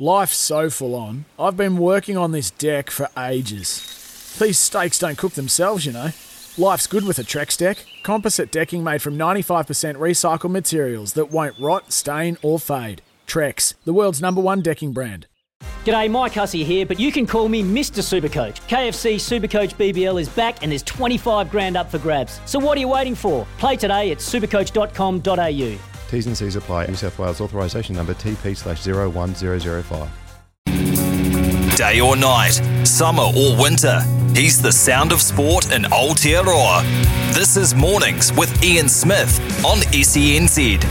Life's so full on. I've been working on this deck for ages. These steaks don't cook themselves, you know. Life's good with a Trex deck. Composite decking made from 95% recycled materials that won't rot, stain, or fade. Trex, the world's number one decking brand. G'day, Mike Hussey here, but you can call me Mr. Supercoach. KFC Supercoach BBL is back and there's 25 grand up for grabs. So what are you waiting for? Play today at supercoach.com.au. T's and C's apply. New South Wales authorisation number TP slash 01005. Day or night, summer or winter, he's the sound of sport in Aotearoa. This is Mornings with Ian Smith on SENZ.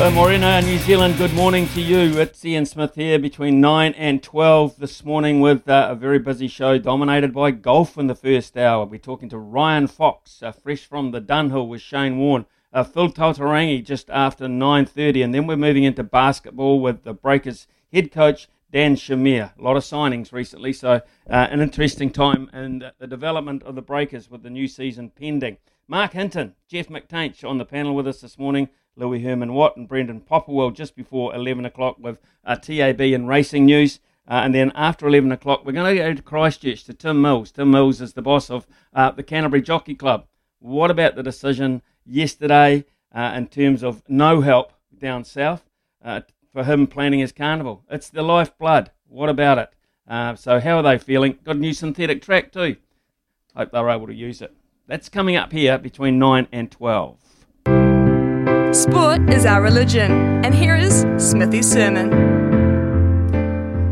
Uh, Morena, New Zealand, good morning to you. It's Ian Smith here between 9 and 12 this morning with uh, a very busy show dominated by golf in the first hour. We're talking to Ryan Fox, uh, fresh from the Dunhill with Shane Warne. Uh, Phil Tataurangi just after 9.30 and then we're moving into basketball with the Breakers head coach Dan Shamir. A lot of signings recently, so uh, an interesting time in the development of the Breakers with the new season pending. Mark Hinton, Jeff McTainch on the panel with us this morning. Louis Herman Watt and Brendan Popperwell just before 11 o'clock with uh, TAB and racing news. Uh, and then after 11 o'clock, we're going to go to Christchurch to Tim Mills. Tim Mills is the boss of uh, the Canterbury Jockey Club. What about the decision yesterday uh, in terms of no help down south uh, for him planning his carnival? It's the lifeblood. What about it? Uh, so, how are they feeling? Got a new synthetic track too. Hope they're able to use it. That's coming up here between 9 and 12. Sport is our religion, and here is Smithy's sermon.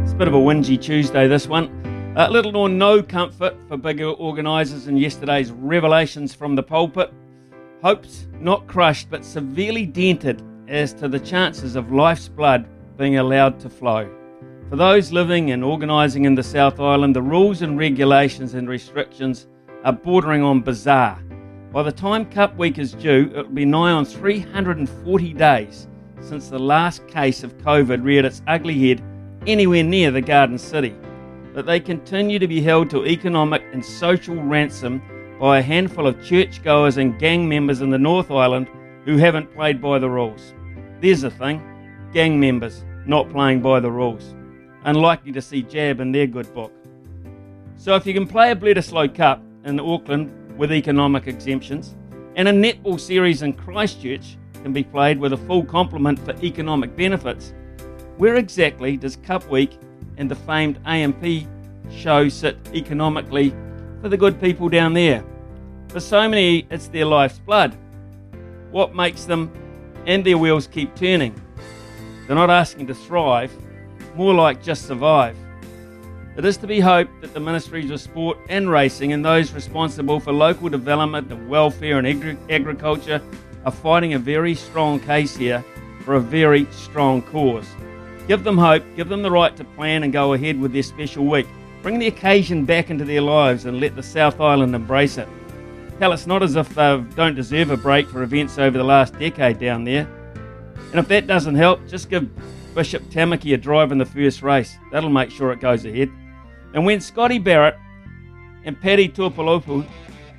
It's a bit of a whingy Tuesday, this one. Uh, little or no comfort for bigger organisers in yesterday's revelations from the pulpit. Hopes not crushed, but severely dented as to the chances of life's blood being allowed to flow. For those living and organising in the South Island, the rules and regulations and restrictions are bordering on bizarre. By the time Cup Week is due, it will be nigh on 340 days since the last case of COVID reared its ugly head anywhere near the Garden City. But they continue to be held to economic and social ransom by a handful of churchgoers and gang members in the North Island who haven't played by the rules. There's the thing gang members not playing by the rules. Unlikely to see Jab in their good book. So if you can play a Bledisloe Cup in Auckland with economic exemptions, and a netball series in Christchurch can be played with a full complement for economic benefits, where exactly does Cup Week and the famed A&P show sit economically for the good people down there? For so many, it's their life's blood. What makes them and their wheels keep turning? They're not asking to thrive, more like just survive. It is to be hoped that the Ministries of Sport and Racing and those responsible for local development and welfare and agri- agriculture are fighting a very strong case here for a very strong cause. Give them hope, give them the right to plan and go ahead with their special week. Bring the occasion back into their lives and let the South Island embrace it. Hell, it's not as if they don't deserve a break for events over the last decade down there. And if that doesn't help, just give Bishop Tamaki a drive in the first race. That'll make sure it goes ahead. And when Scotty Barrett and Paddy Tuipulotu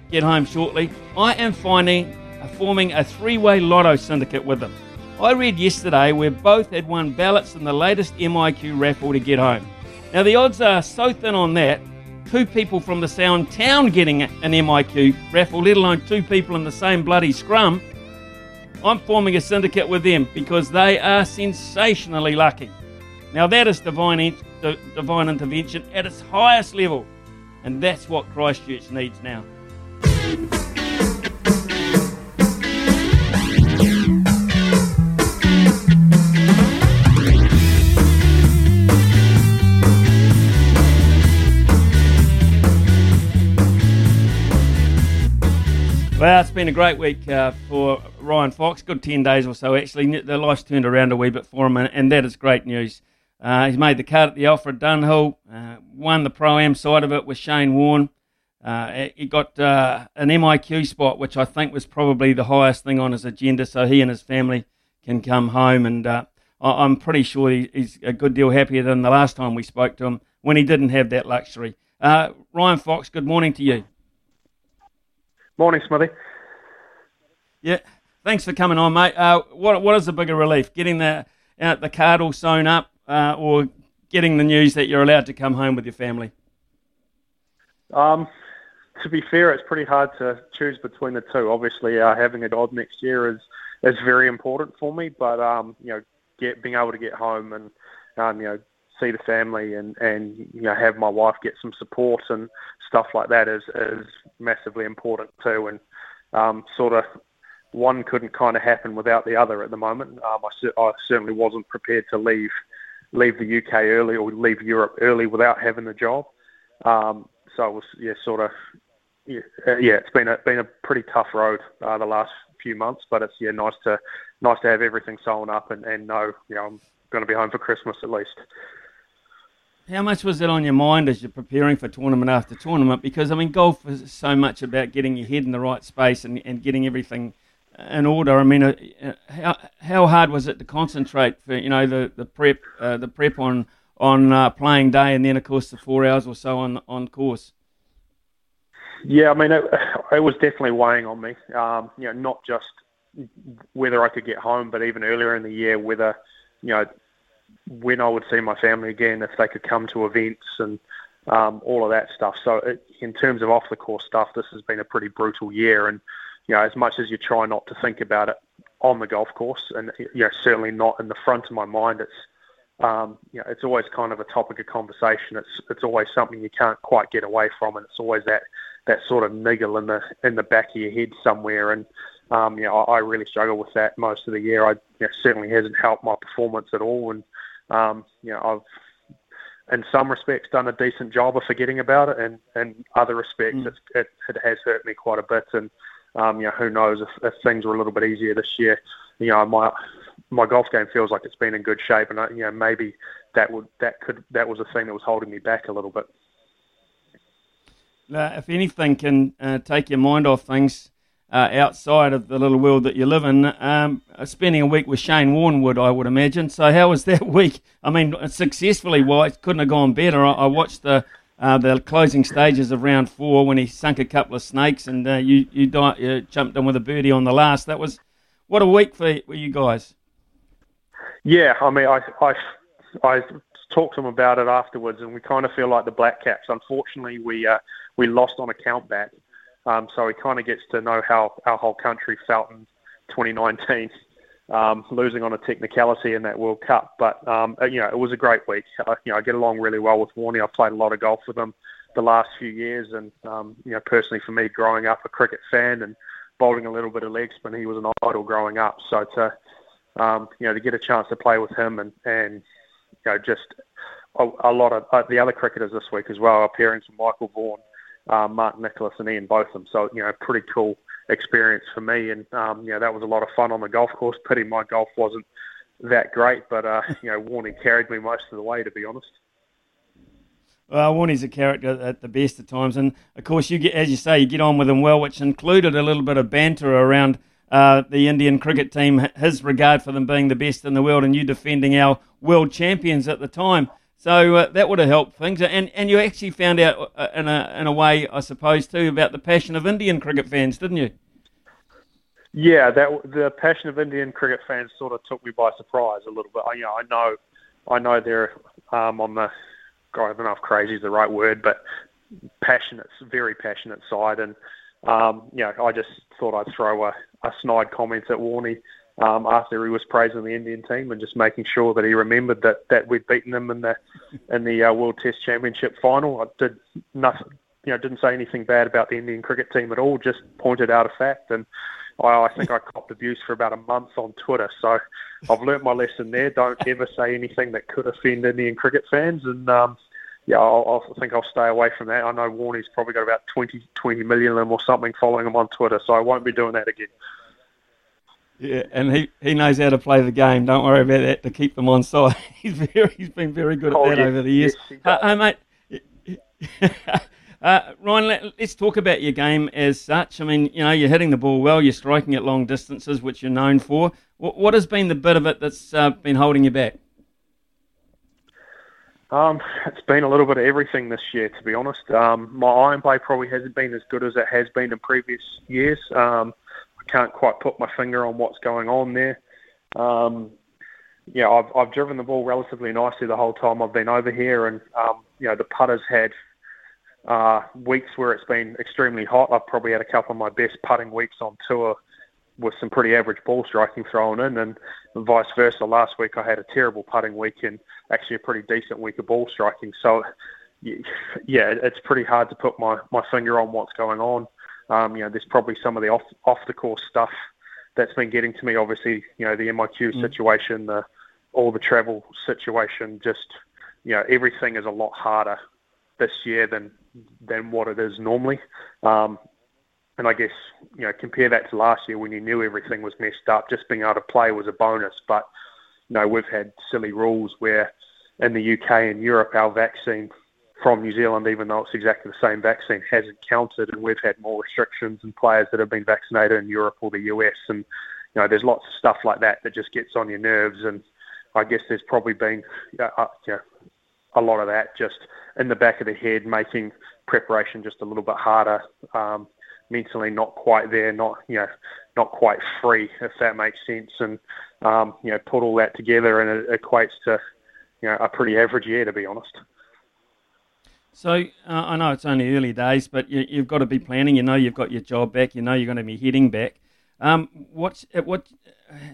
get home shortly, I am finding forming a three-way lotto syndicate with them. I read yesterday where both had won ballots in the latest MIQ raffle to get home. Now the odds are so thin on that, two people from the sound town getting an MIQ raffle, let alone two people in the same bloody scrum. I'm forming a syndicate with them because they are sensationally lucky. Now that is divine, in- divine intervention at its highest level, and that's what Christchurch needs now. Well, it's been a great week uh, for Ryan Fox. Good 10 days or so, actually. The life's turned around a wee bit for him, and, and that is great news. Uh, he's made the cut at the Alfred Dunhill, uh, won the Pro Am side of it with Shane Warne. Uh, he got uh, an MIQ spot, which I think was probably the highest thing on his agenda, so he and his family can come home. And uh, I- I'm pretty sure he's a good deal happier than the last time we spoke to him when he didn't have that luxury. Ryan Fox, good morning to you. Morning, Smithy. Yeah, thanks for coming on, mate. Uh, what what is the bigger relief, getting the out the card all sewn up, uh, or getting the news that you're allowed to come home with your family? Um, to be fair, it's pretty hard to choose between the two. Obviously, uh, having a dog next year is is very important for me, but um, you know, get being able to get home and um, you know see the family and and you know have my wife get some support and stuff like that is is massively important too. And um, sort of one couldn't kind of happen without the other at the moment. Um, I, I certainly wasn't prepared to leave leave the UK early or leave Europe early without having the job. Um, so it was yeah, sort of yeah, uh, yeah, it's been a been a pretty tough road uh, the last few months, but it's yeah nice to nice to have everything sewn up and, and know you know I'm going to be home for Christmas at least. How much was that on your mind as you're preparing for tournament after tournament? Because I mean, golf is so much about getting your head in the right space and, and getting everything in order. I mean, uh, how how hard was it to concentrate for you know the the prep uh, the prep on on uh, playing day and then of course the four hours or so on on course? Yeah, I mean, it, it was definitely weighing on me. Um, you know, not just whether I could get home, but even earlier in the year, whether you know when I would see my family again, if they could come to events and um, all of that stuff. So, it, in terms of off the course stuff, this has been a pretty brutal year. And you know, as much as you try not to think about it on the golf course, and you know, certainly not in the front of my mind, it's um, you know, it's always kind of a topic of conversation. It's it's always something you can't quite get away from, and it's always that that sort of niggle in the in the back of your head somewhere. And um, you know, I, I really struggle with that most of the year. I you know, certainly hasn't helped my performance at all, and um, you know, I've in some respects done a decent job of forgetting about it, and in other respects, mm. it, it has hurt me quite a bit. And um, you know, who knows if, if things were a little bit easier this year, you know, my my golf game feels like it's been in good shape, and I, you know, maybe that would that could that was a thing that was holding me back a little bit. Uh, if anything can uh, take your mind off things, uh, outside of the little world that you live in. Um, spending a week with Shane Warne would, I would imagine. So how was that week? I mean, successfully, well, it couldn't have gone better. I, I watched the uh, the closing stages of round four when he sunk a couple of snakes, and uh, you you, di- you, jumped in with a birdie on the last. That was what a week for, for you guys. Yeah, I mean, I I I talked to him about it afterwards, and we kind of feel like the Black Caps. Unfortunately, we uh, we lost on a countback. Um, so he kind of gets to know how our whole country felt in 2019, um, losing on a technicality in that World Cup. But um, uh, you know, it was a great week. I, you know, I get along really well with Warney. I've played a lot of golf with him the last few years, and um, you know, personally for me, growing up a cricket fan and bowling a little bit of leg spin, he was an idol growing up. So to um, you know, to get a chance to play with him and and you know, just a, a lot of uh, the other cricketers this week as well, appearing from Michael Vaughan um, Mark Nicholas and Ian Botham. So, you know, pretty cool experience for me. And, um, you know, that was a lot of fun on the golf course. Pity my golf wasn't that great, but, uh, you know, Warney carried me most of the way, to be honest. Well, Warney's a character at the best of times. And, of course, you get, as you say, you get on with him well, which included a little bit of banter around uh, the Indian cricket team, his regard for them being the best in the world, and you defending our world champions at the time. So uh, that would have helped things, and and you actually found out uh, in a in a way, I suppose, too, about the passion of Indian cricket fans, didn't you? Yeah, that the passion of Indian cricket fans sort of took me by surprise a little bit. I, you know, I know, I know they're um, on the, God, I don't know if crazy is the right word, but passionate, very passionate side, and um, you know, I just thought I'd throw a, a snide comment at Warney um, after he was praising the Indian team and just making sure that he remembered that, that we'd beaten them in the in the uh, World Test Championship final. I did nothing, you know, didn't say anything bad about the Indian cricket team at all. Just pointed out a fact, and I, I think I copped abuse for about a month on Twitter. So I've learnt my lesson there. Don't ever say anything that could offend Indian cricket fans, and um, yeah, I'll, I think I'll stay away from that. I know Warney's probably got about 20, 20 million of them or something following him on Twitter, so I won't be doing that again. Yeah, and he, he knows how to play the game. Don't worry about that to keep them on side. He's very he's been very good at oh, that yes, over the years. Yes, uh, mate. Uh, Ryan, let, us talk about your game as such. I mean, you know, you're hitting the ball well, you're striking at long distances, which you're known for. What, what has been the bit of it that's uh, been holding you back? Um, it's been a little bit of everything this year, to be honest. Um, my iron play probably hasn't been as good as it has been in previous years. Um, can't quite put my finger on what's going on there. Um, yeah, I've I've driven the ball relatively nicely the whole time I've been over here, and um, you know the putters had uh, weeks where it's been extremely hot. I've probably had a couple of my best putting weeks on tour with some pretty average ball striking thrown in, and vice versa. Last week I had a terrible putting week and actually a pretty decent week of ball striking. So, yeah, it's pretty hard to put my, my finger on what's going on. Um, you know, there's probably some of the off off the course stuff that's been getting to me. Obviously, you know, the MIQ mm. situation, the all the travel situation, just you know, everything is a lot harder this year than than what it is normally. Um, and I guess you know compare that to last year when you knew everything was messed up. Just being able to play was a bonus. But you know we've had silly rules where in the UK and Europe our vaccine from New Zealand, even though it's exactly the same vaccine, hasn't counted, and we've had more restrictions and players that have been vaccinated in Europe or the US, and you know there's lots of stuff like that that just gets on your nerves, and I guess there's probably been uh, you know, a lot of that just in the back of the head, making preparation just a little bit harder. Um, mentally not quite there, not you know, not quite free, if that makes sense. And um, you know, put all that together, and it equates to you know a pretty average year, to be honest. So uh, I know it's only early days, but you, have got to be planning. You know, you've got your job back. You know, you're going to be heading back. Um, what's what?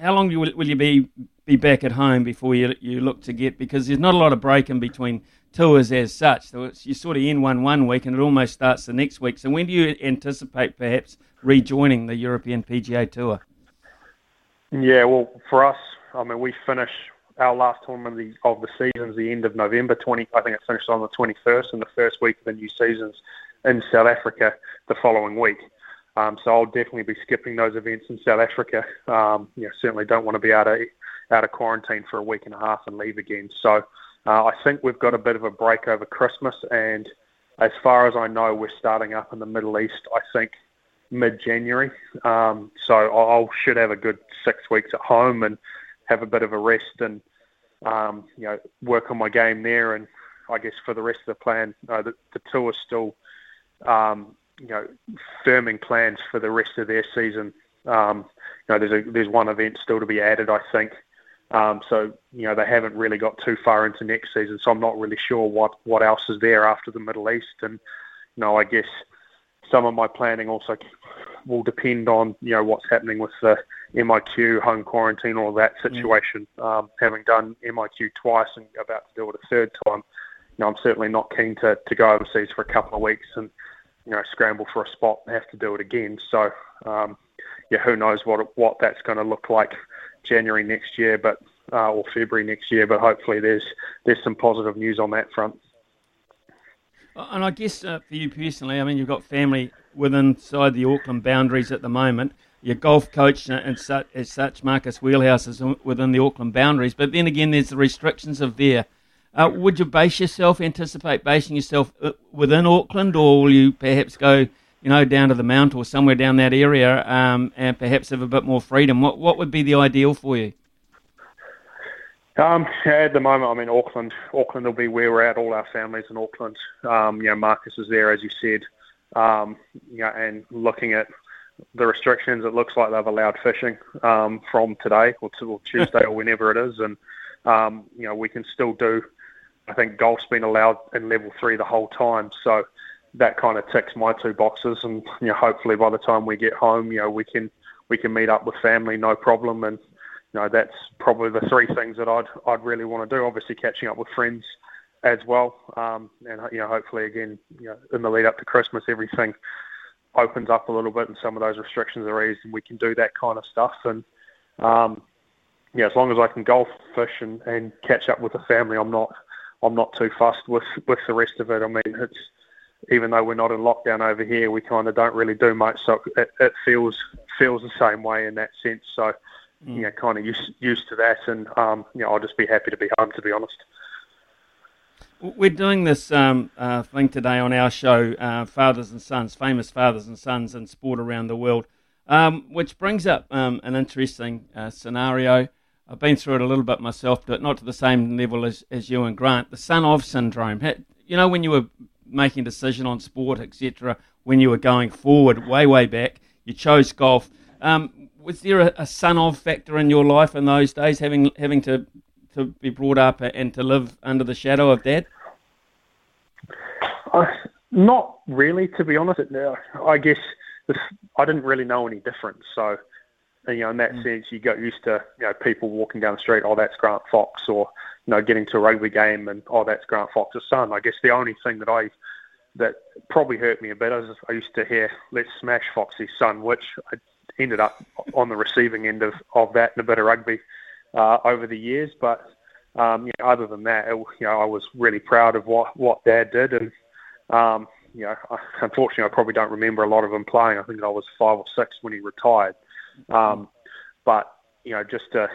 How long will, will you be be back at home before you you look to get? Because there's not a lot of break in between tours as such. So you sort of end one one week and it almost starts the next week. So when do you anticipate perhaps rejoining the European PGA Tour? Yeah, well, for us, I mean, we finish our last tournament of the, of the season's the end of November 20. I think it finished on the 21st, and the first week of the new season's in South Africa the following week. Um, so I'll definitely be skipping those events in South Africa. Um, you know, certainly don't want to be out of out of quarantine for a week and a half and leave again. So uh, I think we've got a bit of a break over Christmas, and as far as I know, we're starting up in the Middle East. I think mid-January. Um, so I should have a good six weeks at home and have a bit of a rest and um, you know work on my game there. And I guess for the rest of the plan, uh, the, the tour is still um, you know firming plans for the rest of their season. Um, you know, there's a, there's one event still to be added, I think. Um, so you know they haven't really got too far into next season, so I'm not really sure what what else is there after the Middle East. And you know, I guess some of my planning also will depend on you know what's happening with the MIQ home quarantine, all that situation. Mm. Um, having done MIQ twice and about to do it a third time, you know, I'm certainly not keen to to go overseas for a couple of weeks and you know scramble for a spot and have to do it again. So um, yeah, who knows what what that's going to look like January next year, but uh, or February next year. But hopefully, there's there's some positive news on that front. And I guess uh, for you personally, I mean, you've got family within inside the Auckland boundaries at the moment. Your golf coach and such, as such, Marcus Wheelhouse is within the Auckland boundaries. But then again, there's the restrictions of there. Uh, would you base yourself, anticipate basing yourself uh, within Auckland, or will you perhaps go you know, down to the mount or somewhere down that area, um, and perhaps have a bit more freedom. What what would be the ideal for you? Um, at the moment, I'm in Auckland. Auckland will be where we're at. All our families in Auckland. Um, you know, Marcus is there, as you said. Um, you know, and looking at the restrictions, it looks like they've allowed fishing um, from today or, to, or Tuesday or whenever it is, and um, you know, we can still do. I think golf's been allowed in level three the whole time, so that kind of ticks my two boxes. And you know, hopefully by the time we get home, you know, we can we can meet up with family, no problem. And you know, that's probably the three things that I'd I'd really want to do. Obviously, catching up with friends as well, um, and you know, hopefully again, you know, in the lead up to Christmas, everything opens up a little bit, and some of those restrictions are eased, and we can do that kind of stuff. And um, yeah, as long as I can golf, fish, and, and catch up with the family, I'm not I'm not too fussed with with the rest of it. I mean, it's even though we're not in lockdown over here, we kind of don't really do much. So it, it feels feels the same way in that sense. So mm. you know, kind of used used to that, and um, you know, I'll just be happy to be home. To be honest. We're doing this um, uh, thing today on our show, uh, Fathers and Sons, famous fathers and sons in sport around the world, um, which brings up um, an interesting uh, scenario. I've been through it a little bit myself, but not to the same level as, as you and Grant. The son of syndrome. You know, when you were making a decision on sport, etc., when you were going forward way, way back. You chose golf. Um, was there a, a son of factor in your life in those days, having having to to be brought up and to live under the shadow of Dad? Uh, not really, to be honest. I guess I didn't really know any difference. So, you know, in that mm. sense, you got used to you know people walking down the street. Oh, that's Grant Fox, or you know, getting to a rugby game and oh, that's Grant Fox's son. I guess the only thing that I that probably hurt me a bit is I used to hear "Let's smash Foxy's son," which I ended up on the receiving end of, of that in a bit of rugby uh, over the years. But um, you know, other than that, it, you know, I was really proud of what what Dad did, and um, you know, I, unfortunately, I probably don't remember a lot of him playing. I think I was five or six when he retired. Um, but you know, just to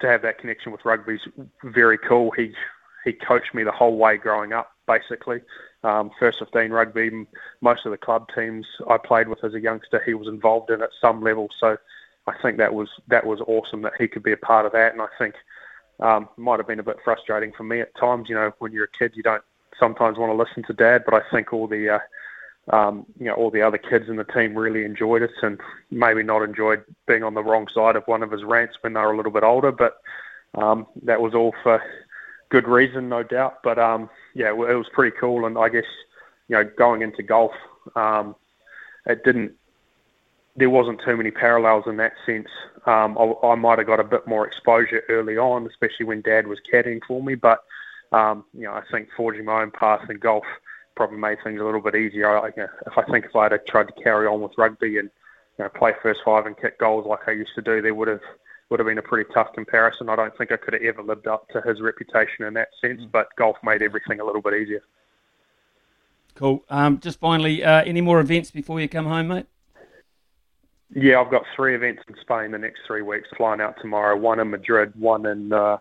to have that connection with rugby is very cool. He he coached me the whole way growing up, basically. Um, first 15 rugby, most of the club teams I played with as a youngster, he was involved in at some level. So I think that was that was awesome that he could be a part of that. And I think um, might have been a bit frustrating for me at times. You know, when you're a kid, you don't sometimes want to listen to dad, but I think all the uh, um, you know all the other kids in the team really enjoyed it, and maybe not enjoyed being on the wrong side of one of his rants when they were a little bit older. But um, that was all for good reason, no doubt. But um, yeah, it was pretty cool, and I guess you know going into golf, um, it didn't. There wasn't too many parallels in that sense. Um, I, I might have got a bit more exposure early on, especially when Dad was caddying for me. But um, you know, I think forging my own path in golf probably made things a little bit easier. I, you know, if I think if I had tried to carry on with rugby and you know, play first five and kick goals like I used to do, there would have would have been a pretty tough comparison. I don't think I could have ever lived up to his reputation in that sense, mm. but golf made everything a little bit easier. Cool. Um, just finally, uh, any more events before you come home, mate? Yeah, I've got three events in Spain the next three weeks. Flying out tomorrow. One in Madrid, one in uh,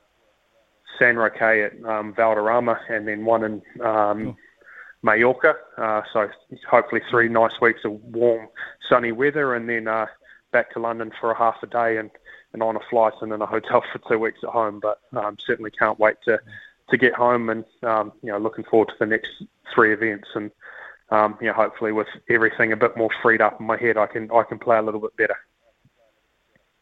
San Roque at um, Valderrama, and then one in um, cool. Mallorca. Uh, so hopefully three nice weeks of warm, sunny weather, and then uh, back to London for a half a day and, and on a flight and in a hotel for two weeks at home. But um, certainly can't wait to to get home and um, you know looking forward to the next three events and um, you know hopefully with everything a bit more freed up in my head, I can I can play a little bit better.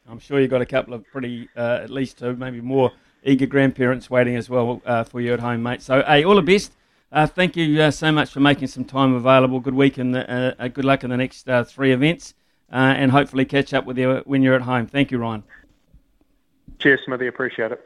I'm sure you've got a couple of pretty, uh, at least two, maybe more eager grandparents waiting as well uh, for you at home, mate. So, hey, all the best. Uh, thank you uh, so much for making some time available. Good week and uh, uh, good luck in the next three events, and hopefully catch up with you when you're at home. Thank you, Ryan. Cheers, Smithy. Appreciate it.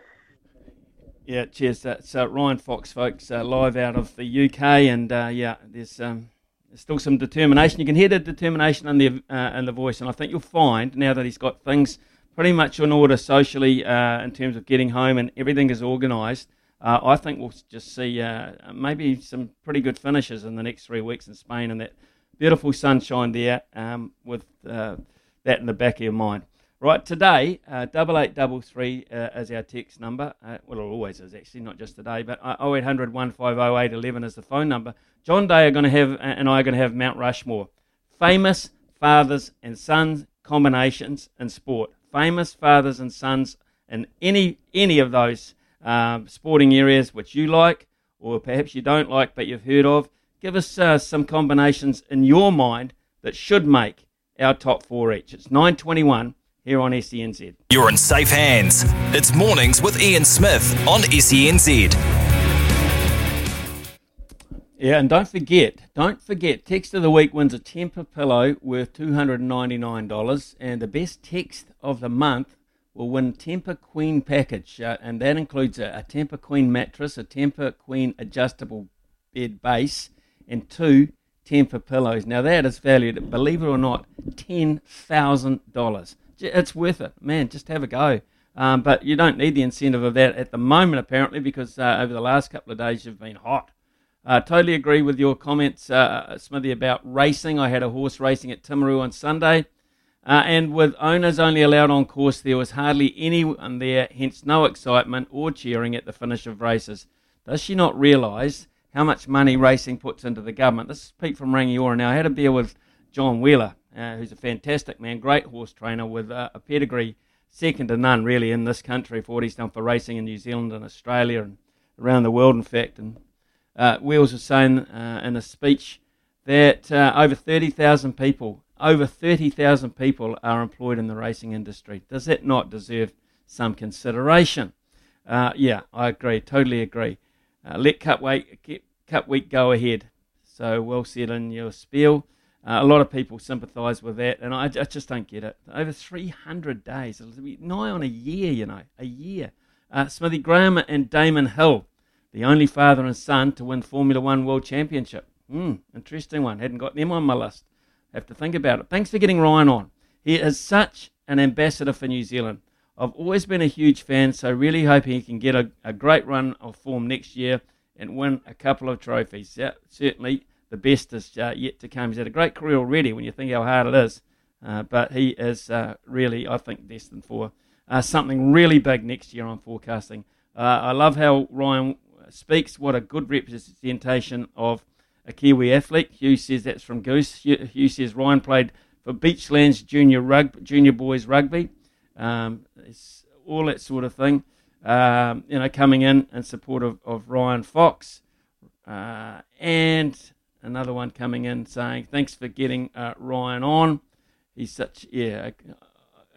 Yeah, cheers. That's Ryan Fox, folks, live out of the UK, and yeah, there's. Um, there's still some determination. You can hear the determination in the uh, in the voice, and I think you'll find now that he's got things pretty much in order socially uh, in terms of getting home and everything is organised. Uh, I think we'll just see uh, maybe some pretty good finishes in the next three weeks in Spain and that beautiful sunshine there um, with uh, that in the back of your mind. Right, today, uh, double eight double three uh, is our text number. well, it always is actually, not just today, but 0800 150811 is the phone number. John Day are going to have, and I are going to have Mount Rushmore. Famous fathers and sons combinations in sport famous fathers and sons in any any of those um, sporting areas which you like or perhaps you don't like but you've heard of. Give us uh, some combinations in your mind that should make our top four each. It's 921 here on SENZ. You're in safe hands. It's mornings with Ian Smith on SENZ. Yeah, and don't forget, don't forget, Text of the Week wins a Tempur pillow worth $299, and the best text of the month will win Tempur Queen package, uh, and that includes a, a Tempur Queen mattress, a Tempur Queen adjustable bed base, and two Tempur pillows. Now that is valued, believe it or not, $10,000. It's worth it. Man, just have a go. Um, but you don't need the incentive of that at the moment, apparently, because uh, over the last couple of days you've been hot. Uh, totally agree with your comments, uh, Smithy, about racing. I had a horse racing at Timaru on Sunday, uh, and with owners only allowed on course, there was hardly anyone there, hence no excitement or cheering at the finish of races. Does she not realise how much money racing puts into the government? This is Pete from Rangiora. Now, I had a beer with John Wheeler, uh, who's a fantastic man, great horse trainer with uh, a pedigree second to none, really, in this country for what he's done for racing in New Zealand and Australia and around the world, in fact. And uh, Wheels was saying uh, in a speech that uh, over 30,000 people, over 30,000 people are employed in the racing industry. Does that not deserve some consideration? Uh, yeah, I agree. Totally agree. Let Cup week, Cup week go ahead. So well said in your spiel. Uh, a lot of people sympathise with that, and I, I, just don't get it. Over 300 days, nigh on a year, you know, a year. Uh, Smithy Graham and Damon Hill, the only father and son to win Formula One World Championship. Hmm, interesting one. Hadn't got them on my list. Have to think about it. Thanks for getting Ryan on. He is such an ambassador for New Zealand. I've always been a huge fan, so really hoping he can get a, a great run of form next year and win a couple of trophies. Yeah, certainly the best is uh, yet to come. He's had a great career already when you think how hard it is. Uh, but he is uh, really, I think, destined for uh, something really big next year. I'm forecasting. Uh, I love how Ryan speaks. What a good representation of a Kiwi athlete. Hugh says that's from Goose. Hugh says Ryan played for Beachlands Junior Rugby, Junior Boys Rugby. Um, it's all that sort of thing. Um, you know, coming in in support of, of Ryan Fox. Uh, and another one coming in saying, "Thanks for getting uh, Ryan on. He's such yeah,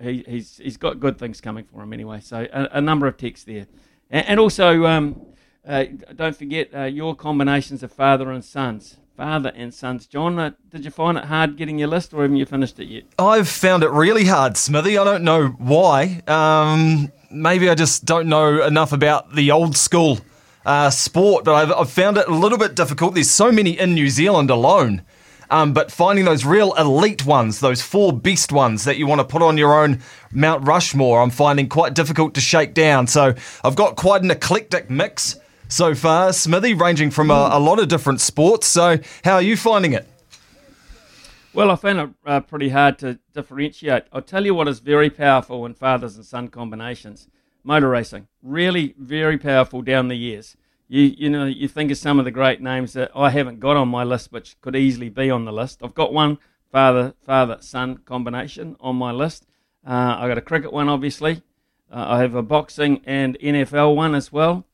he, he's he's got good things coming for him anyway." So a, a number of texts there, and, and also um, uh, don't forget uh, your combinations of father and sons. Father and sons. John, uh, did you find it hard getting your list, or haven't you finished it yet? I've found it really hard, Smithy. I don't know why. Um, maybe I just don't know enough about the old school uh, sport, but I've, I've, found it a little bit difficult. There's so many in New Zealand alone. Um, but finding those real elite ones, those four beast ones that you want to put on your own Mount Rushmore, I'm finding quite difficult to shake down. So I've got quite an eclectic mix so far, Smithy, ranging from a, a lot of different sports. So how are you finding it? Well, I found it uh, pretty hard to differentiate. I'll tell you what is very powerful in fathers and son combinations motor racing. Really, very powerful down the years. You, you know, you think of some of the great names that I haven't got on my list, which could easily be on the list. I've got one father father son combination on my list. Uh, I got a cricket one, obviously. Uh, I have a boxing and NFL one as well,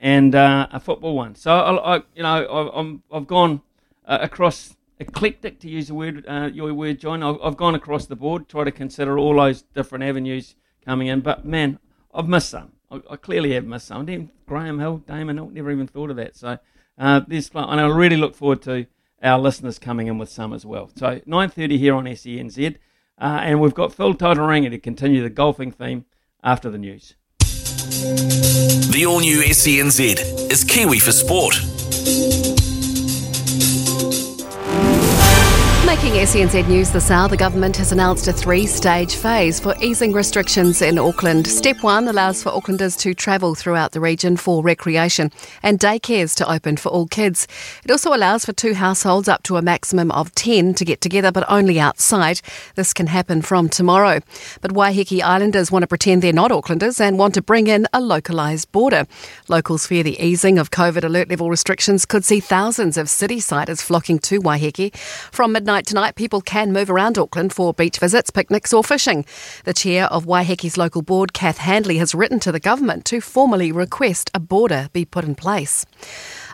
and uh, a football one. So I, I you know, I, have gone uh, across eclectic, to use the word uh, your word, John. I've, I've gone across the board, try to consider all those different avenues coming in. But man, I've missed some. I, I clearly have missed some. Even Graham Hill, Damon Hill, never even thought of that. So uh, this, and I really look forward to our listeners coming in with some as well. So 9.30 here on SENZ. Uh, and we've got Phil Tataurangi to continue the golfing theme after the news. The all new SENZ is Kiwi for Sport. Making SENZ news this hour, the government has announced a three stage phase for easing restrictions in Auckland. Step one allows for Aucklanders to travel throughout the region for recreation and daycares to open for all kids. It also allows for two households up to a maximum of 10 to get together, but only outside. This can happen from tomorrow. But Waiheke Islanders want to pretend they're not Aucklanders and want to bring in a localised border. Locals fear the easing of COVID alert level restrictions could see thousands of city-siders flocking to Waiheke. From midnight tonight, people can move around Auckland for beach visits, picnics, or fishing. The chair of Waiheke's local board, Kath Handley, has written to the government to formally request a border be put in place.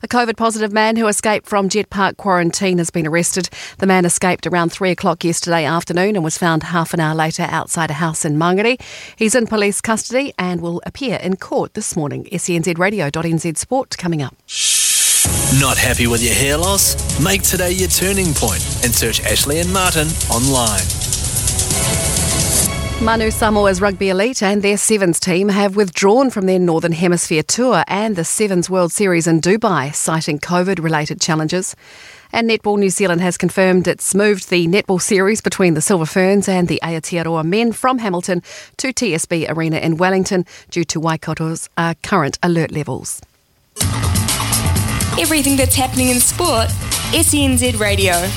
A COVID positive man who escaped from Jet Park quarantine has been arrested. The man escaped around 3 o'clock yesterday afternoon and was found half an hour later outside a house in Mangere. He's in police custody and will appear in court this morning. SENZradio.nz Sport coming up. Not happy with your hair loss? Make today your turning point and search Ashley and Martin online. Manu Samoa's rugby elite and their Sevens team have withdrawn from their Northern Hemisphere tour and the Sevens World Series in Dubai, citing COVID related challenges. And Netball New Zealand has confirmed it's moved the netball series between the Silver Ferns and the Aotearoa men from Hamilton to TSB Arena in Wellington due to Waikato's uh, current alert levels everything that's happening in sport, senzradio.nz.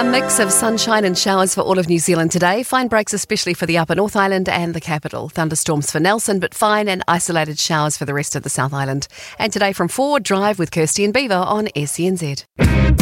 A mix of sunshine and showers for all of New Zealand today. Fine breaks, especially for the upper North Island and the capital. Thunderstorms for Nelson, but fine and isolated showers for the rest of the South Island. And today from Forward Drive with Kirsty and Beaver on SENZ.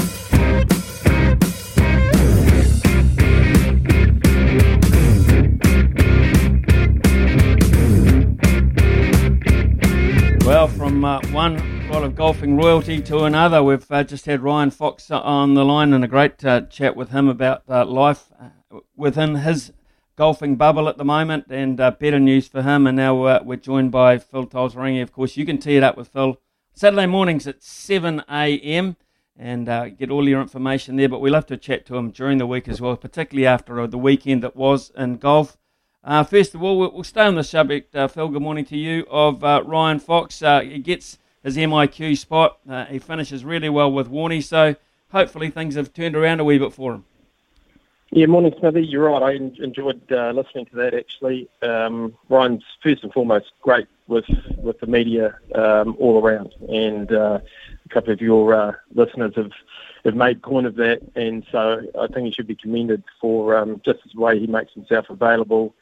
Well, from uh, one lot of golfing royalty to another. We've uh, just had Ryan Fox on the line and a great uh, chat with him about uh, life uh, within his golfing bubble at the moment and uh, better news for him. And now uh, we're joined by Phil Tataurangi. Of course, you can tee it up with Phil Saturday mornings at 7 a.m. and get all your information there. But we love to chat to him during the week as well, particularly after the weekend that was in golf. First of all, we'll, stay on the subject, Phil. Good morning to you of Ryan Fox. he gets his MIQ spot. Uh, he finishes really well with Warney, so hopefully things have turned around a wee bit for him. Yeah, morning, Smithy. You're right. I enjoyed uh, listening to that. Actually, um, Ryan's first and foremost great with with the media um, all around, and uh, a couple of your uh, listeners have have made point of that, and so I think he should be commended for um, just the way he makes himself available,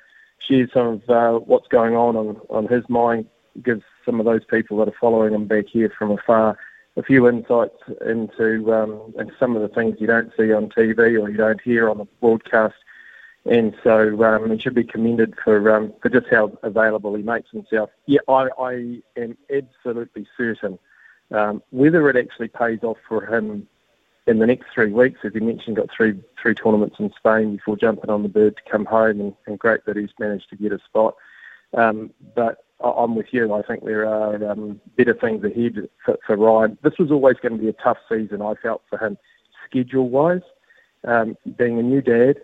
shares some of uh, what's going on on on his mind, gives some of those people that are following him back here from afar a few insights into, um, some of the things you don't see on TV or you don't hear on the broadcast. And so um, he should be commended for um, for just how available he makes himself. Yeah, I, I am absolutely certain um, whether it actually pays off for him in the next three weeks, as he mentioned, got three three tournaments in Spain before jumping on the bird to come home, and, and great that he's managed to get a spot. Um, but I'm with you. I think there are um, better things ahead for, for, Ryan. This was always going to be a tough season, I felt, for him, schedule wise. Um, being a new dad,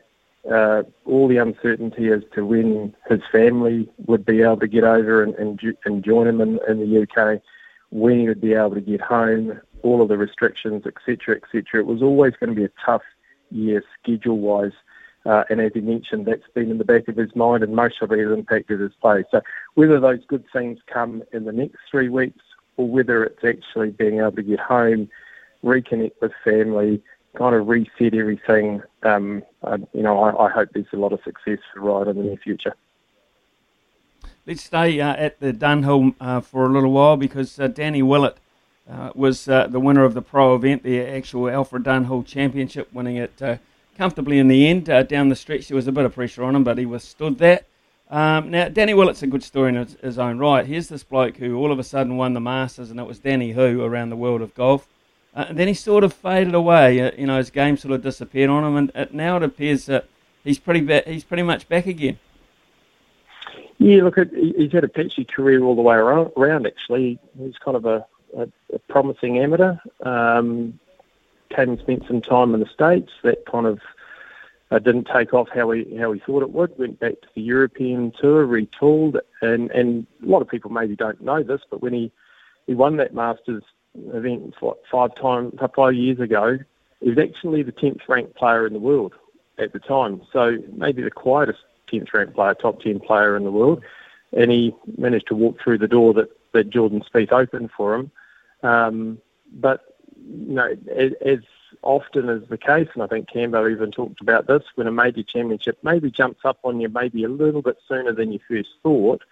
uh, all the uncertainty as to when his family would be able to get over and, and, and join him in, in, the UK, when he would be able to get home, all of the restrictions, etc., etc. It was always going to be a tough year schedule wise. Uh, and as he mentioned, that's been in the back of his mind and most of it has impacted his play. So whether those good things come in the next three weeks or whether it's actually being able to get home, reconnect with family, kind of reset everything, um, uh, you know, I, I, hope there's a lot of success for Ryan in the near future. Let's stay uh, at the Dunhill uh, for a little while because uh, Danny Willett uh, was the winner of the pro event, the actual Alfred Dunhill Championship, winning it comfortably in the end. Uh, down the stretch, there was a bit of pressure on him, but he withstood that. Um, now, Danny Willett's a good story in his, his, own right. Here's this bloke who all of a sudden won the Masters, and it was Danny Who around the world of golf. Uh, and then he sort of faded away. Uh, you know, his game sort of disappeared on him, and now it appears that he's pretty ba- he's pretty much back again. Yeah, look, he's had a patchy career all the way around. Actually, he's kind of a, a, a promising amateur. Um, came and spent some time in the States. That kind of uh, didn't take off how he how he thought it would. Went back to the European tour, retooled, and and a lot of people maybe don't know this, but when he he won that Masters event five times five years ago, he was actually the tenth ranked player in the world at the time. So maybe the quietest tenth ranked player, top ten player in the world, and he managed to walk through the door that that Jordan Spieth opened for him. Um, but you know, as, as often is the case, and I think Cambo even talked about this, when a major championship maybe jumps up on you maybe a little bit sooner than you first thought,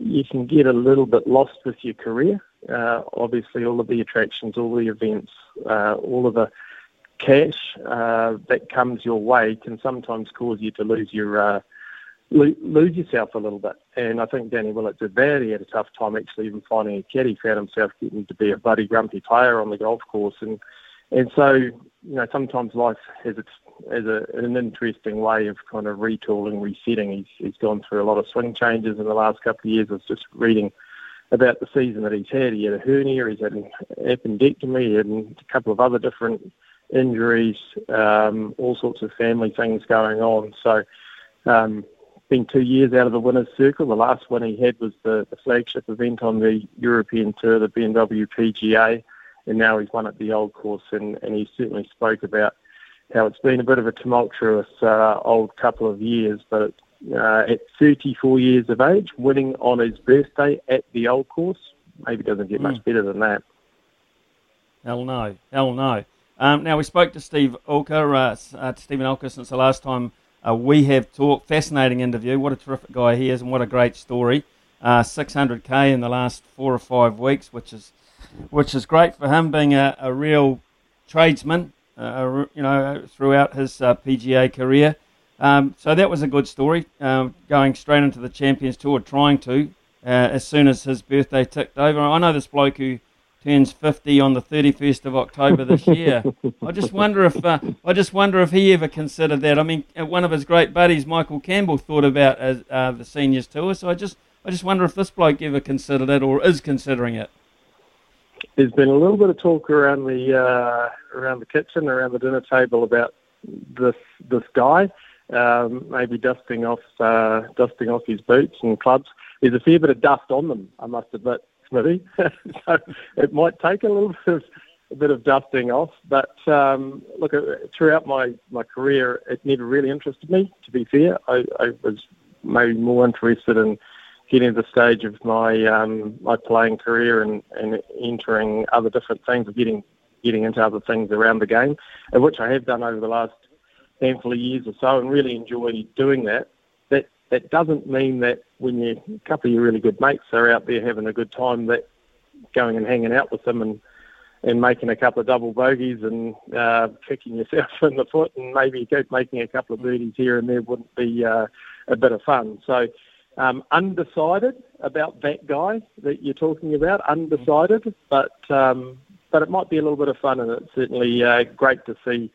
you can get a little bit lost with your career. Uh, obviously, all of the attractions, all the events, uh, all of the cash uh, that comes your way can sometimes cause you to lose your uh, lose yourself a little bit. And I think Danny Willett did that. He had a tough time actually even finding a caddy. Found himself getting to be a bloody grumpy player on the golf course. And and so you know sometimes life has its has a, an interesting way of kind of retooling, resetting. He's he's gone through a lot of swing changes in the last couple of years. I was just reading about the season that he's had. He had a hernia, he's had an appendectomy, and a couple of other different injuries, um, all sorts of family things going on. So um, been two years out of the winners' circle. The last one he had was the, the flagship event on the European Tour, the BMW PGA, and now he's won at the Old Course. And, and he certainly spoke about how it's been a bit of a tumultuous uh, old couple of years, but uh, at 34 years of age, winning on his birthday at the Old Course, maybe doesn't get mm. much hmm. better than that. Hell no, hell no. Um, now we spoke to Steve Alker, uh, uh, Stephen Alker, since the last time uh, we have talked. Fascinating interview. What a terrific guy he is, and what a great story. Uh, 600k in the last four or five weeks, which is which is great for him, being a, a real tradesman. Uh, you know, throughout his uh, PGA career. Um, so that was a good story. Um, going straight into the Champions Tour, trying to uh, as soon as his birthday ticked over. I know this bloke who turns 50 on the 31st of October this year. I just wonder if uh, I just wonder if he ever considered that. I mean, uh, one of his great buddies, Michael Campbell, thought about uh, uh, the seniors tour. So I just I just wonder if this bloke ever considered it or is considering it. There's been a little bit of talk around the uh, around the kitchen, around the dinner table about this this guy um, maybe dusting off uh, dusting off his boots and clubs. There's a fair bit of dust on them, I must admit, Smithy. so it might take a little bit of a bit of dusting off. But um, look, uh, throughout my, my career, it never really interested me. To be fair, I, I was maybe more interested in getting to the stage of my um, my playing career and, and entering other different things, getting getting into other things around the game, which I have done over the last handful of years or so and really enjoy doing that. That doesn't mean that when you a couple of your really good mates are out there having a good time that going and hanging out with them and and making a couple of double bogeys and uh, kicking yourself in the foot and maybe making a couple of birdies here and there wouldn't be uh, a bit of fun. So um, undecided about that guy that you're talking about, undecided, but um, but it might be a little bit of fun and it's certainly uh, great to see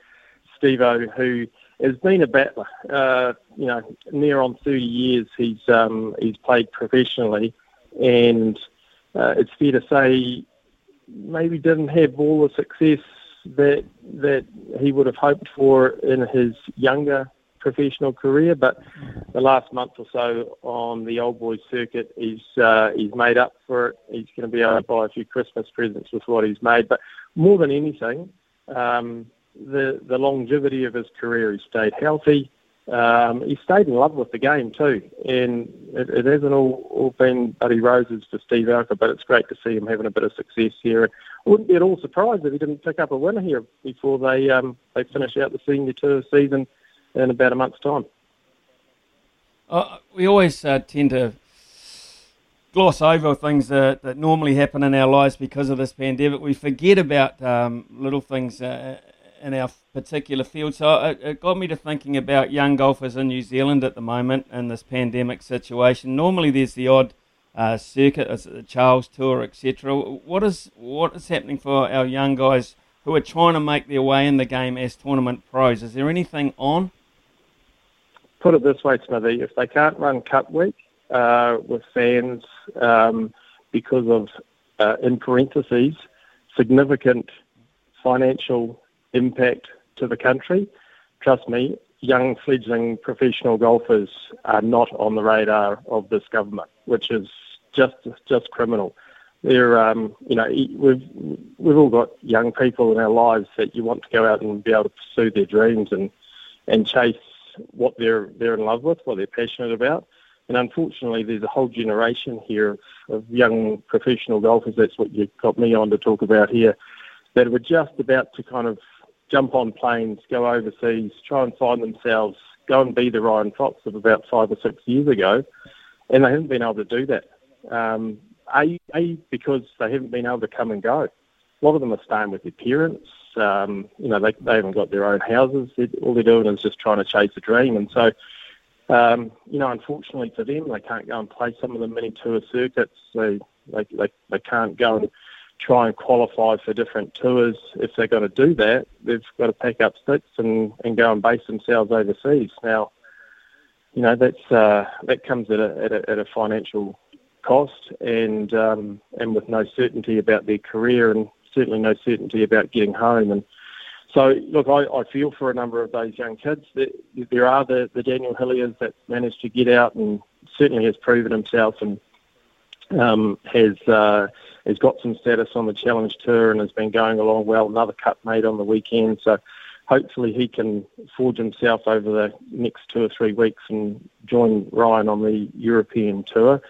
Stevo, who has been a battler. Uh, you know, near on 30 years he's um, he's played professionally, and uh, it's fair to say maybe didn't have all the success that that he would have hoped for in his younger professional career. But the last month or so on the old boys circuit, he's uh, he's made up for it. He's going to be able to buy a few Christmas presents with what he's made. But more than anything, um, the the longevity of his career. He stayed healthy. Um, he stayed in love with the game too, and it, it hasn't all, all been buddy roses for Steve Alker, but it's great to see him having a bit of success here. I wouldn't be at all surprised if he didn't pick up a winner here before they um, they finish out the senior tour season in about a month's time. Uh, we always uh, tend to gloss over things that, that normally happen in our lives because of this pandemic. We forget about um, little things uh, in our particular field. So it, it, got me to thinking about young golfers in New Zealand at the moment in this pandemic situation. Normally, there's the odd uh, circuit, the Charles Tour, etc. What is what is happening for our young guys who are trying to make their way in the game as tournament pros? Is there anything on? Put it this way, Smithy: if they can't run Cup Week uh, with fans um, because of, uh, in parentheses, significant financial impact to the country. Trust me, young fledgling professional golfers are not on the radar of this government, which is just just criminal. They're, um, you know, we've we've all got young people in our lives that you want to go out and be able to pursue their dreams and and chase what they're they're in love with, what they're passionate about. And unfortunately, there's a whole generation here of, of young professional golfers. That's what you got me on to talk about here. That were just about to kind of jump on planes, go overseas, try and find themselves, go and be the Ryan Fox of about five or six years ago, and they haven't been able to do that. Um, a, a because they haven't been able to come and go. A lot of them are staying with their parents. Um, you know, they, they haven't got their own houses. They, all they're doing is just trying to chase a dream. And so, um, you know, unfortunately for them, they can't go and play some of the mini tour circuits. They, they, they, they can't go and try and qualify for different tours. If they're going to do that, they've got to pack up sticks and, and go and base themselves overseas. Now, you know that's uh, that comes at a, at a, at a financial cost and um, and with no certainty about their career and certainly no certainty about getting home. And so, look, I, I feel for a number of those young kids. There, there are the, the Daniel Hilliers that managed to get out and certainly has proven himself and um, has uh, has got some status on the Challenge Tour and has been going along well. Another cut made on the weekend, so hopefully he can forge himself over the next two or three weeks and join Ryan on the European Tour.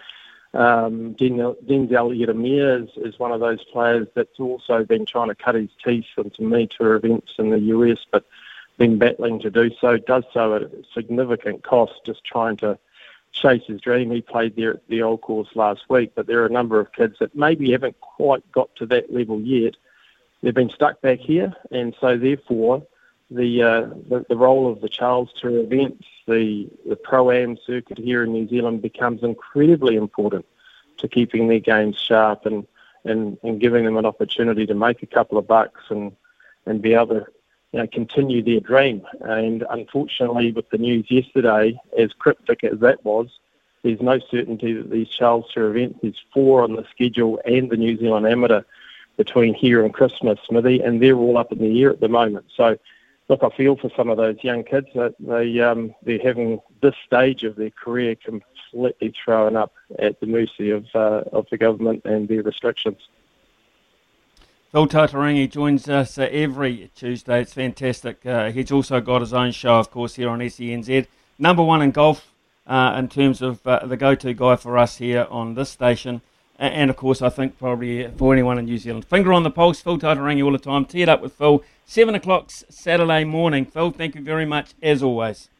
Um, Denzel Ieremia is, is one of those players that's also been trying to cut his teeth into mini tour events in the US, but been battling to do so. Does so at a significant cost, just trying to chase his dream. He played there at the old course last week, but there are a number of kids that maybe haven't quite got to that level yet. They've been stuck back here, and so therefore, the uh, the, the, role of the Charles Tour events, the the pro am circuit here in New Zealand becomes incredibly important to keeping their games sharp and and, and giving them an opportunity to make a couple of bucks and, and be able to you know, continue their dream. And unfortunately, with the news yesterday, as cryptic as that was, there's no certainty that these Charles Tour events, there's four on the schedule and the New Zealand Amateur between here and Christmas, Smithy, and they're all up in the air at the moment. So, look, I feel for some of those young kids that they um, they're having this stage of their career completely thrown up at the mercy of uh, of the government and their restrictions. Phil Tataurangi joins us uh, every Tuesday. It's fantastic. Uh, he's also got his own show, of course, here on SENZ. Number one in golf uh, in terms of uh, the go-to guy for us here on this station. And, of course, I think probably for anyone in New Zealand. Finger on the pulse, Phil Tataurangi all the time. Tee it up with Phil. 7 o'clock Saturday morning. Phil, thank you very much, as always.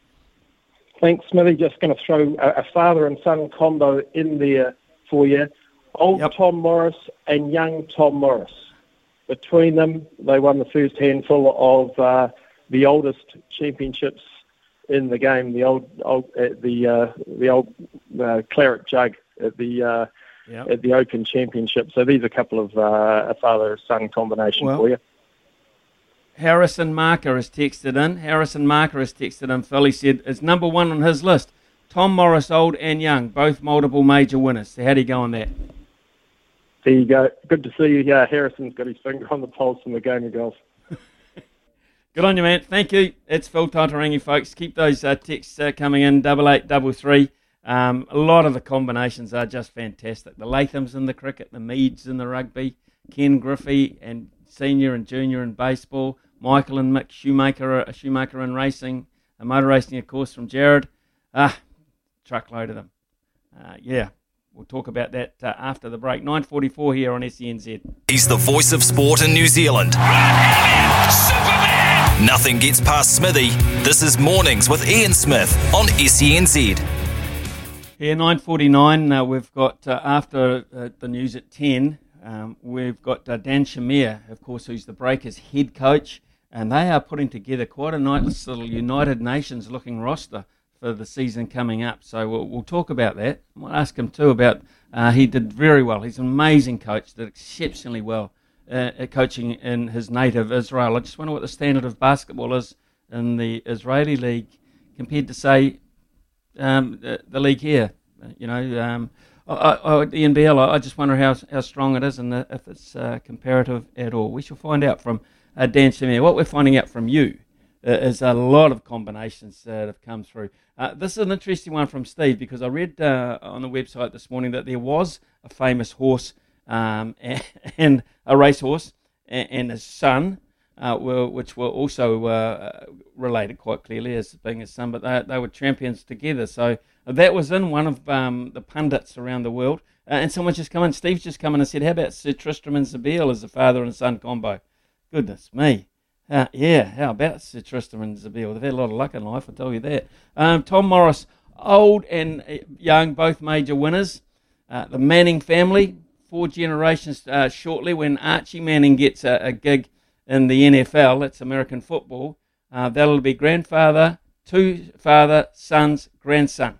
Thanks, Smithy. Just going to throw a, a, father and son combo in there for you. Old yep. Tom Morris and young Tom Morris. Between them, they won the first handful of uh, the oldest championships in the game. The old, old uh, the uh, the old uh, claret jug at the uh, yep. at the Open Championship. So these are a couple of uh, a father son combination well, for you. Harrison Marker has texted in. Harrison Marker has texted in. Phil, he said, is number one on his list. Tom Morris, old and young, both multiple major winners. So how do you go on that? There you go. Good to see you. Yeah, Harrison's got his finger on the pulse in the game of golf. Good on you, man. Thank you. It's Phil Tataurangi, folks. Keep those uh, texts uh, coming in, double eight, double three. Um, a lot of the combinations are just fantastic. The Lathams in the cricket, the Meads in the rugby, Ken Griffey and senior and junior in baseball, Michael and Mick Schumacher, a Schumacher in racing, a motor racing, of course, from Jared. Ah, truckload of them. Uh, yeah, we'll talk about that uh, after the break. 9.44 here on SENZ. He's the voice of sport in New Zealand. Nothing gets past Smithy. This is Mornings with Ian Smith on SENZ. Here, 9.49, uh, we've got, uh, after uh, the news at 10, um, we've got uh, Dan Shamir, of course, who's the Breakers head coach, and they are putting together quite a nice little United Nations looking roster for the season coming up. So we'll, we'll talk about that. Might ask him too about. Uh, he did very well. He's an amazing coach. Did exceptionally well uh, at coaching in his native Israel. I just wonder what the standard of basketball is in the Israeli league compared to say um, the, the, league here. You know, um, I, I, the NBL. I, just wonder how how strong it is and if it's uh, comparative at all. We shall find out from uh, Dan Shamir. What we're finding out from you uh, is a lot of combinations that have come through. Uh, this is an interesting one from Steve because I read uh, on the website this morning that there was a famous horse um, and, and, a racehorse and, and his son uh, were, which were also uh, related quite clearly as being his son, but they, they were champions together. So that was in one of um, the pundits around the world. Uh, and someone just come in, Steve's just come in and said, How about Sir Tristram and Zabeel as a father and son combo? Goodness me. Uh, yeah, how about Sir Tristram and Zabeel? They've had a lot of luck in life, I'll tell you that. Um, Tom Morris, old and uh, young, both major winners. Uh, the Manning family, four generations uh, shortly when Archie Manning gets a, a gig in the NFL. That's American football. Uh, that'll be grandfather, two father, sons, grandson.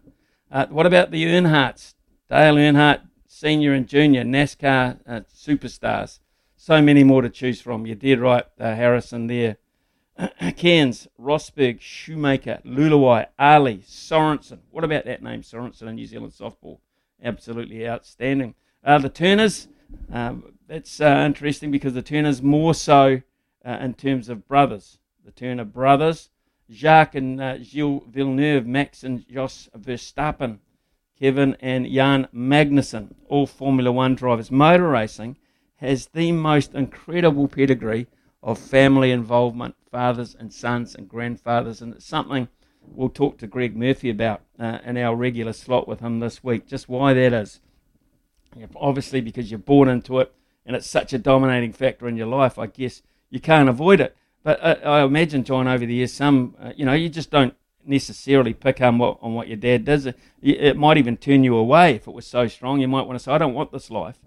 Uh, what about the Earnhardts? Dale Earnhardt, senior and junior NASCAR superstars. So many more to choose from. You did right, uh, Harrison there. Cairns, Rosberg, Schumacher, Lulawai, Ali, Sorensen. What about that name, Sorensen, in New Zealand softball? Absolutely outstanding. Uh, the Turners, um, that's uh, interesting because the Turners more so uh, in terms of brothers. The Turner brothers, Jacques and uh, Gilles Villeneuve, Max and Jos Verstappen, Kevin and Jan Magnussen, all Formula One drivers. Motor racing has the most incredible pedigree of family involvement, fathers and sons and grandfathers, and it's something we'll talk to Greg Murphy about uh, in our regular slot with him this week, just why that is. Obviously, because you're born into it and it's such a dominating factor in your life, I guess you can't avoid it. But uh, I imagine, John, over the years, some, uh, you know, you just don't necessarily pick on what, on what your dad does. It, it might even turn you away if it was so strong. You might want to say, I don't want this life.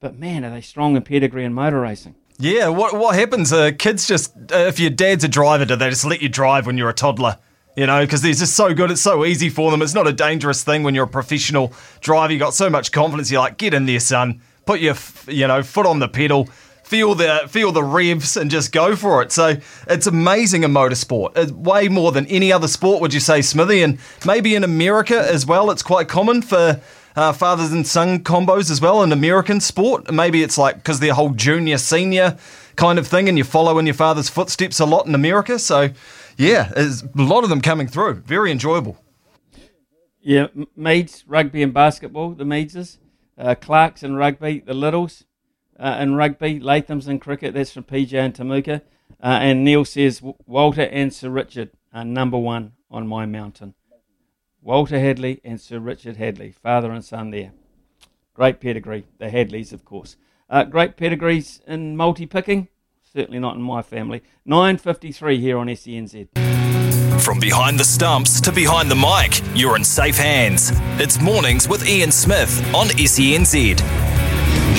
But man, are they strong in pedigree and motor racing? Yeah, what what happens? Uh, kids just, uh, if your dad's a driver, do they just let you drive when you're a toddler? You know, because they're just so good. It's so easy for them. It's not a dangerous thing when you're a professional driver. You got so much confidence. You're like, get in there, son put your you know foot on the pedal, feel the feel the revs, and just go for it. So it's amazing in motorsport. It's way more than any other sport, would you say, Smithy? And maybe in America as well, it's quite common for. Uh, fathers and son combos as well in American sport. Maybe it's like because they're whole junior senior kind of thing, and you follow in your father's footsteps a lot in America. So, yeah, there's a lot of them coming through. Very enjoyable. Yeah, Meads, rugby and basketball, the Meadses. Uh, Clarks and rugby, the Littles uh, in rugby. Latham's in cricket, that's from PJ and Temuka. Uh, and Neil says Walter and Sir Richard are number one on my mountain. Walter Hadlee and Sir Richard Hadlee, father and son there. Great pedigree, the Hadlees, of course. Uh, great pedigrees in multi picking, certainly not in my family. 9.53 here on SENZ. From behind the stumps to behind the mic, you're in safe hands. It's mornings with Ian Smith on SENZ.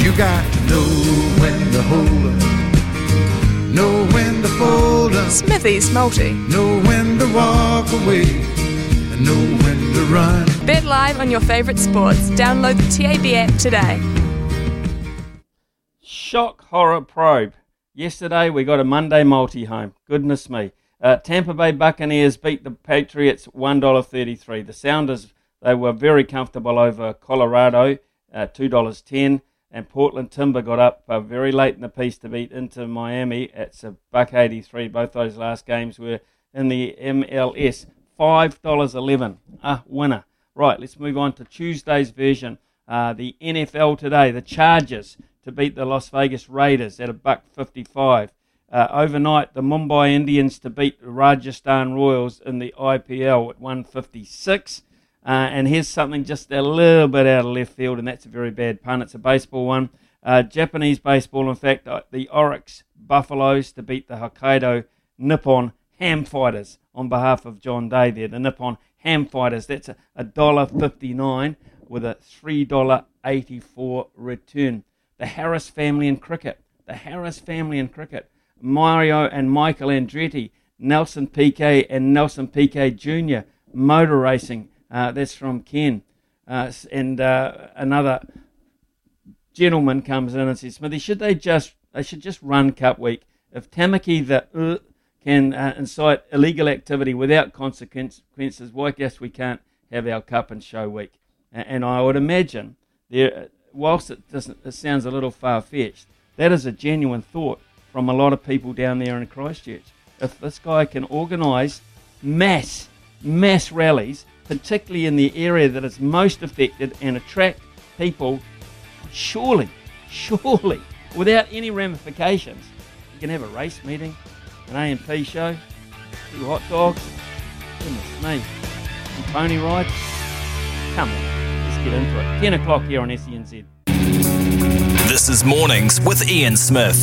You got to know when to hold up, know when to fold up, Smithy's Multi. know when to walk away, and know when to run. Bet live on your favourite sports. Download the TAB app today. Shock horror probe. Yesterday we got a Monday multi home. Goodness me. Uh, Tampa Bay Buccaneers beat the Patriots $1.33. The Sounders, they were very comfortable over Colorado, uh, $2.10. And Portland Timber got up uh, very late in the piece to beat Inter Miami. It's a buck 83. Both those last games were in the MLS. $5.11. A winner. Right, let's move on to Tuesday's version. Uh, the NFL today, the Chargers to beat the Las Vegas Raiders at a buck 55. Uh, overnight, the Mumbai Indians to beat the Rajasthan Royals in the IPL at 156. Uh, and here's something just a little bit out of left field, and that's a very bad pun. It's a baseball one. Uh, Japanese baseball, in fact, uh, the Orix Buffaloes to beat the Hokkaido Nippon Ham Fighters on behalf of John Day there. The Nippon Ham Fighters, that's a, dollar fifty-nine with a three dollar eighty-four return. The Harris family in cricket. The Harris family in cricket. Mario and Michael Andretti, Nelson Piquet and Nelson Piquet Jr. motor racing. Uh, that's from Ken. Uh, and uh, another gentleman comes in and says, Smithy, should they just they should just run Cup Week? If Tamaki the uh, can uh, incite illegal activity without consequences, why guess we can't have our Cup and Show Week? A- And I would imagine there, whilst it doesn't, it sounds a little far fetched, that is a genuine thought from a lot of people down there in Christchurch. If this guy can organise mass, mass rallies, particularly in the area that is most affected, and attract people, surely, surely, without any ramifications, you can have a race meeting, an A&P show, two hot dogs, goodness me, some pony rides. Come on, let's get into it. 10 o'clock here on SENZ. This is Mornings with Ian Smith.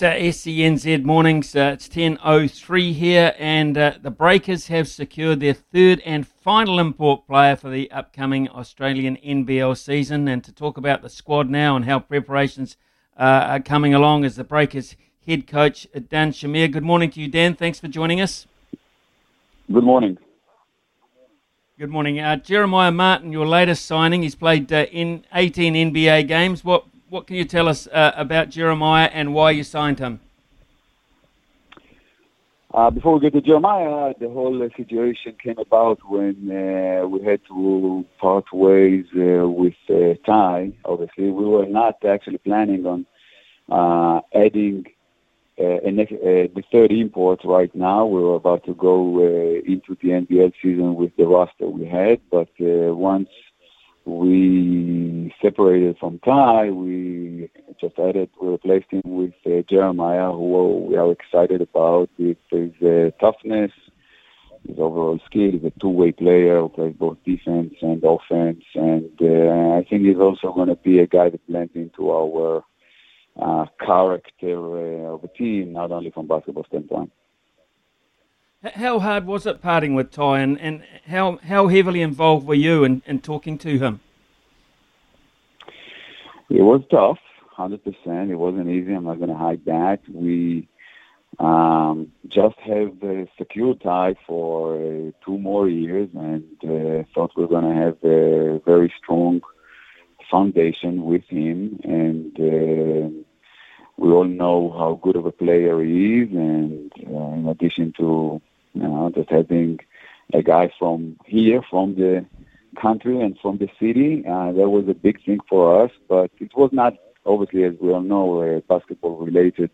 It's uh, SENZ mornings. Uh, it's 10.03 here, and uh, the Breakers have secured their third and final import player for the upcoming Australian NBL season. And to talk about the squad now and how preparations uh, are coming along is the Breakers head coach, Dan Shamir. Good morning to you, Dan. Thanks for joining us. Good morning. Good morning. Uh, Jeremiah Martin, your latest signing. He's played uh, in 18 NBA games. What what can you tell us uh, about Jeremiah and why you signed him? Uh, before we get to Jeremiah, the whole uh, situation came about when uh, we had to part ways uh, with uh, Ty. Obviously, we were not actually planning on uh, adding the third import right now. We were about to go into the NBL season with the roster we had, but once we separated from Ty, we just added, we replaced him with uh, Jeremiah, who we are excited about with his uh, toughness, his overall skill. He's a two-way player plays both defense and offense, and uh, I think he's also going to be a guy that blends into our uh, character uh, of a team, not only from basketball standpoint. How hard was it parting with Ty, and, and how how heavily involved were you in, in talking to him? It was tough. hundred percent. It wasn't easy. I'm not going to hide that. We um, just have the secure Ty for uh, two more years, and uh, thought we are going to have a very strong foundation with him. And uh, we all know how good of a player he is, and uh, in addition to you know just having a guy from here, from the country and from the city, uh, that was a big thing for us. But it was not obviously, as we all know, a basketball related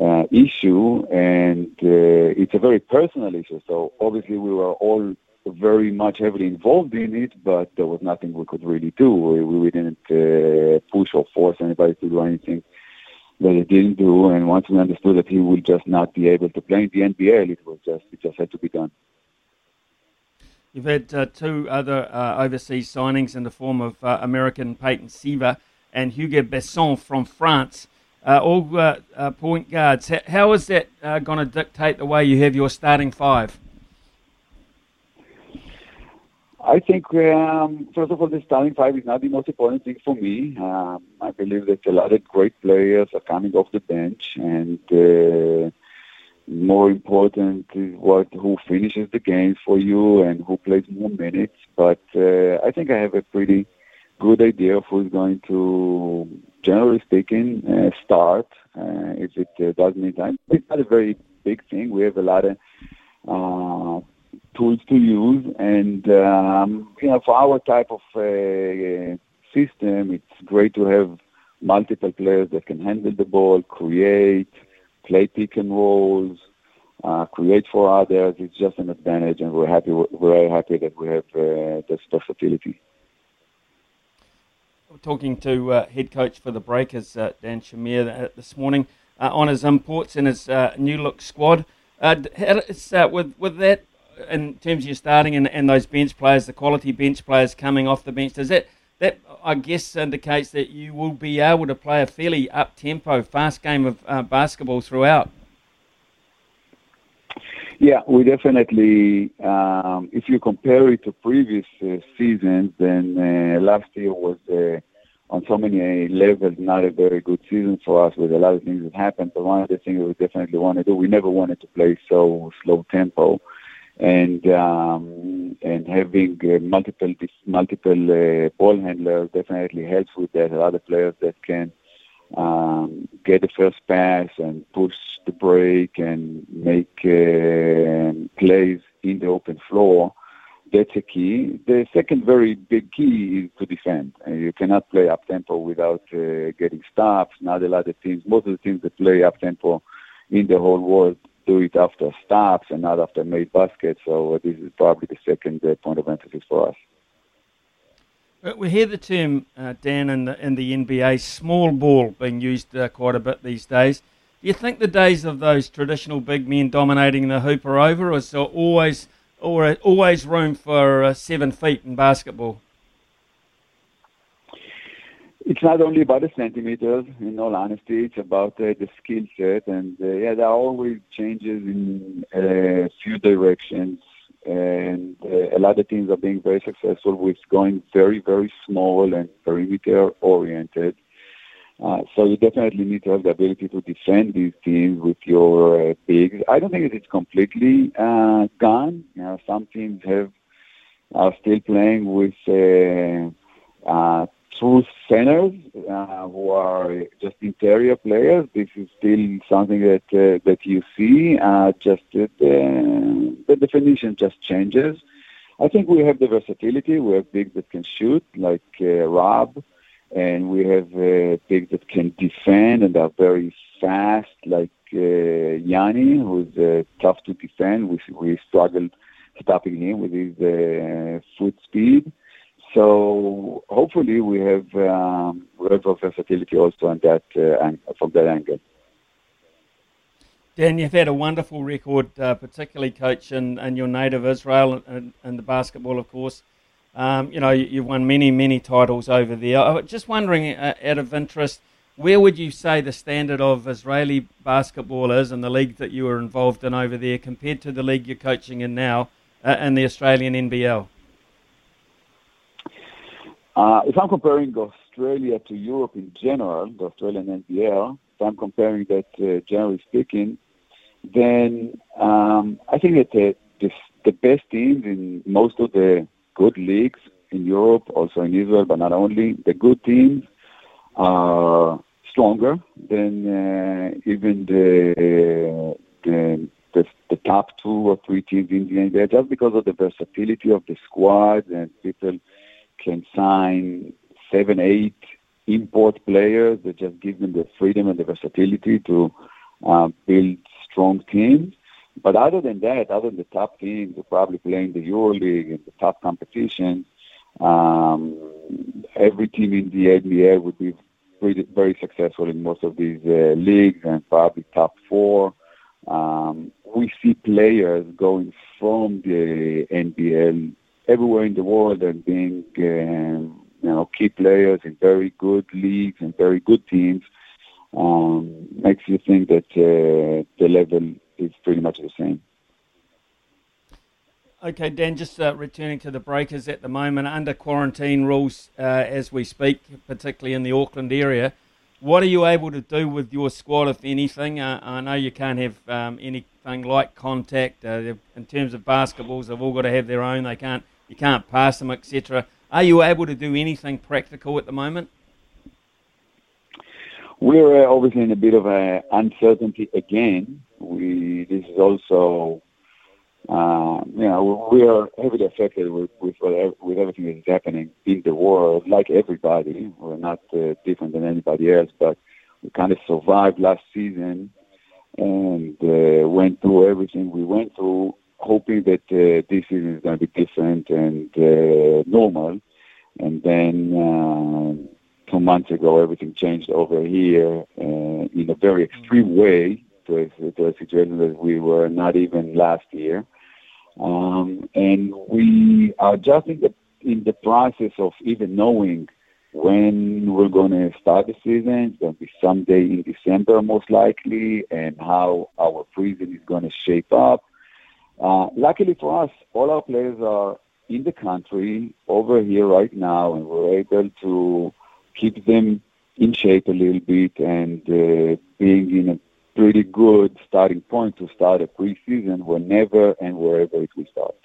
uh, issue, and uh, it's a very personal issue. So obviously, we were all very much heavily involved in it, but there was nothing we could really do. We, we didn't uh, push or force anybody to do anything that he didn't do. And once we understood that he would just not be able to play in the NBL, it was just it just had to be done. You've had uh, two other uh, overseas signings in the form of uh, American Peyton Siva and Hugo Besson from France uh, all uh, uh, point guards. How is that going to dictate the way you have your starting five? I think, um, first of all, the starting five is not the most important thing for me. Um, I believe that a lot of great players are coming off the bench, and uh, more important is what who finishes the games for you and who plays more minutes. But uh, I think I have a pretty good idea of who's going to generally speaking, uh, start uh, if it uh, does need time. It's not a very big thing. We have a lot of uh, tools to use, and um, you know, for our type of uh, system, it's great to have multiple players that can handle the ball, create, play pick and rolls. Uh, create for others. It's just an advantage, and we're happy. We're very happy that we have uh, this versatility talking to uh, head coach for the Breakers, uh, Dan Shamir, uh, this morning uh, on his imports and his uh, new look squad. with with that, in terms of your starting and, and those bench players, the quality bench players coming off the bench, does that that I guess indicates that you will be able to play a fairly up tempo, fast game of basketball throughout? Yeah, we definitely. Um, if you compare it to previous uh, seasons, then uh, last year was uh, on so many levels not a very good season for us with a lot of things that happened. But one of the things we definitely want to do, we never wanted to play so slow tempo, and um, and having uh, multiple multiple uh, ball handlers definitely helps with that. A lot of players that can um, get the first pass and push the break and make uh, plays in the open floor. That's a key. The second very big key is to defend. Uh, you cannot play up tempo without uh, getting stops. Not a lot of teams, most of the teams that play up tempo in the whole world do it after stops and not after made baskets. So uh, this is probably the second uh, point of emphasis for us. We hear the term, uh, Dan, in the, in the NBA, small ball being used uh, quite a bit these days. Do you think the days of those traditional big men dominating the hoop are over, or is there always, or always room for uh, seven feet in basketball? It's not only about the centimeters, in all honesty. It's about uh, the skill set. And uh, yeah, there are always changes in a few directions and uh, a lot of teams are being very successful with going very, very small and perimeter oriented. Uh, so you definitely need to have the ability to defend these teams with your uh, bigs. I don't think it's completely uh, gone. You know, some teams have are still playing with uh, uh, true centers uh, who are just interior players. This is still something that uh, that you see. Uh, just uh, the definition just changes. I think we have the versatility. We have bigs that can shoot, like uh, Rob, and we have uh, bigs that can defend and are very fast, like uh, Yanni, who's uh, tough to defend. We we struggled stopping him with his uh, foot speed. So hopefully we have um, we have versatility also on that uh, from that angle. Dan, you've had a wonderful record, uh, particularly coach in, your native Israel and, and the basketball, of course. Um, you know, you've won many, many titles over there. I was just wondering, uh, out of interest, where would you say the standard of Israeli basketball is in the league that you were involved in over there compared to the league you're coaching in now uh, in the Australian NBL? Uh, if I'm comparing Australia to Europe in general, the Australian NBL, if I'm comparing that uh, generally speaking, then um, I think that the, the, the best teams in most of the good leagues in Europe, also in Israel, but not only, the good teams are stronger than uh, even the, the, the the top two or three teams in the NBL, just because of the versatility of the squad and people can sign seven, eight import players that just give them the freedom and the versatility to uh, build strong teams. But other than that, other than the top teams who probably play in the EuroLeague and the top competitions, um, every team in the NBL would be pretty, very successful in most of these uh, leagues and probably top four. Um, we see players going from the NBL everywhere in the world and being um, you know key players in very good leagues and very good teams. Um, makes you think that uh, the level is pretty much the same. Okay, Dan, just uh, returning to the breakers at the moment, under quarantine rules uh, as we speak, particularly in the Auckland area, what are you able to do with your squad, if anything? Uh, I know you can't have um, anything like contact. Uh, in terms of basketballs, they've all got to have their own. They can't, you can't pass them, etc. Are you able to do anything practical at the moment? We're uh, obviously in a bit of a uncertainty again. We this is also uh, you know, we are heavily affected with with, with everything that is happening in the world, like everybody. We're not uh, different than anybody else, but we kind of survived last season and uh, went through everything we went through, hoping that uh, this season is going to be different and uh, normal. And then uh, two months ago, everything changed over here uh, in a very extreme way to a, to a situation that we were not even last year. Um, and we are just in the, in the process of even knowing when we're going to start the season. It's going to be someday in December, most likely, and how our season is going to shape up. Uh, luckily for us, all our players are in the country over here right now, and we're able to keep them in shape a little bit and uh, being in a pretty good starting point to start a preseason whenever and wherever it will start.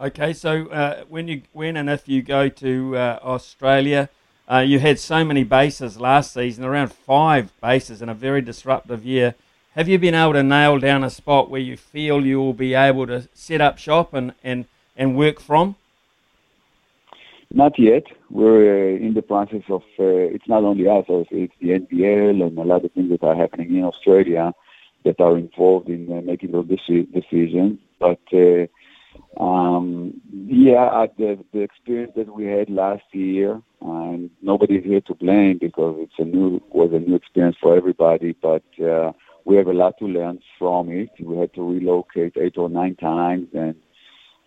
Okay, so uh, when you when and if you go to uh, Australia, uh, you had so many bases last season, around five bases in a very disruptive year. Have you been able to nail down a spot where you feel you will be able to set up shop and, and, and work from? Not yet. We're uh, in the process of, uh, it's not only us, it's the NBL and a lot of things that are happening in Australia that are involved in uh, making those decisions. But uh, um, yeah, the, the experience that we had last year, and nobody's here to blame because it's a new was a new experience for everybody. But uh, we have a lot to learn from it. We had to relocate eight or nine times and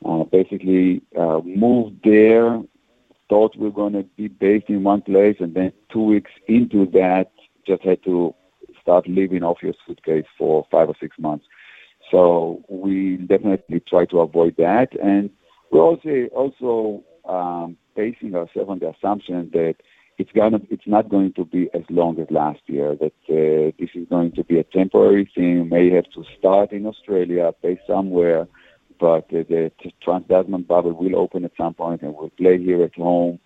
uh, basically uh, move there thought we were going to be based in one place, and then two weeks into that, just had to start living off your suitcase for five or six months. So we definitely try to avoid that, and we're also also um, basing ourselves on the assumption that it's gonna it's not going to be as long as last year. That uh, this is going to be a temporary thing. May have to start in Australia, play somewhere but uh, the Trans-Tasman bubble will open at some point and we'll play here at home.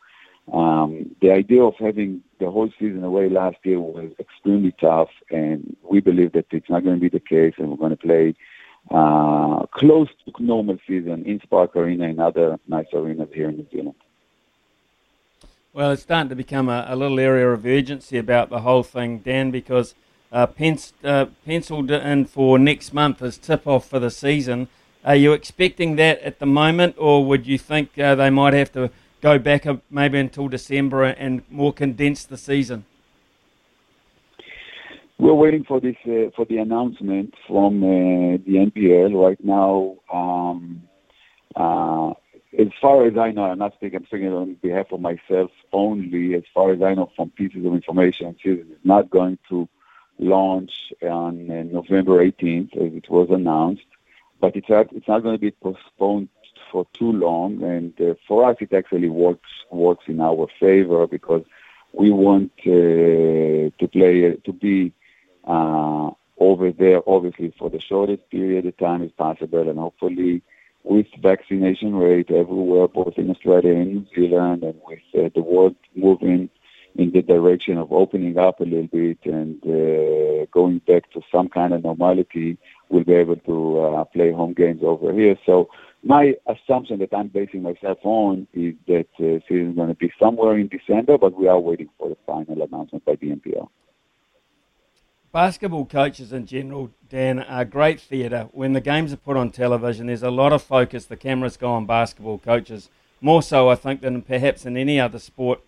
Um, the idea of having the whole season away last year was extremely tough, and we believe that it's not going to be the case, and we're going to play uh, close to normal season in Spark Arena and other nice arenas here in New Zealand. Well, it's starting to become a, a little area of urgency about the whole thing, Dan, because uh, pens- uh, penciled in for next month as tip off for the season. Are you expecting that at the moment, or would you think uh, they might have to go back maybe until December and more condense the season? We're waiting for this uh, for the announcement from uh, the NBL right now. Um, uh, as far as I know, I'm not speaking, I'm speaking on behalf of myself only. As far as I know, from pieces of information, season is not going to launch on uh, November 18th, as it was announced. But it's not, it's not going to be postponed for too long, and uh, for us it actually works works in our favor because we want uh, to play to be uh, over there, obviously for the shortest period of time as possible, and hopefully with vaccination rate everywhere, both in Australia and New Zealand, and with uh, the world moving in the direction of opening up a little bit and uh, going back to some kind of normality, we'll be able to uh, play home games over here. So my assumption that I'm basing myself on is that uh, season is going to be somewhere in December, but we are waiting for the final announcement by the NBL. Basketball coaches in general, Dan, are great theatre. When the games are put on television, there's a lot of focus. The cameras go on basketball coaches, more so, I think, than perhaps in any other sport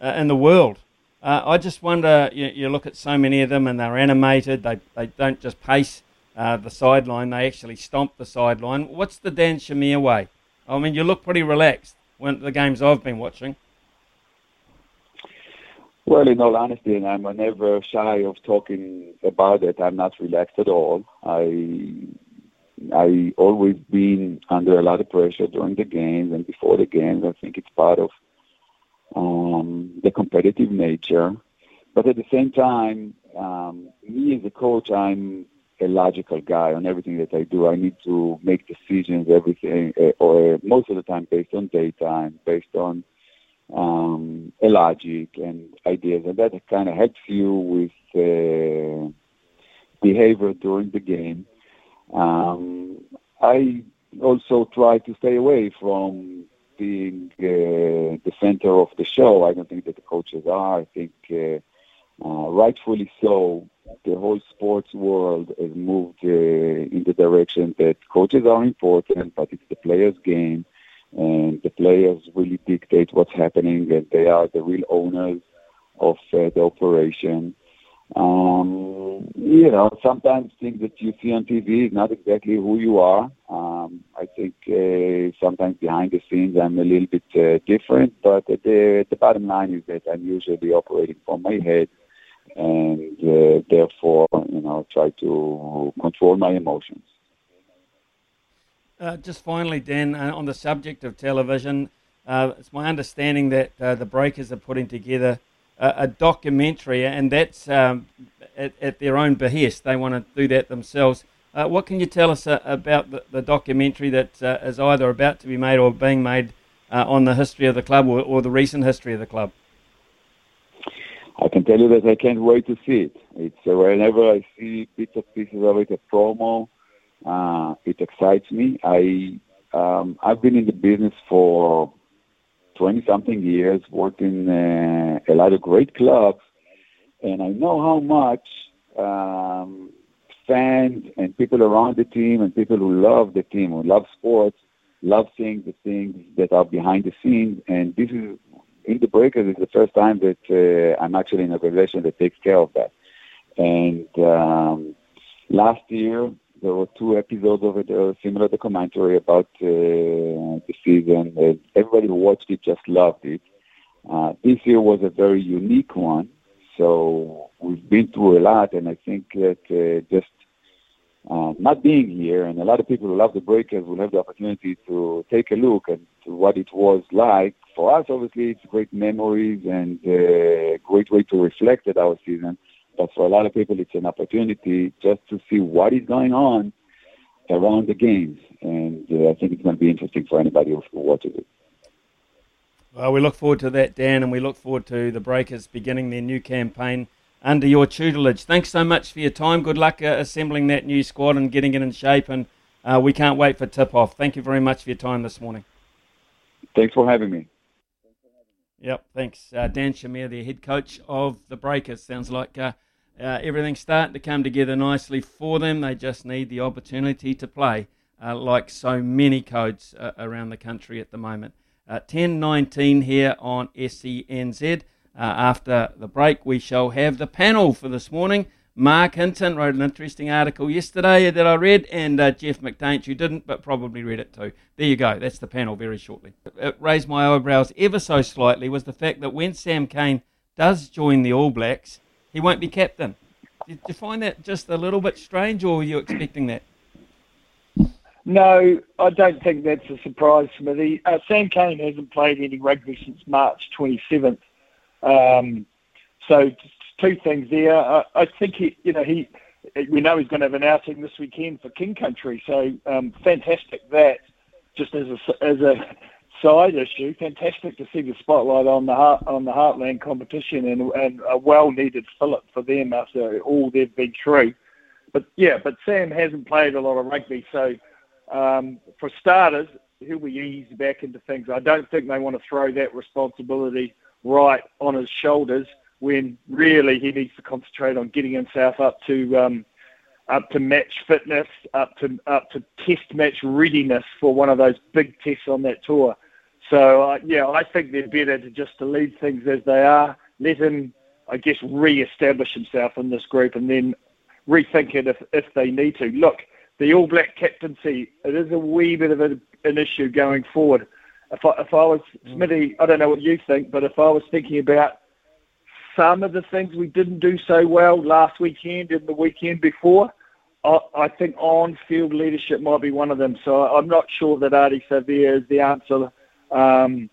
uh, in the world. Uh, I just wonder, you, you, look at so many of them and they're animated, they, they don't just pace uh, the sideline, they actually stomp the sideline. What's the Dan Shamir way? I mean, you look pretty relaxed when the games I've been watching. Well, in all honesty, and I'm never shy of talking about it. I'm not relaxed at all. I I always been under a lot of pressure during the games and before the games. I think it's part of um, the competitive nature. But at the same time, um, me as a coach, I'm a logical guy on everything that I do. I need to make decisions, everything, uh, or most of the time based on data and based on um, a logic and ideas, and that kind of helps you with uh, behavior during the game. Um, I also try to stay away from being uh, the center of the show. I don't think that the coaches are. I think uh, uh, rightfully so. The whole sports world has moved uh, in the direction that coaches are important, but it's the players' game and the players really dictate what's happening, and they are the real owners of uh, the operation. Um, you know, sometimes things that you see on TV is not exactly who you are. Um, I think uh, sometimes behind the scenes I'm a little bit uh, different, but the, the bottom line is that I'm usually operating from my head and uh, therefore, you know, try to control my emotions. Uh, just finally, Dan, uh, on the subject of television, uh, it's my understanding that uh, the Breakers are putting together a, a documentary, and that's um, at, at, their own behest. They want to do that themselves. Uh, what can you tell us uh, about the, the, documentary that is either about to be made or being made on the history of the club or, or, the recent history of the club? I can tell you that I can't wait to see it. It's whenever I see bits and pieces of it, a promo uh, it excites me. I um, I've been in the business for 20 something years, worked in uh, a lot of great clubs, and I know how much um, fans and people around the team and people who love the team, who love sports, love seeing the things that are behind the scenes. And this is in the Breakers is the first time that uh, I'm actually in a organization that takes care of that. And um, last year, there were two episodes of it, uh, similar documentary about uh, the season. Uh, everybody who watched it just loved it. Uh, this year was a very unique one. So we've been through a lot, and I think that uh, just uh, not being here, and a lot of people who love the Breakers will have the opportunity to take a look at what it was like. For us, obviously, it's great memories and a uh, great way to reflect at our season. But for a lot of people, it's an opportunity just to see what is going on around the games. And uh, I think it's going to be interesting for anybody who watches it. Well, we look forward to that, Dan, and we look forward to the Breakers beginning their new campaign under your tutelage. Thanks so much for your time. Good luck uh, assembling that new squad and getting it in shape. And uh, we can't wait for tip off. Thank you very much for your time this morning. Thanks for having me. Yep, thanks. Uh, Dan Shamir, the head coach of the Breakers. Sounds like uh, uh, everything's starting to come together nicely for them. They just need the opportunity to play, uh, like so many codes uh, around the country at the moment. Uh, 10.19 here on SENZ. Uh, after the break, we shall have the panel for this morning. Marc Hinton wrote an interesting article yesterday that I read, and uh, Jeff McTainch, who didn't, but probably read it too. There you go. That's the panel very shortly. It raised my eyebrows ever so slightly was the fact that when Sam Cane does join the All Blacks, he won't be captain. Did you find that just a little bit strange, or were you expecting that? No, I don't think that's a surprise, Smithy. Uh, Sam Cane hasn't played any rugby since March 27th. Um, so two things there. I, I think he, you know, he, we know he's going to have an outing this weekend for King Country. So um, fantastic that. Just as a as a side issue, fantastic to see the spotlight on the heart, on the Heartland competition and, and a well needed fillip for them after all they've been through. But yeah, but Sam hasn't played a lot of rugby, so um, for starters, he'll be eased back into things. I don't think they want to throw that responsibility right on his shoulders when really he needs to concentrate on getting himself up to um, up to match fitness, up to up to test match readiness for one of those big tests on that tour. So uh, yeah, I think they're better to just to leave things as they are. Let him, I guess, re-establish himself in this group, and then rethink it if if they need to. Look, the All Black captaincy, it is a wee bit of a, an issue going forward. If I, if I was Smithy, I don't know what you think, but if I was thinking about some of the things we didn't do so well last weekend and the weekend before, I, I think on-field leadership might be one of them. So I'm not sure that Ardie Savea is the answer. Um,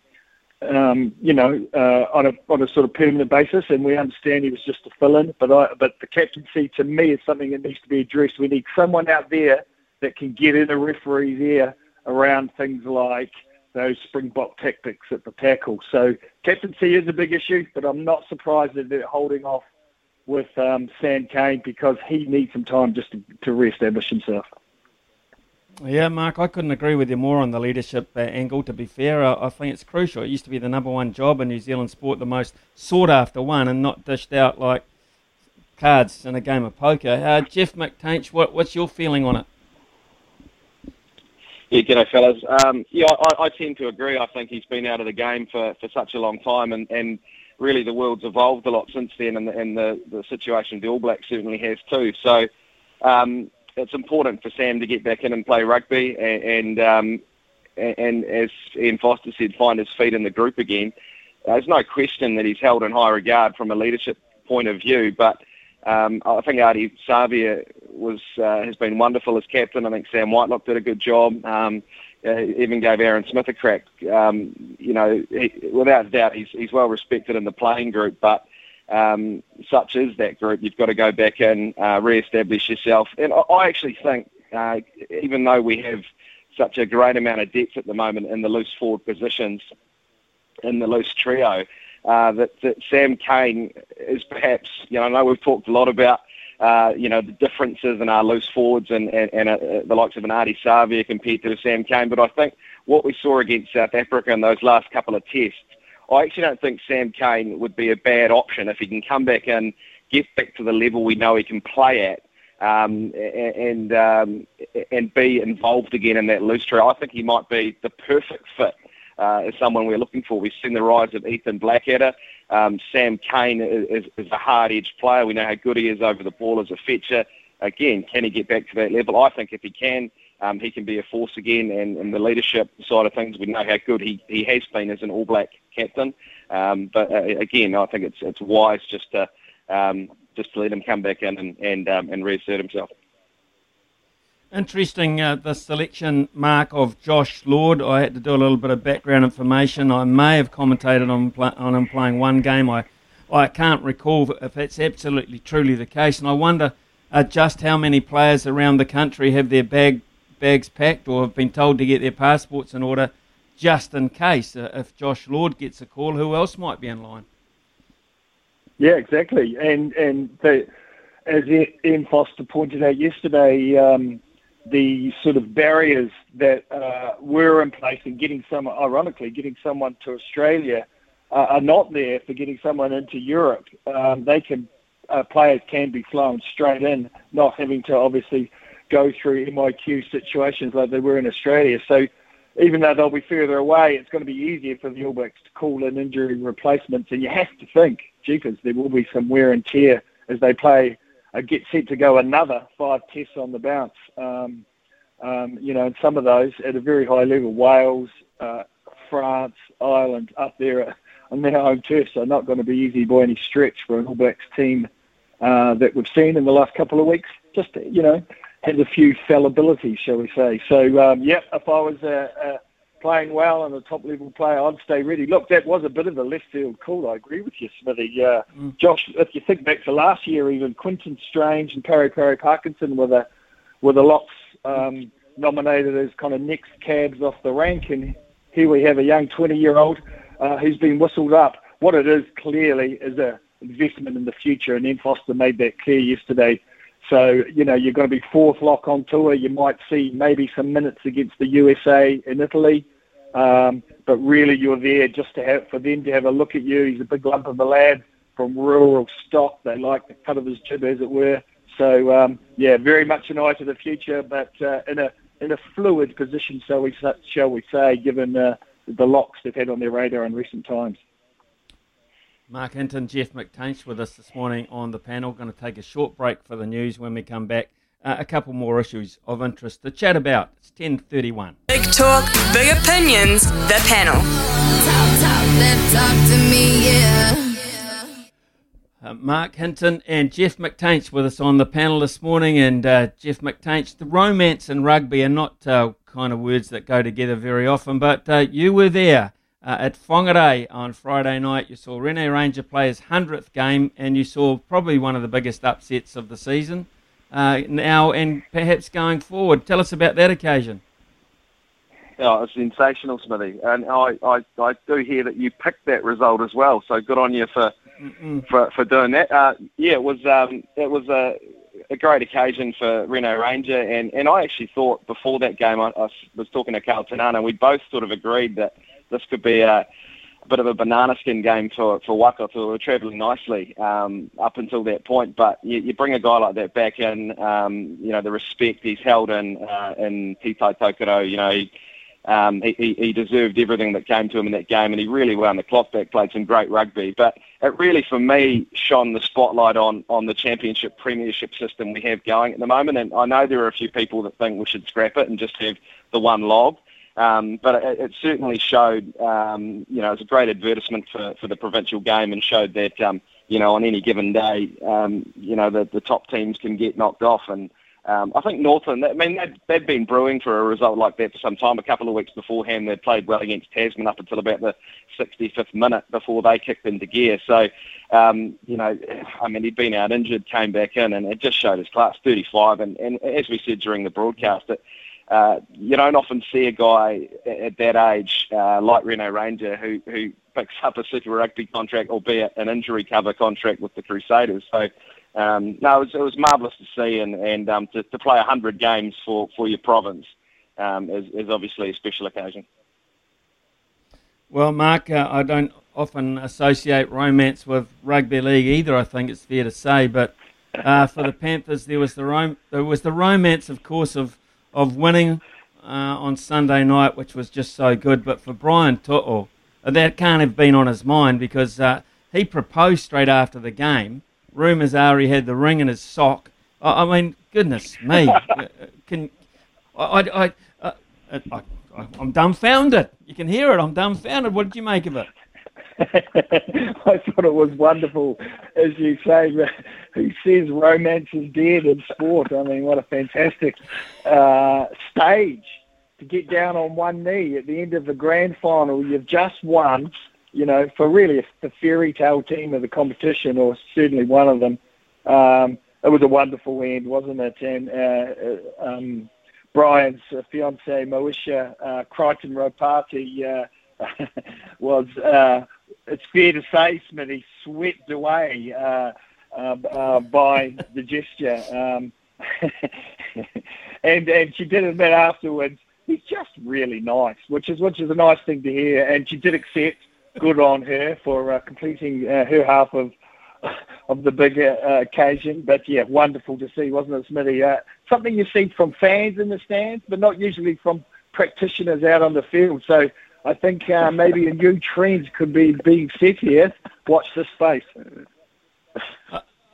um, you know, uh, on a on a sort of permanent basis, and we understand he was just a fill-in. But I, but the captaincy to me is something that needs to be addressed. We need someone out there that can get in a referee's ear around things like those springbok tactics at the tackle. So captaincy is a big issue, but I'm not surprised that they're holding off with um, Sam Cane because he needs some time just to, to re-establish himself. Yeah, Mark, I couldn't agree with you more on the leadership uh, angle. To be fair, I, I, think it's crucial. It used to be the number one job in New Zealand sport, the most sought after one, and not dished out like cards in a game of poker. Uh, Jeff McTainsh, what, what's your feeling on it? Yeah, g'day fellas. Um, yeah, I, I, tend to agree. I think he's been out of the game for, for such a long time, and, and really the world's evolved a lot since then, and the, and the, the situation the All Blacks certainly has too. So um, it's important for Sam to get back in and play rugby, and, and, um, and as Ian Foster said, find his feet in the group again. There's no question that he's held in high regard from a leadership point of view, but um, I think Ardie Savea was uh, has been wonderful as captain. I think Sam Whitelock did a good job. Um, uh, even gave Aaron Smith a crack. Um, you know, he, without doubt, he's he's well respected in the playing group, but um, such is that group. You've got to go back and uh, re-establish yourself. And I, I actually think, uh, even though we have such a great amount of depth at the moment in the loose forward positions, in the loose trio, uh, that, that Sam Cane is perhaps, you know, I know we've talked a lot about, uh, you know, the differences in our loose forwards and, and, and uh, the likes of an Ardie Savea compared to Sam Cane, but I think what we saw against South Africa in those last couple of tests, I actually don't think Sam Cane would be a bad option if he can come back and get back to the level we know he can play at. Um, and um, and be involved again in that loose trio. I think he might be the perfect fit uh, is someone we're looking for. We've seen the rise of Ethan Blackadder. Um, Sam Cane is, is a hard-edged player. We know how good he is over the ball as a fetcher. Again, can he get back to that level? I think if he can, um, he can be a force again. And, the leadership side of things, we know how good he, he has been as an All Black captain. Um, but uh, again, I think it's it's wise just to um, just to let him come back in and and, um, and reassert himself. Interesting, uh, the selection mark of Josh Lord. I had to do a little bit of background information. I may have commentated on on him playing one game. I I can't recall if that's absolutely truly the case, and I wonder uh, just how many players around the country have their bag bags packed or have been told to get their passports in order, just in case. Uh, if Josh Lord gets a call, who else might be in line? Yeah, exactly, and and the, as Ian Foster pointed out yesterday. Um, the sort of barriers that uh, were in place in getting someone, ironically, getting someone to Australia uh, are not there for getting someone into Europe. Um, they can, uh, players can be flown straight in, not having to obviously go through MIQ situations like they were in Australia. So even though they'll be further away, it's going to be easier for the All Blacks to call in injury replacements. And you have to think, jeepers, there will be some wear and tear as they play uh, get set to go another five tests on the bounce. Um, um, you know, and some of those at a very high level, Wales, uh, France, Ireland, up there on their home turf, so not going to be easy by any stretch for an All Blacks team uh, that we've seen in the last couple of weeks. Just you know, has a few fallibilities, shall we say. So, um, yeah, if I was uh, uh, playing well and a top level player, I'd stay ready. Look, that was a bit of a left field call. I agree with you, Smithy. Uh, Mm. Josh, if you think back to last year, even Quinten Strange and Pari Pari Parkinson were the were the locks um, nominated as kind of next cabs off the rank, and here we have a young 20 year old uh, who's been whistled up. What it is clearly is a investment in the future, and Ian Foster made that clear yesterday. So, you know, you're going to be fourth lock on tour. You might see maybe some minutes against the USA in Italy. Um, but really, you're there just to have for them to have a look at you. He's a big lump of a lad from rural stock. They like the cut of his jib, as it were. So, um, yeah, very much an eye to the future, but uh, in a in a fluid position, so we shall we say, given uh, the locks they've had on their radar in recent times. Marc Hinton, Jeff McTainsh with us this morning on the panel. Going to take a short break for the news when we come back. Uh, a couple more issues of interest to chat about. It's 10.31. Big talk, big opinions, the panel. Talk to me, yeah. Uh, Marc Hinton and Jeff McTainsh with us on the panel this morning. And uh, Jeff McTainsh, the romance and rugby are not uh, kind of words that go together very often, but uh, you were there uh, at Whangarei on Friday night. You saw Rene Ranger play his 100th game, and you saw probably one of the biggest upsets of the season uh, now and perhaps going forward. Tell us about that occasion. Oh, it's sensational, Smithy. And I, I, I do hear that you picked that result as well. So good on you for for, for doing that. Uh, yeah, it was um, it was a, a great occasion for Rene Ranger, and, and I actually thought before that game, I, I was talking to Karl Te Nana, we both sort of agreed that this could be a, a bit of a banana skin game for for Waikato. We were travelling nicely um, up until that point, but you, you bring a guy like that back in, um, you know, the respect he's held in uh, in Te Tai Tokerau, you know. He, um, he he deserved everything that came to him in that game, and he really wound the clock back, played some great rugby. But it really, for me, shone the spotlight on, on the championship premiership system we have going at the moment. And I know there are a few people that think we should scrap it and just have the one log. Um, but it, it certainly showed, um, you know, it was a great advertisement for, for the provincial game and showed that, um, you know, on any given day, um, you know, the, the top teams can get knocked off. And um, I think Northland, I mean, they'd, they'd been brewing for a result like that for some time. A couple of weeks beforehand, they'd played well against Tasman up until about the 65th minute before they kicked into gear. So, um, you know, I mean, he'd been out injured, came back in, and it just showed his class, 35. And, and as we said during the broadcast, it, uh, you don't often see a guy at that age uh, like Rene Ranger who, who picks up a Super Rugby contract, albeit an injury cover contract with the Crusaders. So, um, no, it was, it was marvellous to see, and, and um, to, to play 100 games for, for your province um, is, is obviously a special occasion. Well, Mark, uh, I don't often associate romance with rugby league either. I think it's fair to say, but uh, for the Panthers, there was the rom- there was the romance, of course, of of winning uh, on Sunday night, which was just so good. But for Brian To'o, that can't have been on his mind because uh, he proposed straight after the game. Rumours are he had the ring in his sock. I, I mean, goodness me, Uh, can I? I, uh, I, I I'm dumbfounded. You can hear it. I'm dumbfounded. What did you make of it? I thought it was wonderful, as you say. Who says romance is dead in sport? I mean, what a fantastic uh, stage to get down on one knee at the end of the grand final. You've just won, you know, for really the fairy tale team of the competition, or certainly one of them. Um, it was a wonderful end, wasn't it? And uh, uh, um, Brian's uh, fiancee, Moesha uh, Crichton Ropati, uh, was, uh, it's fair to say, Smithy, swept away uh, uh, uh, by the gesture. Um, and and she did admit afterwards, he's just really nice, which is which is a nice thing to hear. And she did accept. Good on her for uh, completing uh, her half of of the big uh, occasion. But yeah, wonderful to see, wasn't it, Smithy? Uh, something you see from fans in the stands, but not usually from practitioners out on the field. So I think uh, maybe a new trend could be being set here. Watch this space.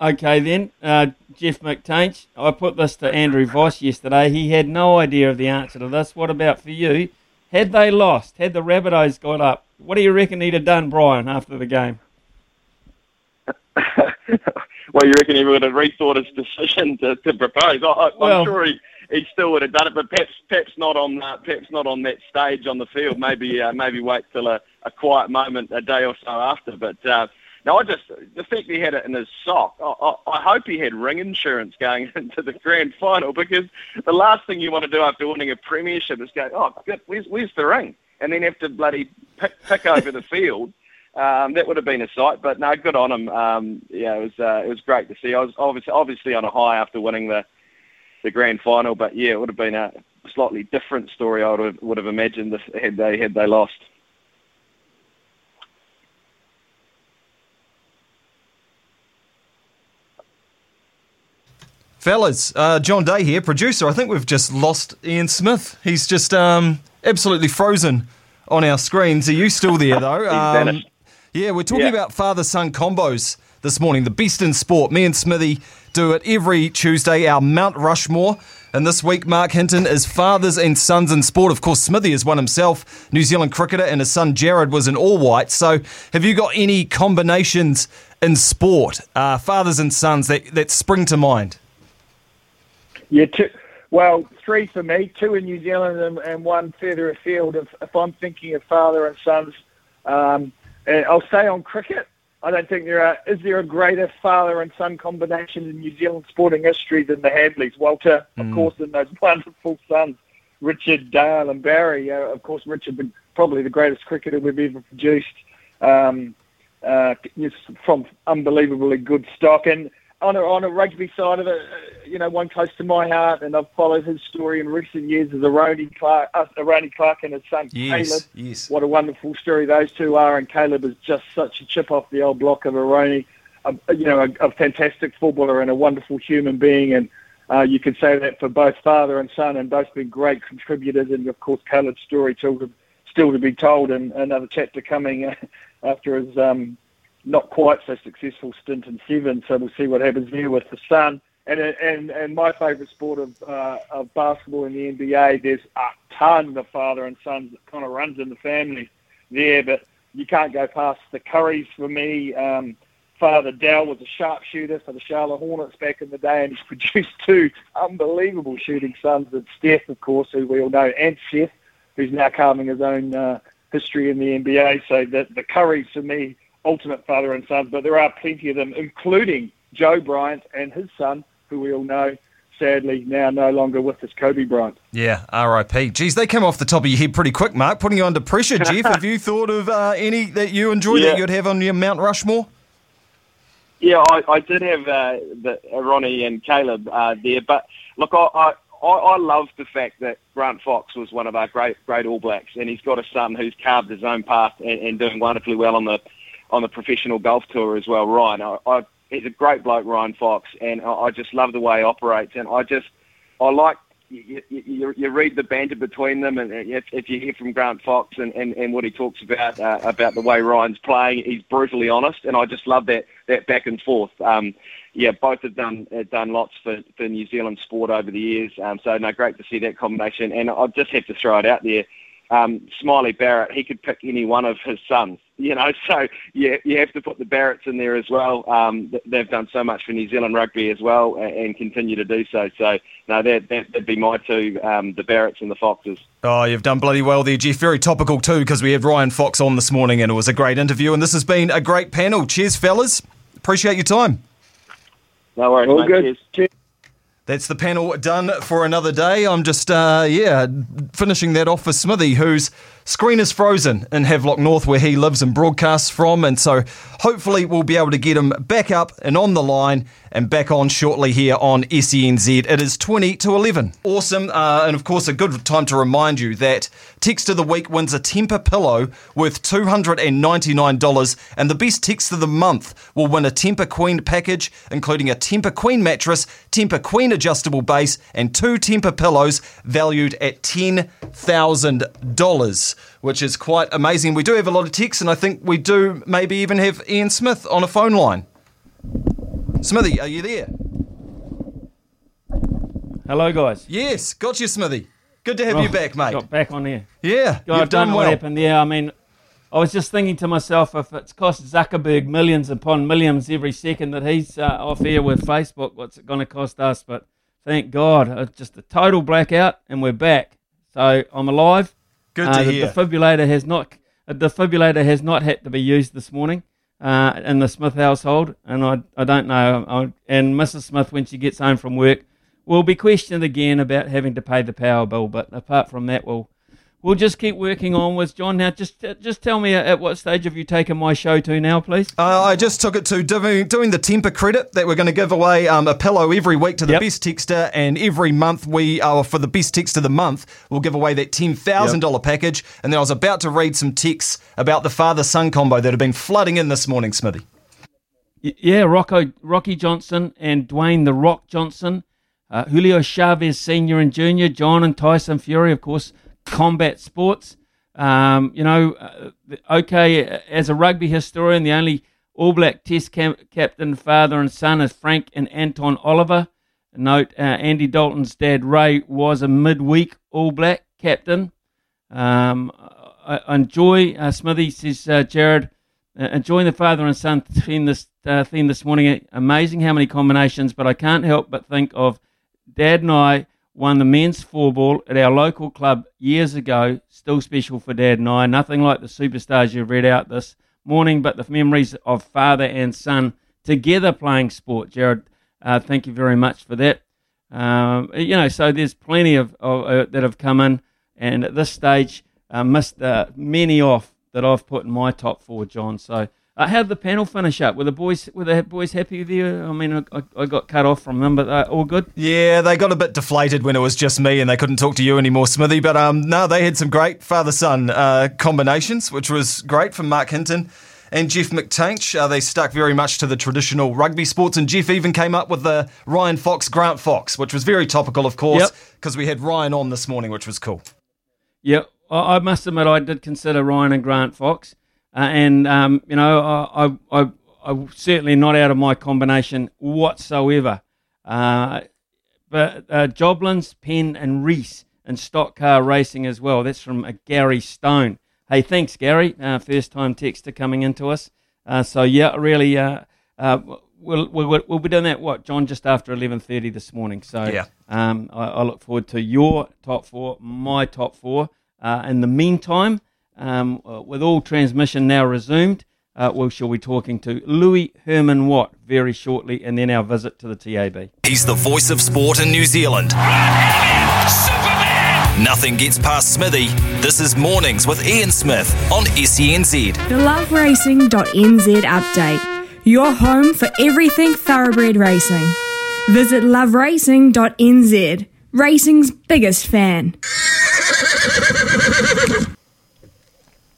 Okay, then, uh, Jeff McTainsh. I put this to Andrew Voss yesterday. He had no idea of the answer to this. What about for you? Had they lost, had the Rabbitohs got up, what do you reckon he'd have done, Brian, after the game? well, you reckon he would have rethought his decision to, to propose? I, I, Well- I'm sure he, he still would have done it, but perhaps perhaps not on uh, perhaps not on that stage on the field. Maybe uh, maybe wait till a, a quiet moment a day or so after. But uh, no, I just the fact he had it in his sock. I, I, I hope he had ring insurance going into the grand final because the last thing you want to do after winning a premiership is go, oh, good, where's where's the ring? And then have to bloody pick, pick over the field. Um, that would have been a sight, but no, good on him. Um, yeah, it was uh, it was great to see. I was obviously obviously on a high after winning the the grand final, but yeah, it would have been a slightly different story. I would have, would have imagined if, had they had they lost. Fellas, uh, John Day here, producer. I think we've just lost Ian Smith. He's just um, absolutely frozen on our screens. Are you still there, though? Um, yeah, we're talking Yeah. about father son combos this morning. The best in sport. Me and Smithy do it every Tuesday, our Mount Rushmore. And this week, Marc Hinton is fathers and sons in sport. Of course, Smithy is one himself, New Zealand cricketer, and his son Jared was an all white. So, have you got any combinations in sport, uh, fathers and sons, that, that spring to mind? Yeah, two. Well, three for me, two in New Zealand and, and one further afield. If, if I'm thinking of father and sons, um, and I'll say on cricket, I don't think there are. Is there a greater father and son combination in New Zealand sporting history than the Hadlees? Walter, of Mm. course, and those wonderful sons, Richard, Dale, and Barry. Uh, of course, Richard, probably the greatest cricketer we've ever produced. Um, uh, from unbelievably good stock. And on a, on a rugby side of it, uh, you know, one close to my heart, and I've followed his story in recent years is Eroni Clarke, uh, Eroni Clarke and his son Yes, Caleb. yes. What a wonderful story those two are, and Caleb is just such a chip off the old block of Eroni. A, you know, a, a fantastic footballer and a wonderful human being, and uh, you could say that for both father and son, and both been great contributors. And of course, Caleb's story still to, still to be told, and another chapter coming after his um, not quite so successful stint in seven. So we'll see what happens there with the son. And and and my favourite sport of uh, of basketball in the NBA, there's a ton of father and sons that kind of runs in the family there, but you can't go past the Currys for me. Um, Father Dell was a sharpshooter for the Charlotte Hornets back in the day, and he's produced two unbelievable shooting sons. And Steph, of course, who we all know, and Seth, who's now carving his own uh, history in the NBA. So the, the Currys, for me, ultimate father and son. But there are plenty of them, including Joe Bryant and his son, who we all know, sadly, now no longer with us, Kobe Bryant. Yeah, RIP. Geez, they came off the top of your head pretty quick, Mark. Putting you under pressure, Jeff. have you thought of uh, any that you enjoy Yeah. that you'd have on your Mount Rushmore? Yeah, I, I did have uh, the, uh, Ronnie and Caleb uh, there, but look, I, I, I I love the fact that Grant Fox was one of our great great All Blacks, and he's got a son who's carved his own path and, and doing wonderfully well on the on the professional golf tour as well. Ryan, I, I, he's a great bloke, Ryan Fox, and I, I just love the way he operates, and I just I like. You, you, you- read the banter between them, and if, if you hear from Grant Fox and, and, and what he talks about uh, about the way Ryan's playing, he's brutally honest, and I just love that that back and forth. Um, yeah, both have done have done lots for, for New Zealand sport over the years. Um, so no, great to see that combination. And I'll just have to throw it out there. Um, Smiley Barrett, he could pick any one of his sons, you know. So yeah, you have to put the Barretts in there as well. Um, they've done so much for New Zealand rugby as well, and, and continue to do so. So no, that that would be my two, um, the Barretts and the Foxes. Oh, you've done bloody well there, Jeff. Very topical too, because we had Ryan Fox on this morning, and it was a great interview. And this has been a great panel. Cheers, fellas. Appreciate your time. No worries, All mate. good. Cheers. That's the panel done for another day. I'm just, uh, yeah, finishing that off for Smithy, whose screen is frozen in Havelock North, where he lives and broadcasts from. And so hopefully we'll be able to get him back up and on the line and back on shortly here on SENZ. It is 20 to 11. Awesome. Uh, and of course, a good time to remind you that Text of the Week wins a Tempur pillow worth $299. And the best text of the month will win a Tempur Queen package, including a Tempur Queen mattress, Tempur Queen adjustable base, and two Tempur pillows valued at $10,000, which is quite amazing. We do have a lot of texts, and I think we do maybe even have Ian Smith on a phone line. Smithy, are you there? Hello, guys. Yes, got you, Smithy. Good to have you Oh, back, mate. Got back on here. Yeah, God, you've done well. What happened there? I mean, I was just thinking to myself, if it's cost Zuckerberg millions upon millions every second that he's uh, off air with Facebook, what's it going to cost us? But thank God, it's just a total blackout, and we're back. So I'm alive. Good Uh, to the hear. defibrillator has not a defibrillator has not had to be used this morning uh, in the Smith household, and I I don't know. I, and Mrs. Smith, when she gets home from work, will be questioned again about having to pay the power bill. But apart from that, we'll we'll just keep working onwards. John, now just just tell me at what stage have you taken my show to now, please? Uh, I just took it to doing, doing the temper credit that we're going to give away um, a pillow every week to the Yep. best texter, and every month we uh, for the best text of the month we'll give away that ten thousand dollar package. And then I was about to read some texts about the father son combo that have been flooding in this morning, Smithy. Yeah, Rocco, Rocky Johnson and Dwayne the Rock Johnson, uh, Julio Chavez Senior and Junior, John and Tyson Fury, of course, combat sports. Um, you know, uh, okay, as a rugby historian, the only All Black Test captain, father and son is Frank and Anton Oliver. Note: uh, Andy Dalton's dad Ray was a midweek All Black captain. Um, I, I enjoy uh, Smithy says uh, Jared. Uh, enjoying the father and son theme this uh, theme this morning. Amazing how many combinations, but I can't help but think of Dad and I won the men's four ball at our local club years ago. Still special for Dad and I. Nothing like the superstars you've read out this morning, but the memories of father and son together playing sport. Jared, uh, thank you very much for that. Um, you know, so there's plenty of, of uh, that have come in, and at this stage, uh, missed uh, many off that I've put in my top four, John. So, uh, how did the panel finish up? Were the boys were the boys happy with you? I mean, I, I, got cut off from them, but uh, all good. Yeah, they got a bit deflated when it was just me and they couldn't talk to you anymore, Smithy. But um, no, they had some great father son uh, combinations, which was great from Marc Hinton and Jeff McTainsh. Uh, they stuck very much to the traditional rugby sports, and Jeff even came up with the Ryan Fox Grant Fox, which was very topical, of course, Yep. because we had Ryan on this morning, which was cool. Yeah, I, I must admit I did consider Ryan and Grant Fox, uh, and um, you know I, I, I, I certainly not out of my combination whatsoever. Uh, but uh, Joblins, Penn, and Reese and stock car racing as well. That's from uh, Gary Stone. Hey, thanks, Gary. Uh, first time texter coming into us. Uh, so yeah, really, uh, uh, we'll, we'll we'll be doing that. What, John? Just after eleven thirty this morning. So Yeah. um, I, I look forward to your top four, my top four. Uh, in the meantime, um, uh, with all transmission now resumed, uh, we shall be talking to Louis Herman Watt very shortly, and then our visit to the TAB. He's the voice of sport in New Zealand. Nothing gets past Smithy. This is Mornings with Ian Smith on SENZ. The loveracing.nz update. Your home for everything thoroughbred racing. Visit loveracing.nz. Racing's biggest fan.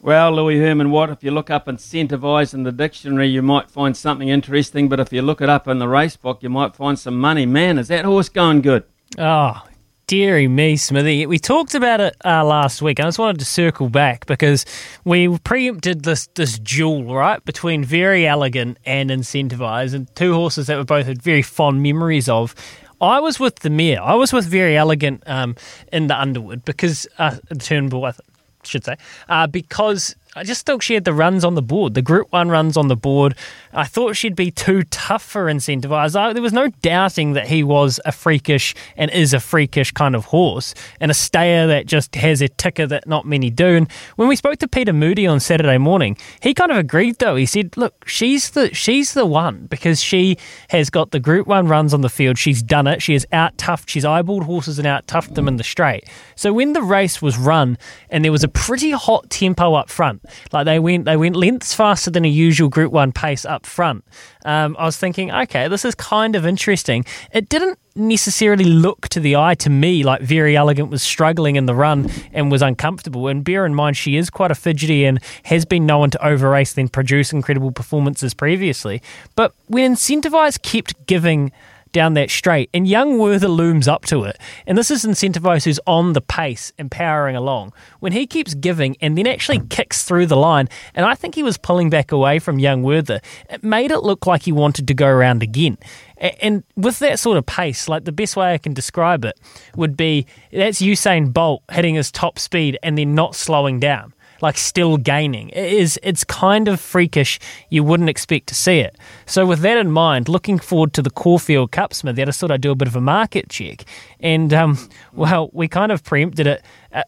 Well, Louis Herman Watt, if you look up incentivise in the dictionary, you might find something interesting, but if you look it up in the race book, you might find some money. Man, is that horse going good? Oh, dearie me, Smithy. We talked about it uh, last week. I just wanted to circle back because we preempted this this duel, right, between Very Elegant and Incentivise, and two horses that we both had very fond memories of. I was with the mare. I was with Very Elegant um, in the Underwood because uh, Turnbull, I th- should say, uh, because I just thought she had the runs on the board, the Group One runs on the board. I thought she'd be too tough for Incentivise. There was no doubting that he was a freakish and is a freakish kind of horse, and a stayer that just has a ticker that not many do. And when we spoke to Peter Moody on Saturday morning, he kind of agreed though. He said, "Look, she's the she's the one because she has got the Group One runs on the field. She's done it. She has out toughed. She's eyeballed horses and out toughed them in the straight. So when the race was run and there was a pretty hot tempo up front, like they went they went lengths faster than a usual Group One pace up front. Um, I was thinking, okay, this is kind of interesting. It didn't necessarily look to the eye to me like Very Elegant was struggling in the run and was uncomfortable. And bear in mind, she is quite a fidgety and has been known to over race then produce incredible performances previously. But when Incentivise kept giving down that straight, and Young Werther looms up to it. And this is Incentivise who's on the pace and powering along. When he keeps giving and then actually kicks through the line, and I think he was pulling back away from Young Werther, it made it look like he wanted to go around again. And with that sort of pace, like the best way I can describe it would be that's Usain Bolt hitting his top speed and then not slowing down. Like still gaining. It is it's kind of freakish. You wouldn't expect to see it. So with that in mind, looking forward to the Caulfield Cup, Smith, I just thought I'd do a bit of a market check. And um, well, we kind of preempted it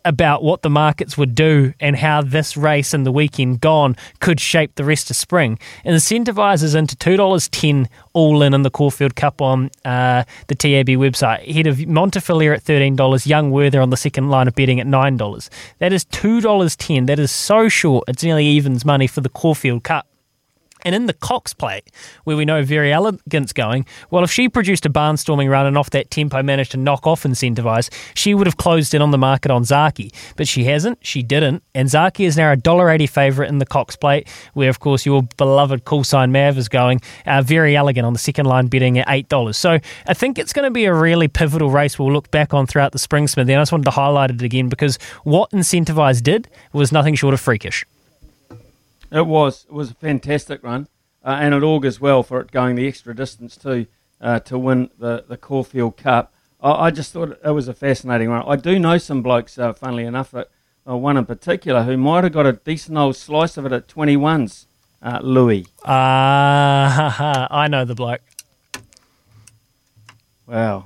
about what the markets would do and how this race and the weekend gone could shape the rest of spring. Incentivises into two dollars ten all in in the Caulfield Cup on uh, the TAB website. Head of Montefiore at thirteen dollars, Young Werther on the second line of betting at nine dollars. That is two dollars ten. That is so short. It's nearly evens money for the Caulfield Cup. And in the Cox plate, where we know Very Elegant's going, well, if she produced a barnstorming run and off that tempo managed to knock off Incentivise, she would have closed in on the market on Zaaki. But she hasn't, she didn't, and Zaaki is now a $1.80 favourite in the Cox plate, where, of course, your beloved call sign Mav is going. Uh, Very Elegant on the second line betting at $8. So I think it's going to be a really pivotal race we'll look back on throughout the spring, Smith. And I just wanted to highlight it again because what Incentivise did was nothing short of freakish. It was. It was a fantastic run, uh, and it augurs well for it going the extra distance too uh, to win the the Caulfield Cup. I, I, just thought it was a fascinating run. I do know some blokes, uh, funnily enough, that, uh, one in particular who might have got a decent old slice of it at twenty ones. Uh, Louis. Ah, I know the bloke. Wow,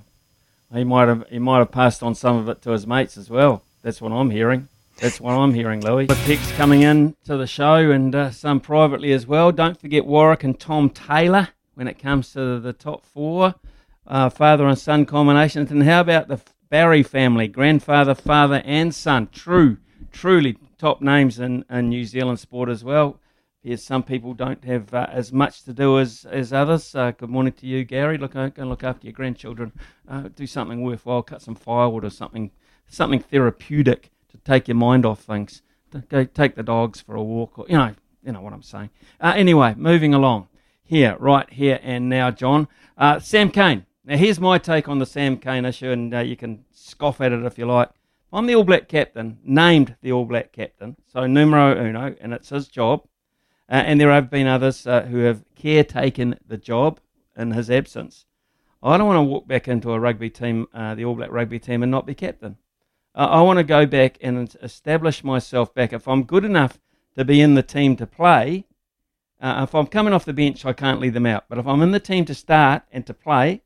he might have he might have passed on some of it to his mates as well. That's what I'm hearing. That's what I'm hearing, Louis. The picks coming in to the show and uh, some privately as well. Don't forget Warwick and Tom Taylor when it comes to the top four. Uh, father and son combinations. And how about the Barry family? Grandfather, father, and son. True, truly top names in, in New Zealand sport as well. Yes, some people don't have uh, as much to do as, as others. Uh, good morning to you, Gary. Look, go and look after your grandchildren. Uh, do something worthwhile. Cut some firewood or something, something therapeutic take your mind off things. Go take the dogs for a walk, or you know, you know what I'm saying. Uh, anyway, moving along here, right here and now, John. Uh, Sam Cane. Now, here's my take on the Sam Cane issue, and uh, you can scoff at it if you like. I'm the All Black captain, named the All Black captain, so numero uno, and it's his job. Uh, and there have been others uh, who have caretaken the job in his absence. I don't want to walk back into a rugby team, uh, the All Black rugby team, and not be captain. Uh, I want to go back and establish myself back. If I'm good enough to be in the team to play, uh, if I'm coming off the bench, I can't lead them out. But if I'm in the team to start and to play,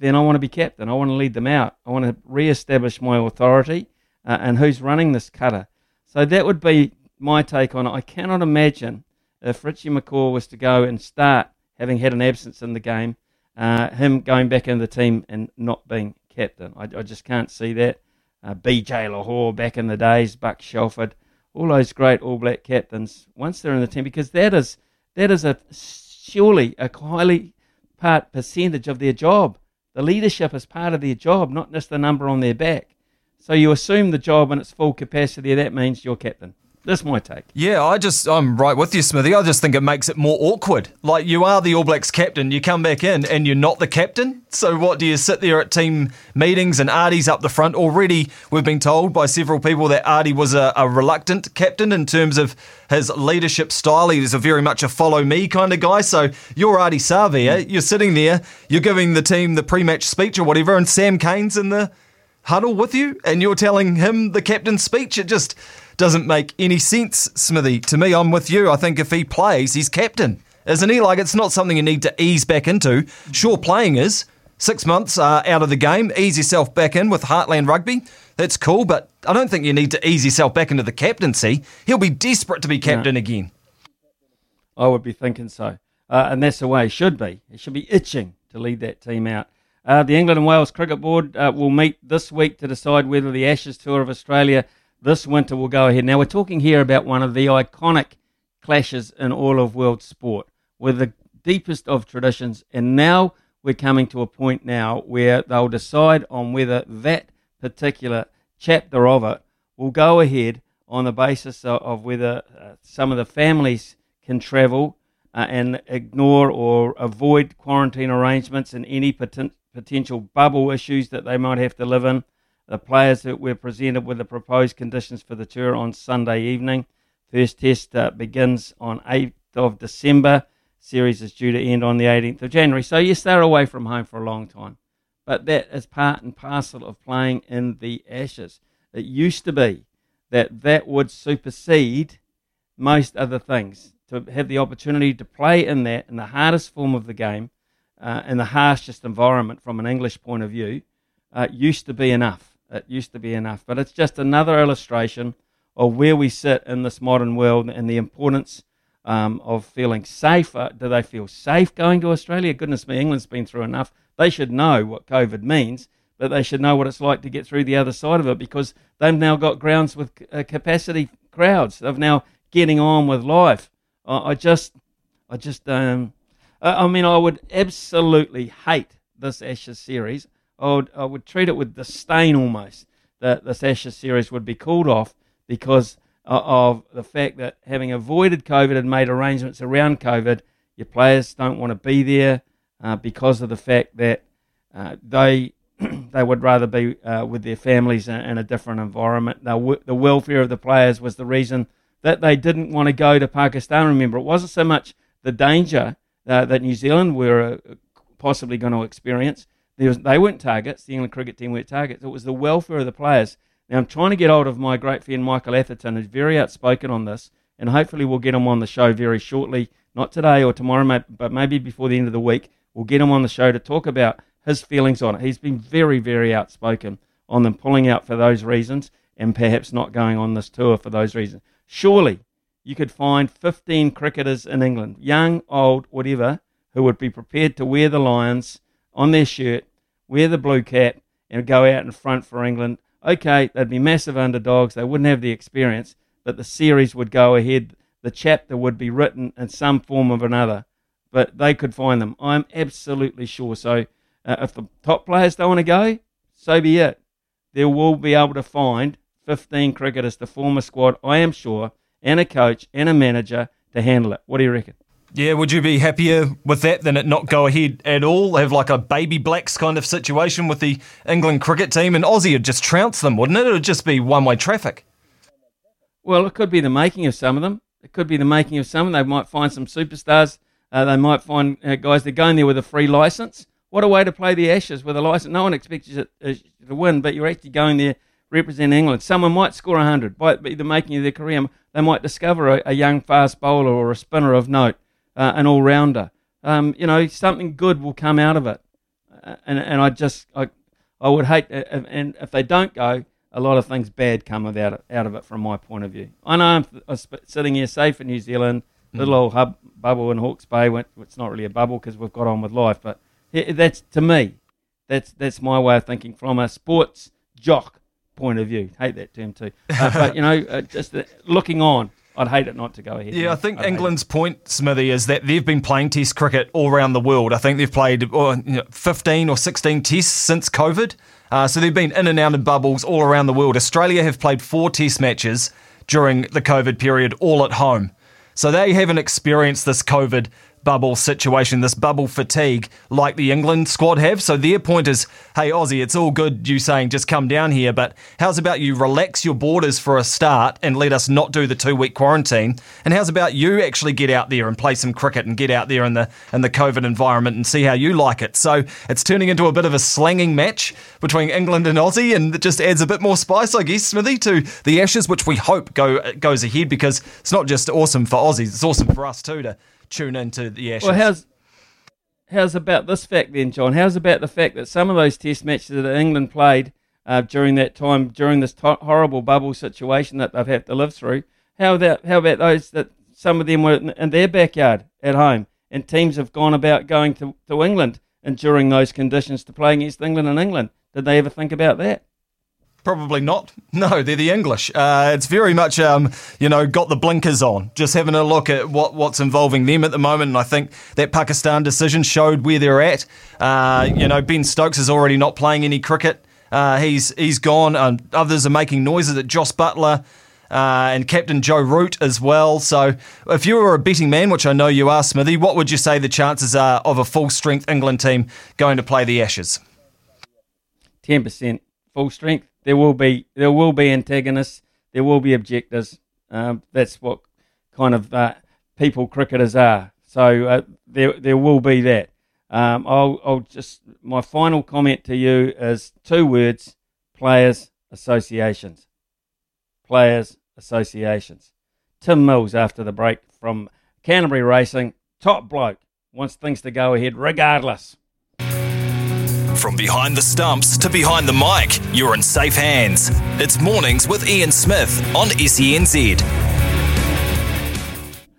then I want to be captain. I want to lead them out. I want to re-establish my authority uh, and who's running this cutter. So that would be my take on it. I cannot imagine if Richie McCaw was to go and start having had an absence in the game, uh, him going back in the team and not being captain. I, I just can't see that uh, BJ Lochore back in the days, Buck Shelford, all those great All Black captains. Once they're in the team, because that is that is a surely a highly part percentage of their job. The leadership is part of their job, not just the number on their back. So you assume the job in its full capacity. That means you're captain. That's my take. Yeah, I just I'm right with you, Smithy. I just think it makes it more awkward. Like you are the All Blacks captain, you come back in and you're not the captain. So what do you sit there at team meetings and Ardie's up the front? Already we've been told by several people that Ardie was a, a reluctant captain in terms of his leadership style. He was a very much a follow me kind of guy. So you're Ardie Savea, eh? mm. you're sitting there, you're giving the team the pre-match speech or whatever, and Sam Cane's in the huddle with you, and you're telling him the captain's speech. It just doesn't make any sense, Smithy. To me, I'm with you. I think if he plays, he's captain, isn't he? Like, it's not something you need to ease back into. Sure, playing is. Six months uh, out of the game, ease yourself back in with Heartland Rugby. That's cool, but I don't think you need to ease yourself back into the captaincy. He'll be desperate to be captain again. I would be thinking so. Uh, and that's the way it should be. It should be itching to lead that team out. Uh, the England and Wales Cricket Board uh, will meet this week to decide whether the Ashes Tour of Australia this winter will go ahead. Now, we're talking here about one of the iconic clashes in all of world sport with the deepest of traditions. And now we're coming to a point now where they'll decide on whether that particular chapter of it will go ahead on the basis of, whether uh, some of the families can travel uh, and ignore or avoid quarantine arrangements and any poten- potential bubble issues that they might have to live in the players that were presented with the proposed conditions for the tour on Sunday evening. First test uh, begins on 8th of December. Series is due to end on the 18th of January. So yes, they're away from home for a long time. But that is part and parcel of playing in the Ashes. It used to be that that would supersede most other things. To have the opportunity to play in that, in the hardest form of the game, uh, in the harshest environment from an English point of view, uh, used to be enough. It used to be enough. But it's just another illustration of where we sit in this modern world and the importance um, of feeling safe. Uh, do they feel safe going to Australia? Goodness me, England's been through enough. They should know what COVID means, but they should know what it's like to get through the other side of it because they've now got grounds with uh, capacity crowds. They've now getting on with life. I, just, I just, um, I mean, I would absolutely hate this Ashes series. I would, I would treat it with disdain almost that this Ashes series would be called off because of the fact that having avoided COVID and made arrangements around COVID, your players don't want to be there uh, because of the fact that uh, they they would rather be uh, with their families in, in, a different environment. The, the welfare of the players was the reason that they didn't want to go to Pakistan. Remember, it wasn't so much the danger uh, that New Zealand were uh, possibly going to experience. Was, they weren't targets. The England cricket team weren't targets. It was the welfare of the players. Now, I'm trying to get hold of my great friend Michael Atherton, who's very outspoken on this, and hopefully we'll get him on the show very shortly. Not today or tomorrow, but maybe before the end of the week. We'll get him on the show to talk about his feelings on it. He's been very, very outspoken on them pulling out for those reasons and perhaps not going on this tour for those reasons. Surely you could find 15 cricketers in England, young, old, whatever, who would be prepared to wear the Lions on their shirt, wear the blue cap, and go out in front for England okay, they'd be massive underdogs. They wouldn't have the experience, but the series would go ahead. The chapter would be written in some form or another, but they could find them. I'm absolutely sure. So uh, if the top players don't want to go, so be it. They will be able to find 15 cricketers to form a squad, I am sure, and a coach and a manager to handle it. What do you reckon? Yeah, would you be happier with that than it not go ahead at all? Have like a baby blacks kind of situation with the England cricket team, and Aussie would just trounce them, wouldn't it? It would just be one way traffic. Well, it could be the making of some of them. It could be the making of some. They might find some superstars. Uh, they might find uh, guys that are going there with a free license. What a way to play the Ashes with a license. No one expects you to, uh, to win, but you're actually going there representing England. Someone might score 100, might be the making of their career. They might discover a, a young fast bowler or a spinner of note uh, an all rounder. Um, you know, something good will come out of it. Uh, and and I just I I would hate uh, and if they don't go, a lot of things bad come out of, out of it from my point of view. I know I'm, I'm sitting here safe in New Zealand, mm. little old hub bubble in Hawke's Bay. It's not really a bubble because we've got on with life, but that's to me, that's that's my way of thinking from a sports jock point of view. Hate that term too, uh, but you know, uh, just looking on I'd hate it not to go ahead. Yeah, I think I'd England's point, Smithy, is that they've been playing Test cricket all around the world. I think they've played oh, you know, 15 or 16 Tests since COVID. Uh, so they've been in and out of bubbles all around the world. Australia have played four Test matches during the COVID period, all at home. So they haven't experienced this COVID bubble situation, this bubble fatigue, like the England squad have. So their point is, hey Aussie, it's all good you saying just come down here, but how's about you relax your borders for a start and let us not do the two week quarantine? And how's about you actually get out there and play some cricket and get out there in the in the COVID environment and see how you like it? So it's turning into a bit of a slanging match between England and Aussie, and it just adds a bit more spice, I guess, Smithy, to the Ashes, which we hope go goes ahead because it's not just awesome for Aussies, it's awesome for us too to tune into the Ashes. Well, how's how's about this fact then, John? How's about the fact that some of those Test matches that England played uh, during that time, during this to- horrible bubble situation that they've had to live through, how about how about those that some of them were in, in their backyard at home, and teams have gone about going to, to England and during those conditions to play against England and England? Did they ever think about that? Probably not. No, they're the English. Uh, it's very much, um, you know, got the blinkers on. Just having a look at what, what's involving them at the moment. And I think that Pakistan decision showed where they're at. Uh, you know, Ben Stokes is already not playing any cricket. Uh, he's he's gone. Um, others are making noises at Jos Buttler uh, and Captain Joe Root as well. So, if you were a betting man, which I know you are, Smithy, what would you say the chances are of a full strength England team going to play the Ashes? Ten percent full strength there will be there will be antagonists, there will be objectors. Um, that's what kind of uh, people cricketers are. So uh, there there will be that. Um, I'll, I'll just my final comment to you is two words: players associations. Players Associations. Tim Mills after the break from Canterbury Racing. Top bloke. Wants things to go ahead regardless. From behind the stumps to behind the mic, you're in safe hands. It's mornings with Ian Smith on SENZ.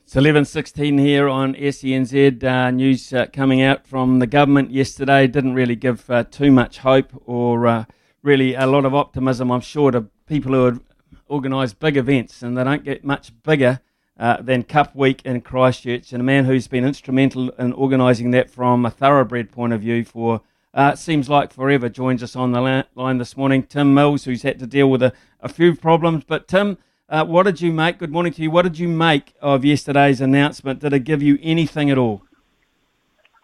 It's 11.16 here on SENZ. Uh, news uh, coming out from the government yesterday didn't really give uh, too much hope or uh, really a lot of optimism, I'm sure, to people who have organised big events, and they don't get much bigger uh, than Cup Week in Christchurch. And a man who's been instrumental in organising that from a thoroughbred point of view for uh, seems like forever joins us on the line this morning. Tim Mills, who's had to deal with a, a few problems. But, Tim, uh, what did you make? Good morning to you. What did you make of yesterday's announcement? Did it give you anything at all?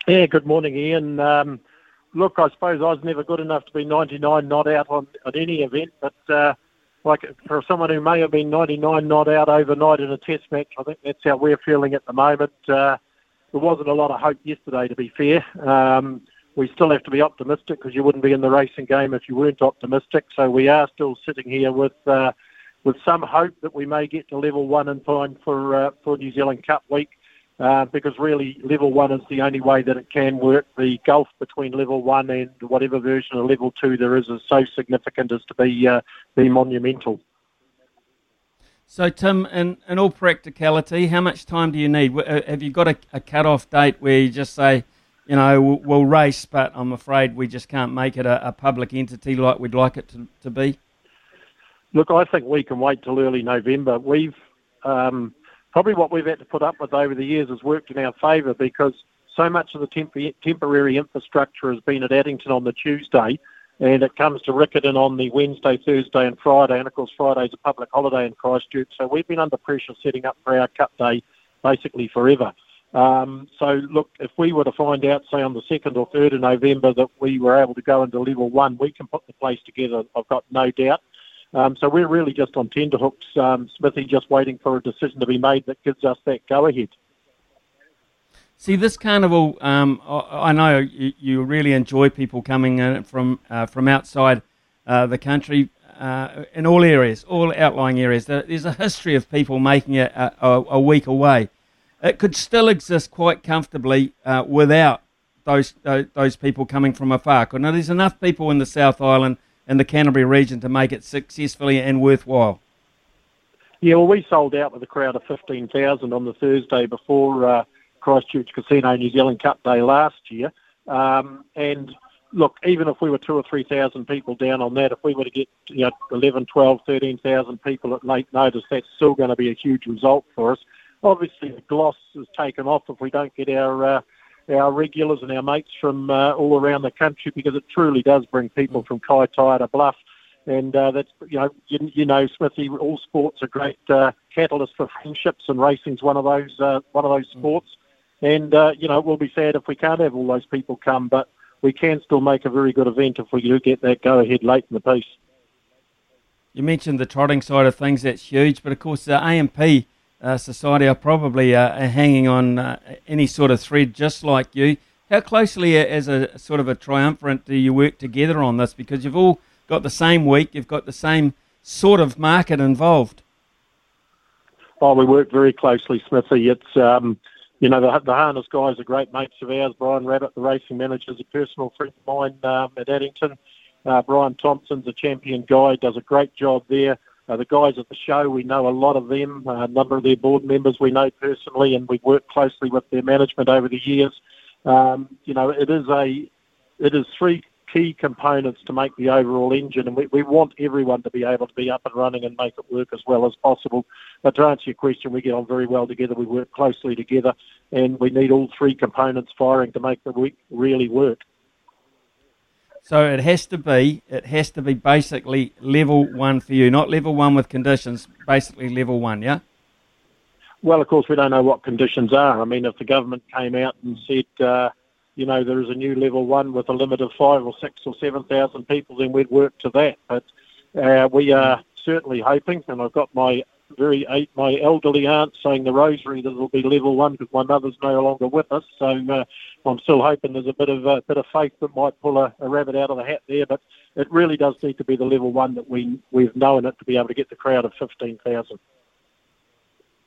Yeah, good morning, Ian. Um, look, I suppose I was never good enough to be 99 not out on, on any event, but uh, like for someone who may have been 99 not out overnight in a test match, I think that's how we're feeling at the moment. Uh, there wasn't a lot of hope yesterday, to be fair. Um, we still have to be optimistic because you wouldn't be in the racing game if you weren't optimistic. So we are still sitting here with uh, with some hope that we may get to level one in time for uh, for New Zealand Cup week. Uh, because really, level one is the only way that it can work. The gulf between level one and whatever version of level two there is is so significant as to be uh, be monumental. So, Tim, in, in all practicality, how much time do you need? Uh, Have you got a, a cut-off date where you just say, you know, we'll, we'll race, but I'm afraid we just can't make it a, a public entity like we'd like it to, to be? Look, I think we can wait till early November. We've um, probably what we've had to put up with over the years has worked in our favour because so much of the temp- temporary infrastructure has been at Addington on the Tuesday, and it comes to Riccarton on the Wednesday, Thursday, and Friday. And of course, Friday's a public holiday in Christchurch, so we've been under pressure setting up for our Cup Day basically forever. Um, so, look, if we were to find out, say, on the 2nd or 3rd of November that we were able to go into level one, we can put the place together, I've got no doubt. Um, so we're really just on tenterhooks, um, Smithy, just waiting for a decision to be made that gives us that go-ahead. See, this carnival, um, I I know you, you really enjoy people coming in from uh, from outside uh, the country uh, in all areas, all outlying areas. There's a history of people making it a, a, a week away. It could still exist quite comfortably uh, without those, those those people coming from afar. Now, there's enough people in the South Island and the Canterbury region to make it successfully and worthwhile. Yeah, well, we sold out with a crowd of 15,000 on the Thursday before uh, Christchurch Casino New Zealand Cup Day last year. Um, and look, even if we were two or 3,000 people down on that, if we were to get you know, 11, 12, 13,000 people at late notice, that's still going to be a huge result for us. Obviously, the gloss is taken off if we don't get our uh, our regulars and our mates from uh, all around the country because it truly does bring people from Kaitaia to Bluff. And uh, that's you know you, you know Smithy, all sports are great uh, catalyst for friendships, and racing's one of those uh, one of those sports. And uh, you know we'll be sad if we can't have all those people come, but we can still make a very good event if we do get that go ahead late in the piece. You mentioned the trotting side of things, that's huge, but of course the A&P uh, Society are probably uh, hanging on uh, any sort of thread just like you. How closely, uh, as a sort of a triumvirate, do you work together on this? Because you've all got the same week, you've got the same sort of market involved. Oh, we work very closely, Smithy. It's um, you know the, the harness guys are great mates of ours. Brian Rabbit, the racing manager, is a personal friend of mine um, at Addington. Uh, Brian Thompson's a champion guy, does a great job there. Uh, the guys at the show, we know a lot of them. Uh, a number of their board members we know personally, and we've worked closely with their management over the years. Um, you know, it is a it is three key components to make the overall engine, and we, we want everyone to be able to be up and running and make it work as well as possible. But to answer your question, we get on very well together. We work closely together, and we need all three components firing to make the week really work. So it has to be, it has to be basically level one for you, not level one with conditions, basically level one, yeah? Well, of course, we don't know what conditions are. I mean, if the government came out and said, uh, you know, there is a new level one with a limit of five or six or seven thousand people, then we'd work to that. But uh, we are certainly hoping, and I've got my very my elderly aunt saying the rosary that it'll be level one because my mother's no longer with us. So uh, I'm still hoping there's a bit of a bit of faith that might pull a, a rabbit out of the hat there. But it really does need to be the level one that we we've known it to be able to get the crowd of fifteen thousand.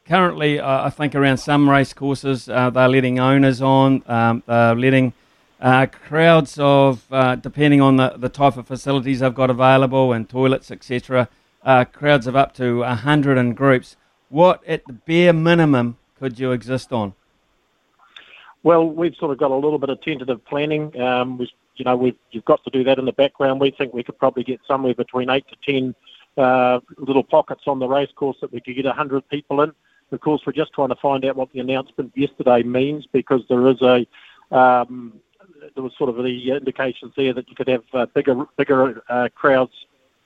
Currently, uh, I think around some race courses uh, they're letting owners on, um, they're letting uh, crowds of, uh, depending on the, the type of facilities they've got available and toilets, etc., uh, crowds of up to 100 in groups. What, at the bare minimum, could you exist on? Well, we've sort of got a little bit of tentative planning. Um, we, you know, we've, you've got to do that in the background. We think we could probably get somewhere between 8 to 10 uh, little pockets on the race course that we could get 100 people in. Of course, we're just trying to find out what the announcement yesterday means because there is a um, there was sort of the indications there that you could have uh, bigger bigger uh, crowds,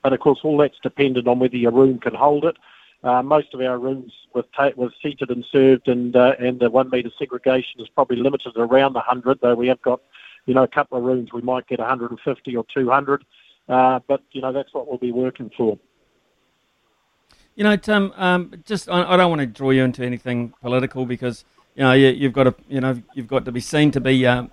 but of course all that's dependent on whether your room can hold it. Uh, most of our rooms with ta- seated and served, and uh, and the one metre segregation is probably limited to around the hundred. Though we have got, you know, a couple of rooms we might get 150 or 200, uh, but you know that's what we'll be working for. You know, Tim, um, just I, I, don't want to draw you into anything political because you know you, have got to you know you've got to be seen to be um,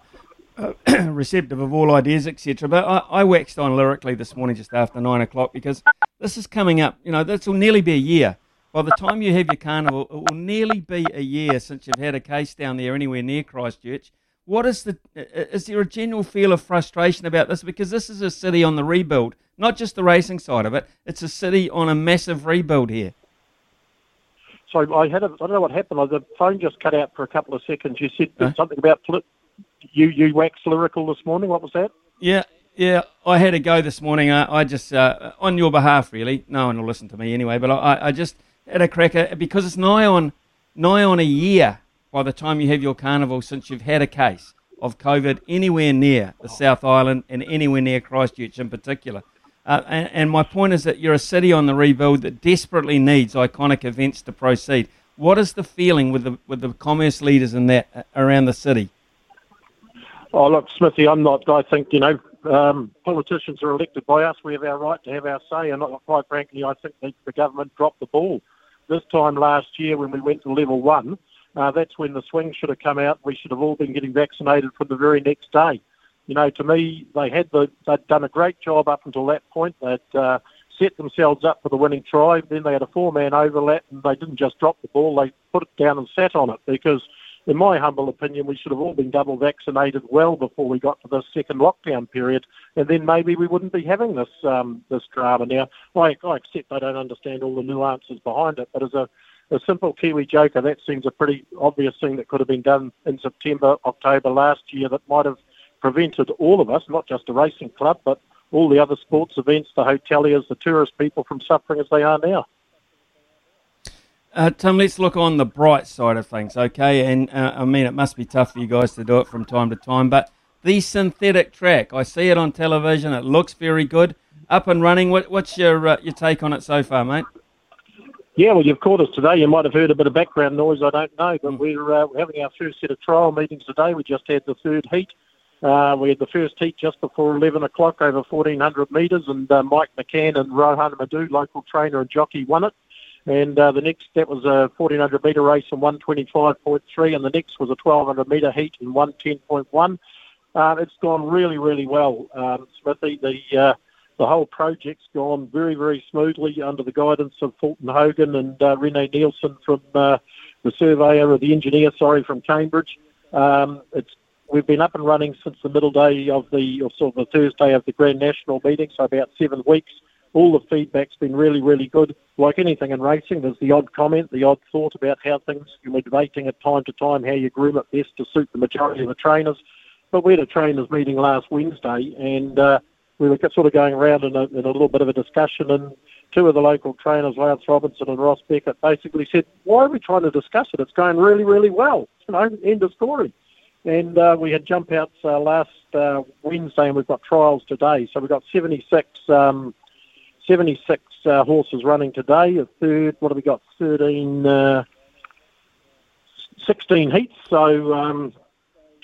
Uh, receptive of all ideas, etc. But I, I, waxed on lyrically this morning just after nine o'clock because this is coming up. You know, this will nearly be a year. By the time you have your carnival, it will nearly be a year since you've had a case down there anywhere near Christchurch. What is the? Is there a general feel of frustration about this? Because this is a city on the rebuild, not just the racing side of it. It's a city on a massive rebuild here. So I had a, I don't know what happened. The phone just cut out for a couple of seconds. You said huh? something about you you waxed lyrical this morning. What was that? Yeah, yeah. I had a go this morning. I, I just uh, on your behalf, really. No one will listen to me anyway. But I, I just had a cracker because it's nigh on nigh on a year by the time you have your carnival since you've had a case of COVID anywhere near the South Island and anywhere near Christchurch in particular. Uh, and, and, my point is that you're a city on the rebuild that desperately needs iconic events to proceed. What is the feeling with the with the commerce leaders in that uh, around the city? Oh, look, Smithy, I'm not. I think you know, um, politicians are elected by us. We have our right to have our say, and quite frankly, I think the, the government dropped the ball this time last year when we went to level one. Uh, that's when the swing should have come out. We should have all been getting vaccinated from the very next day. You know, to me, they had the they'd done a great job up until that point. They'd uh, set themselves up for the winning try. Then they had a four-man overlap, and they didn't just drop the ball; they put it down and sat on it because in my humble opinion, we should have all been double vaccinated well before we got to the second lockdown period, and then maybe we wouldn't be having this um, this drama. Now, I, I accept I don't understand all the nuances behind it, but as a, a simple Kiwi joker, that seems a pretty obvious thing that could have been done in September, October last year that might have prevented all of us, not just a racing club, but all the other sports events, the hoteliers, the tourist people from suffering as they are now. Uh, Tim, let's look on the bright side of things, okay? And uh, I mean, it must be tough for you guys to do it from time to time, but the synthetic track, I see it on television. It looks very good, up and running. What, what's your uh, your take on it so far, mate? Yeah, well, you've caught us today. You might have heard a bit of background noise. I don't know, but mm. we're, uh, we're having our first set of trial meetings today. We just had the third heat. Uh, we had the first heat just before 11 o'clock over 1,400 metres, and uh, Mike McCann and Rohan Mudhoo, local trainer and jockey, won it. And uh, the next, that was a 1400 metre race in 125.3, and the next was a 1200 metre heat in 110.1. Uh, it's gone really, really well, um, Smithy. The uh, the whole project's gone very, very smoothly under the guidance of Fulton Hogan and uh, Rene Nielsen from uh, the surveyor or the engineer, sorry, from Cambridge. Um, it's we've been up and running since the middle day of the, or sort of the Thursday of the Grand National meeting, so about seven weeks all the feedback's been really, really good. Like anything in racing, there's the odd comment, the odd thought about how things, we're debating at time to time how you groom it best to suit the majority of the trainers. But we had a trainers meeting last Wednesday and uh, we were sort of going around in a, in a little bit of a discussion and two of the local trainers, Lance Robinson and Ross Beckett, basically said, why are we trying to discuss it? It's going really, really well. You know, end of story. And uh, we had jump outs uh, last uh, Wednesday and we've got trials today. So we've got 76 um, 76 uh, horses running today. A third, what have we got? 13, uh, 16 heats. So um,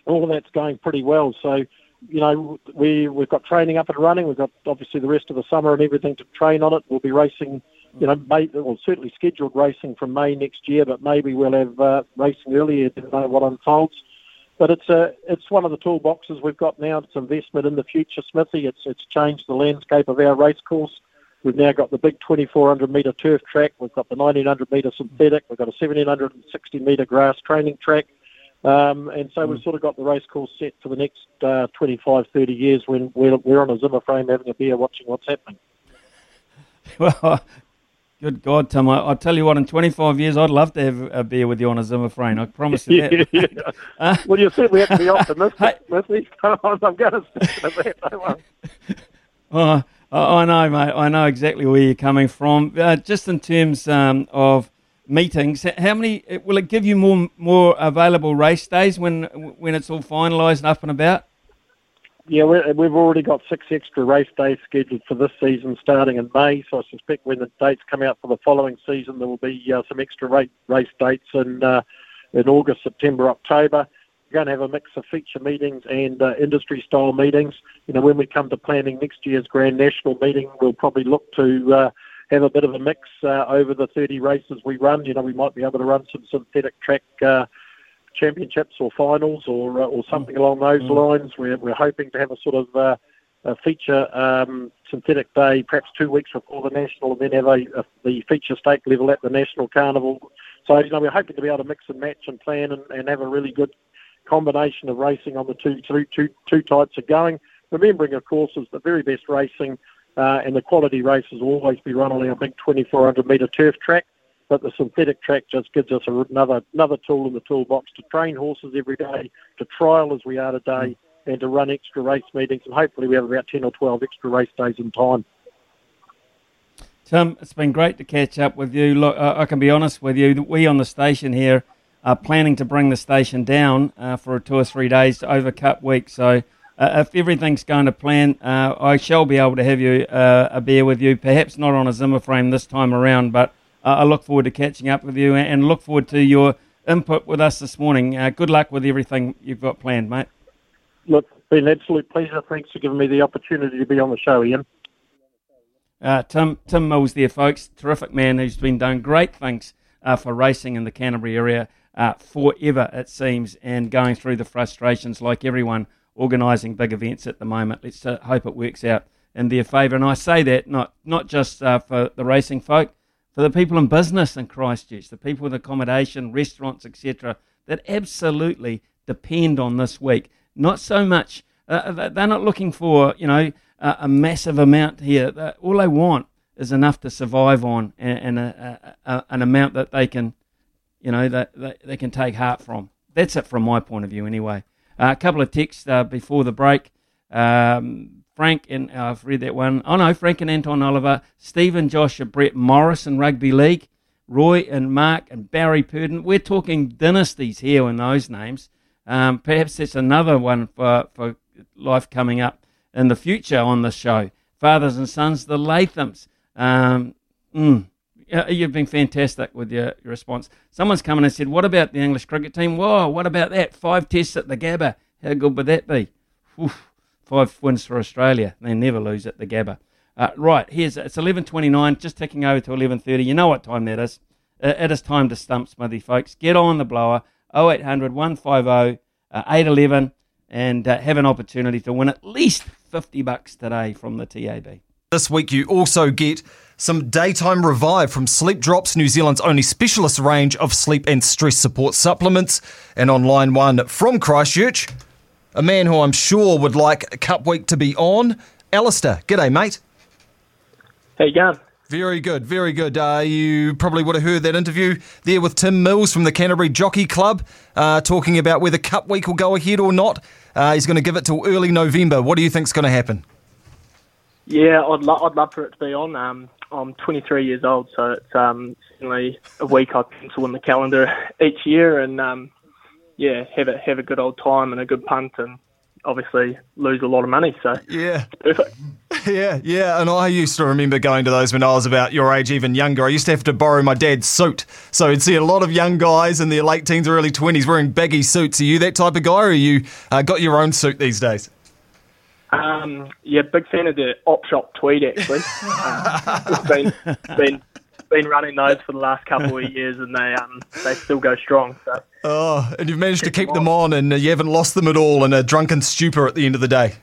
all of that's going pretty well. So, you know, we, we've got training up and running. We've got obviously the rest of the summer and everything to train on it. We'll be racing you know, may, well, certainly scheduled racing from May next year, but maybe we'll have uh, racing earlier. Don't know what unfolds. But it's a it's one of the toolboxes we've got now. It's investment in the future, Smithy. It's it's changed the landscape of our race course. We've now got the big 2,400 metre turf track. We've got the 1,900 metre synthetic. We've got a 1,760 metre grass training track. Um, and so we've sort of got the race course set for the next uh, 25, 30 years when we're, we're on a Zimmer frame having a beer watching what's happening. Well, good God, Tim. I, I'll tell you what, in 25 years, I'd love to have a beer with you on a Zimmer frame. I promise you that. yeah, yeah. Uh, well, you said we have to be optimistic, Smithy. I'm going to stick to that. Worry. I know, mate. I know exactly where you're coming from. Uh, just in terms um, of meetings, how many uh, will it give you more more available race days when when it's all finalised and up and about? Yeah, we're, we've already got six extra race days scheduled for this season starting in May. So I suspect when the dates come out for the following season, there will be uh, some extra race, race dates in, uh, in August, September, October. We're going to have a mix of feature meetings and uh, industry style meetings. You know, when we come to planning next year's Grand National meeting, we'll probably look to uh, have a bit of a mix uh, over the 30 races we run. You know, we might be able to run some synthetic track uh, championships or finals or uh, or something along those lines. We're we're hoping to have a sort of uh, a feature um, synthetic day, perhaps two weeks before the national, and then have a, a the feature stake level at the national carnival. So you know we're hoping to be able to mix and match and plan and, and have a really good combination of racing on the two two two two types of going. Remembering, of course, is the very best racing uh, and the quality races will always be run on our big 2,400 metre turf track. But the synthetic track just gives us another another tool in the toolbox to train horses every day, to trial as we are today, and to run extra race meetings. And hopefully, we have about 10 or 12 extra race days in time. Tim, it's been great to catch up with you. Look, I can be honest with you. We on the station here are planning to bring the station down uh, for two or three days over Cup Week. So, uh, if everything's going to plan, uh, I shall be able to have you uh, a beer with you. Perhaps not on a Zimmer frame this time around, but uh, I look forward to catching up with you and look forward to your input with us this morning. Uh, good luck with everything you've got planned, mate. Look, it's been an absolute pleasure. Thanks for giving me the opportunity to be on the show, Ian. Uh, Tim Tim Mills there, folks. Terrific man who's been doing great things uh, for racing in the Canterbury area uh, forever, it seems, and going through the frustrations like everyone organising big events at the moment. Let's uh, hope it works out in their favour. And I say that not not just uh, for the racing folk, for the people in business in Christchurch, the people with accommodation, restaurants, etc., that absolutely depend on this week. Not so much. Uh, they- they're not looking for you know a, massive amount here. All they want is enough to survive on, and, and a, a, a, an amount that they can, you know, that they, they can take heart from. That's it from my point of view, anyway. Uh, a couple of texts uh, before the break. Um, Frank and uh, I've read that one. Oh no, Frank and Anton Oliver, Stephen, Josh, and Brett Morris in rugby league, Roy and Mark and Barry Purdon. We're talking dynasties here in those names. Um, perhaps that's another one for, for life coming up in the future on the show. Fathers and sons, the Lathams. Um, mm, you've been fantastic with your, your response. Someone's come in and said, What about the English cricket team? Whoa, what about that? Five tests at the Gabba. How good would that be? Oof, five wins for Australia. They never lose at the Gabba. Uh, right, here's it's 11.29, just ticking over to 11.30. You know what time that is. Uh, it is time to stump Smithy, folks. Get on the blower, 0800 150 uh, 811, and uh, have an opportunity to win at least 50 bucks today from the TAB. This week, you also get some daytime revive from Sleep Drops, New Zealand's only specialist range of sleep and stress support supplements. And on line one from Christchurch, a man who I'm sure would like Cup Week to be on, Alistair. G'day, mate. How you going? Very good, very good. Uh, you probably would have heard that interview there with Tim Mills from the Canterbury Jockey Club, uh, talking about whether Cup Week will go ahead or not. Uh, he's going to give it till early November. What do you think's going to happen? Yeah, I'd, lo- I'd love for it to be on. Um, I'm 23 years old, so it's um, certainly a week I pencil in the calendar each year, and um, yeah, have a have a good old time and a good punt, and obviously lose a lot of money. So Yeah. perfect. Yeah, yeah, and I used to remember going to those when I was about your age, even younger. I used to have to borrow my dad's suit. So you'd see a lot of young guys in their late teens or early 20s wearing baggy suits. Are you that type of guy, or you uh, got your own suit these days? Um, yeah, big fan of the op shop tweed actually. uh, been been been running those for the last couple of years, and they um they still go strong. So Oh, and you've managed to keep them on, and uh, you haven't lost them at all in a drunken stupor at the end of the day.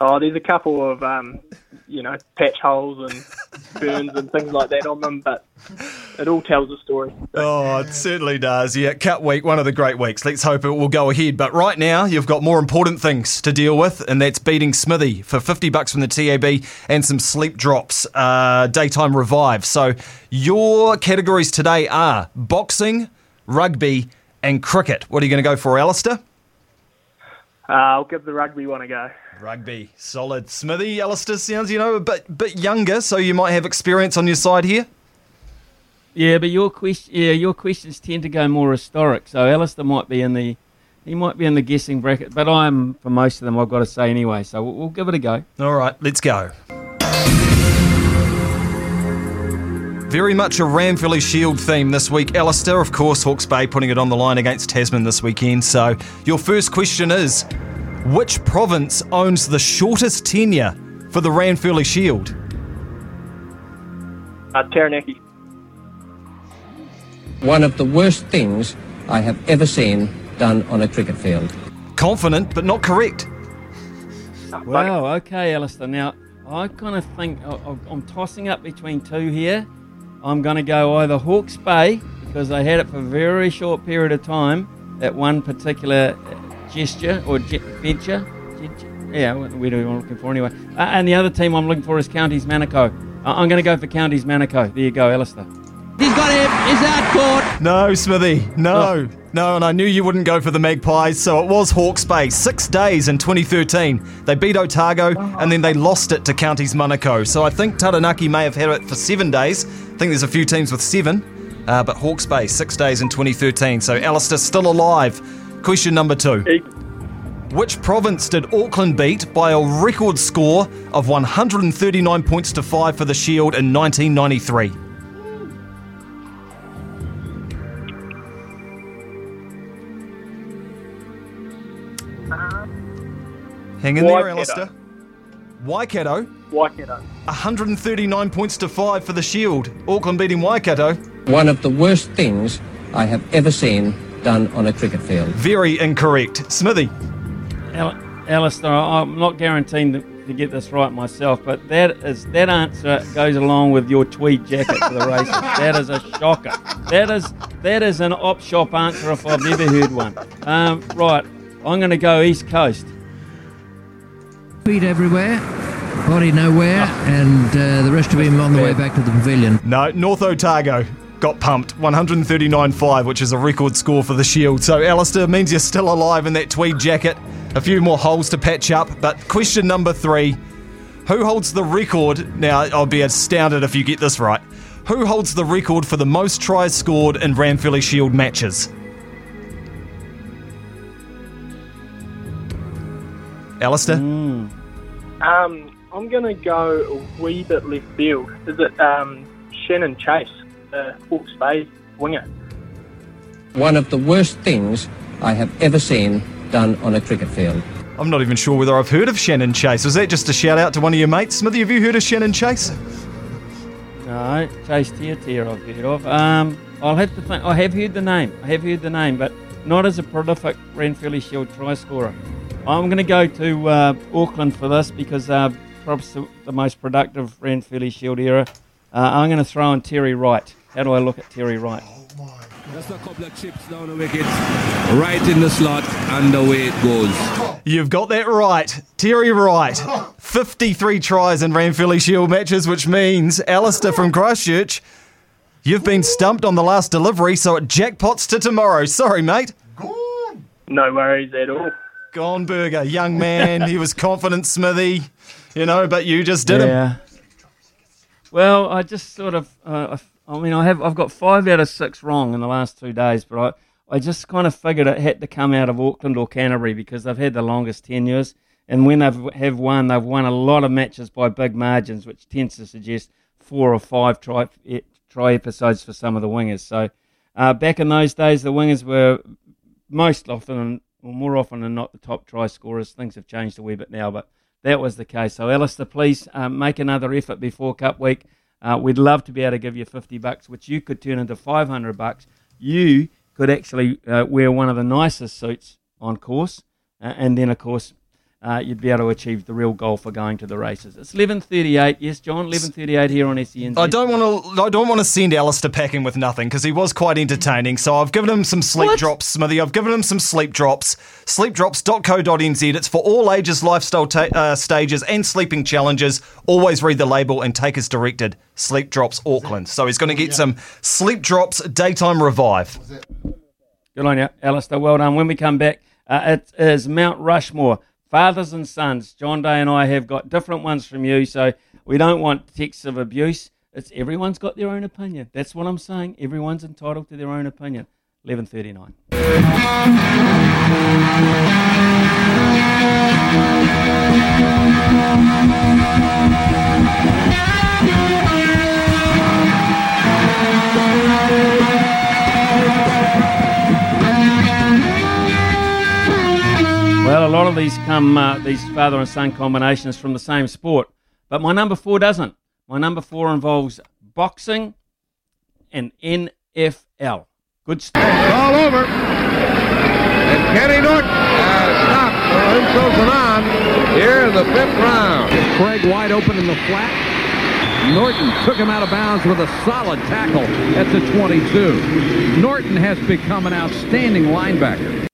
oh, there's a couple of um you know patch holes and burns and things like that on them, but it all tells a story. Oh, it certainly does. Yeah, Cup Week, one of the great weeks. Let's hope it will go ahead. But right now, you've got more important things to deal with, and that's beating Smithy for 50 bucks from the TAB and some sleep drops, uh, daytime revive. So your categories today are boxing, rugby, and cricket. What are you going to go for, Alistair? Uh, I'll give the rugby one a go. Rugby, solid. Smithy, Alistair sounds, you know, a bit, bit younger, so you might have experience on your side here. Yeah, but your question, yeah, your questions tend to go more historic. So Alistair might be in the, he might be in the guessing bracket, but I'm for most of them. I've got to say anyway. So we'll, we'll give it a go. All right, let's go. Very much a Ranfurly Shield theme this week. Alistair, of course, Hawke's Bay putting it on the line against Tasman this weekend. So your first question is which province owns the shortest tenure for the Ranfurly Shield? Uh, Taranaki. One of the worst things I have ever seen done on a cricket field. Confident, but not correct. Wow. Okay, Alistair. Now I kind of think I- I- I'm tossing up between two here. I'm going to go either Hawke's Bay because they had it for a very short period of time. That one particular uh, gesture or ge- venture. Gesture? Yeah, what word am I looking for anyway? Uh, and the other team I'm looking for is Counties Manukau. Uh, I'm going to go for Counties Manukau. There you go, Alistair. He's got him. Is that caught? No, Smithy. No. No, and I knew you wouldn't go for the Magpies, so it was Hawke's Bay. Six days in 2013. They beat Otago and then they lost it to Counties Manukau. So I think Taranaki may have had it for seven days. I think there's a few teams with seven. Uh, but Hawke's Bay, six days in 2013. So Alistair still alive. Question number two. Which province did Auckland beat by a record score of 139 points to 5 for the Shield in 1993? Hang in there, Waikato. Alistair. Waikato, Waikato. 139 points to 5 for the Shield. Auckland beating Waikato. One of the worst things I have ever seen done on a cricket field. Very incorrect. Smithy. Al- Alistair, I- I'm not guaranteeing to, to get this right myself, but that is that answer goes along with your tweed jacket for the races. that is a shocker. That is that is an op shop answer if I've never heard one. Um, right, I'm going to go East Coast. Feet everywhere, body nowhere, and uh, the rest of him on the way back to the pavilion. No, North Otago got pumped 139.5, which is a record score for the Shield. So, Alistair means you're still alive in that tweed jacket. A few more holes to patch up. But question number three Who holds the record? Now, I'll be astounded if you get this right. Who holds the record for the most tries scored in Ranfurly Shield matches? Alistair? Um, I'm going to go a wee bit left field. Is it um, Shannon Chase, the Hawke's Bay winger? One of the worst things I have ever seen done on a cricket field. I'm not even sure whether I've heard of Shannon Chase. Was that just a shout out to one of your mates? Smithy, have you heard of Shannon Chase? No, Chase Tiatia I've heard of. Um, I'll have to think. I have heard the name. I have heard the name, but not as a prolific Ranfurly Shield try scorer. I'm going to go to uh, Auckland for this because uh, perhaps the, the most productive Ranfurly Shield era. Uh, I'm going to throw in Terry Wright. How do I look at Terry Wright? Just a couple of chips down the wicket, right in the slot, and away it goes. You've got that right. Terry Wright. 53 tries in Ranfurly Shield matches, which means Alistair from Christchurch, you've been stumped on the last delivery, so it jackpots to tomorrow. Sorry, mate. No worries at all. Gone burger, young man. he was confident, Smithy. You know, but you just did him. Yeah. Well, I just sort of, uh, I, I mean, I have, I've got five out of six wrong in the last two days, but I, I just kind of figured it had to come out of Auckland or Canterbury because they've had the longest tenures, and when they've have won, they've won a lot of matches by big margins, which tends to suggest four or five try try episodes for some of the wingers. So, uh, back in those days, the wingers were most often, or more often than not, the top try scorers. Things have changed a wee bit now, but that was the case. So, Alistair, please um, make another effort before Cup Week. Uh, we'd love to be able to give you 50 bucks, which you could turn into 500 bucks. You could actually uh, wear one of the nicest suits on course, uh, and then, of course, uh, you'd be able to achieve the real goal for going to the races. It's 11:38. Yes, John, 11:38 here on E SEN. I don't want to. I don't want to send Alistair packing with nothing because he was quite entertaining. So I've given him some sleep drops, Smithy. I've given him some sleep drops. Sleepdrops.co.nz. It's for all ages, lifestyle ta- uh, stages, and sleeping challenges. Always read the label and take as directed. Sleep Drops Auckland. So he's going to get some Sleep Drops Daytime Revive. Good on you, Alistair. Well done. When we come back, uh, it is Mount Rushmore, fathers and sons. John Day and I have got different ones from you, so we don't want texts of abuse. It's everyone's got their own opinion. That's what I'm saying. Everyone's entitled to their own opinion. 11:39. Well, a lot of these come, uh, these father and son combinations from the same sport, but my number four doesn't. My number four involves boxing and NFL. Good stuff. all over. And Kenny Norton has stopped Lorenzo Zanon here in the fifth round. Craig wide open in the flat. Norton took him out of bounds with a solid tackle at the 22. Norton has become an outstanding linebacker.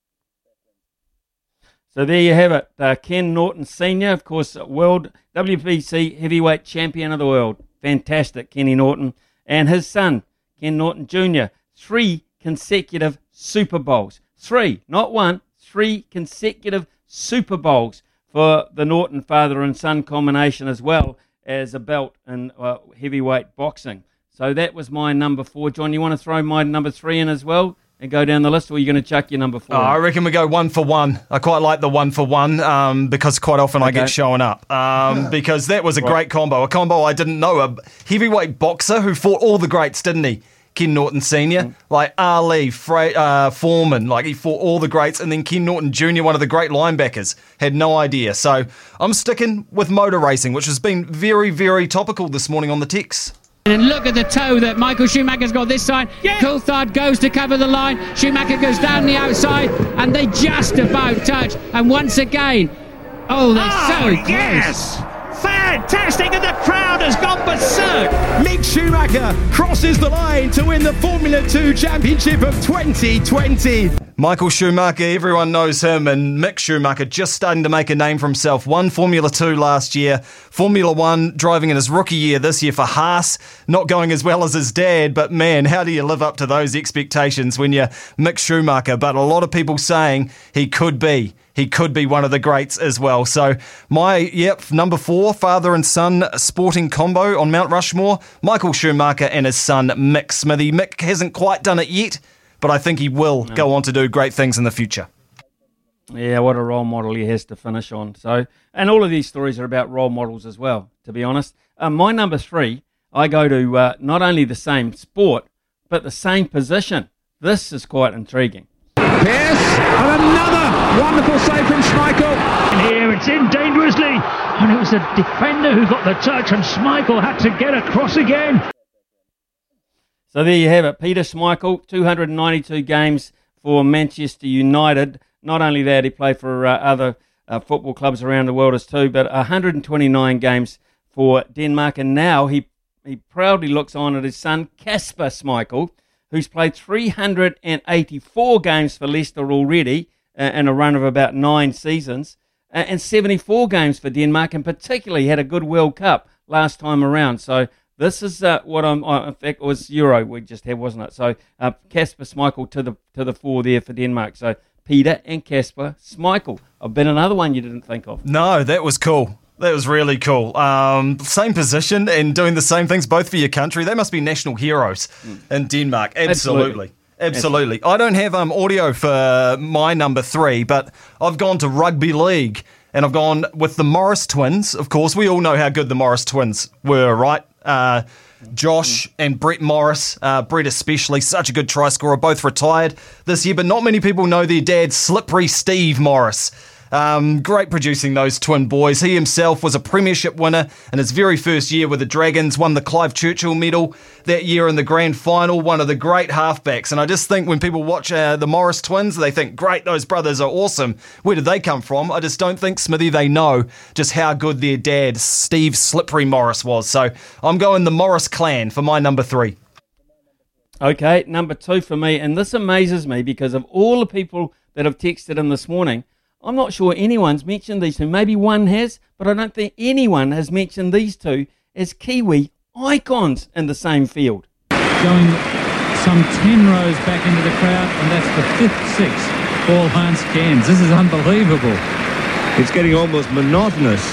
So there you have it. Uh, Ken Norton Sr., of course, world WBC heavyweight champion of the world. Fantastic, Kenny Norton. And his son, Ken Norton Jr., three consecutive Super Bowls. Three, not one, three consecutive Super Bowls for the Norton father and son combination as well as a belt in uh, heavyweight boxing. So that was my number four. John, you want to throw my number three in as well and go down the list, or are you going to chuck your number four? Oh. I reckon we go one for one. I quite like the one for one um, because quite often I get Okay. showing up. Um, because that was a Right. great combo. A combo I didn't know. A heavyweight boxer who fought all the greats, didn't he? Ken Norton Sr., Mm. like Ali, uh, Foreman, like he fought all the greats, and then Ken Norton Jr., one of the great linebackers, had no idea. So I'm sticking with motor racing, which has been very, very topical this morning on the text. And look at the toe that Michael Schumacher's got this side. Coulthard goes to cover the line. Schumacher goes down the outside, and they just about touch. And once again, oh, they're ah, so close. yes! Fantastic, and the crowd has gone berserk. Mick Schumacher crosses the line to win the Formula 2 Championship of 2020. Michael Schumacher, everyone knows him, and Mick Schumacher just starting to make a name for himself. Won Formula 2 last year, Formula 1 driving in his rookie year this year for Haas. Not going as well as his dad, but man, how do you live up to those expectations when you're Mick Schumacher? But a lot of people saying he could be. He could be one of the greats as well. So, my, yep, number four, father and son sporting combo on Mount Rushmore, Michael Schumacher and his son, Mick Smithy. Mick hasn't quite done it yet, but I think he will go on to do great things in the future. Yeah, what a role model he has to finish on. So, and all of these stories are about role models as well. To be honest, um, my number three, I go to uh, not only the same sport but the same position. This is quite intriguing. Pierce, and another wonderful save from Schmeichel. And here it's in dangerously, and it was the defender who got the touch, and Schmeichel had to get across again. So there you have it. Peter Schmeichel, 292 games for Manchester United. Not only that, he played for uh, other uh, football clubs around the world as too, but 129 games for Denmark. And now he, he proudly looks on at his son, Kasper Schmeichel, who's played 384 games for Leicester already uh, in a run of about nine seasons, uh, and 74 games for Denmark, and particularly had a good World Cup last time around. So this is uh, what I'm. Uh, in fact, it was Euro we just had, wasn't it? So uh, Kasper Schmeichel to the to the fore there for Denmark. So Peter and Kasper Schmeichel. I've been another one you didn't think of. No, that was cool. That was really cool. Um, same position and doing the same things both for your country. They must be national heroes in Denmark. Absolutely. Absolutely. Absolutely. I don't have um, audio for my number three, but I've gone to rugby league and I've gone with the Morris twins. Of course, we all know how good the Morris twins were, right? Uh, Josh and Brett Morris, uh, Brett especially, such a good try scorer, both retired this year, but not many people know their dad, Slippery Steve Morris. Um, great producing those twin boys. He himself was a premiership winner in his very first year with the Dragons, won the Clive Churchill medal that year in the grand final, one of the great halfbacks. And I just think when people watch uh, the Morris twins, they think, great, those brothers are awesome. Where did they come from? I just don't think, Smithy, they know just how good their dad, Steve Slippery Morris, was. So I'm going the Morris clan for my number three. Okay, number two for me, and this amazes me because of all the people that have texted in this morning. I'm not sure anyone's mentioned these two. Maybe one has, but I don't think anyone has mentioned these two as Kiwi icons in the same field. Going some 10 rows back into the crowd, and that's the fifth six for Lance Cairns. This is unbelievable. It's getting almost monotonous.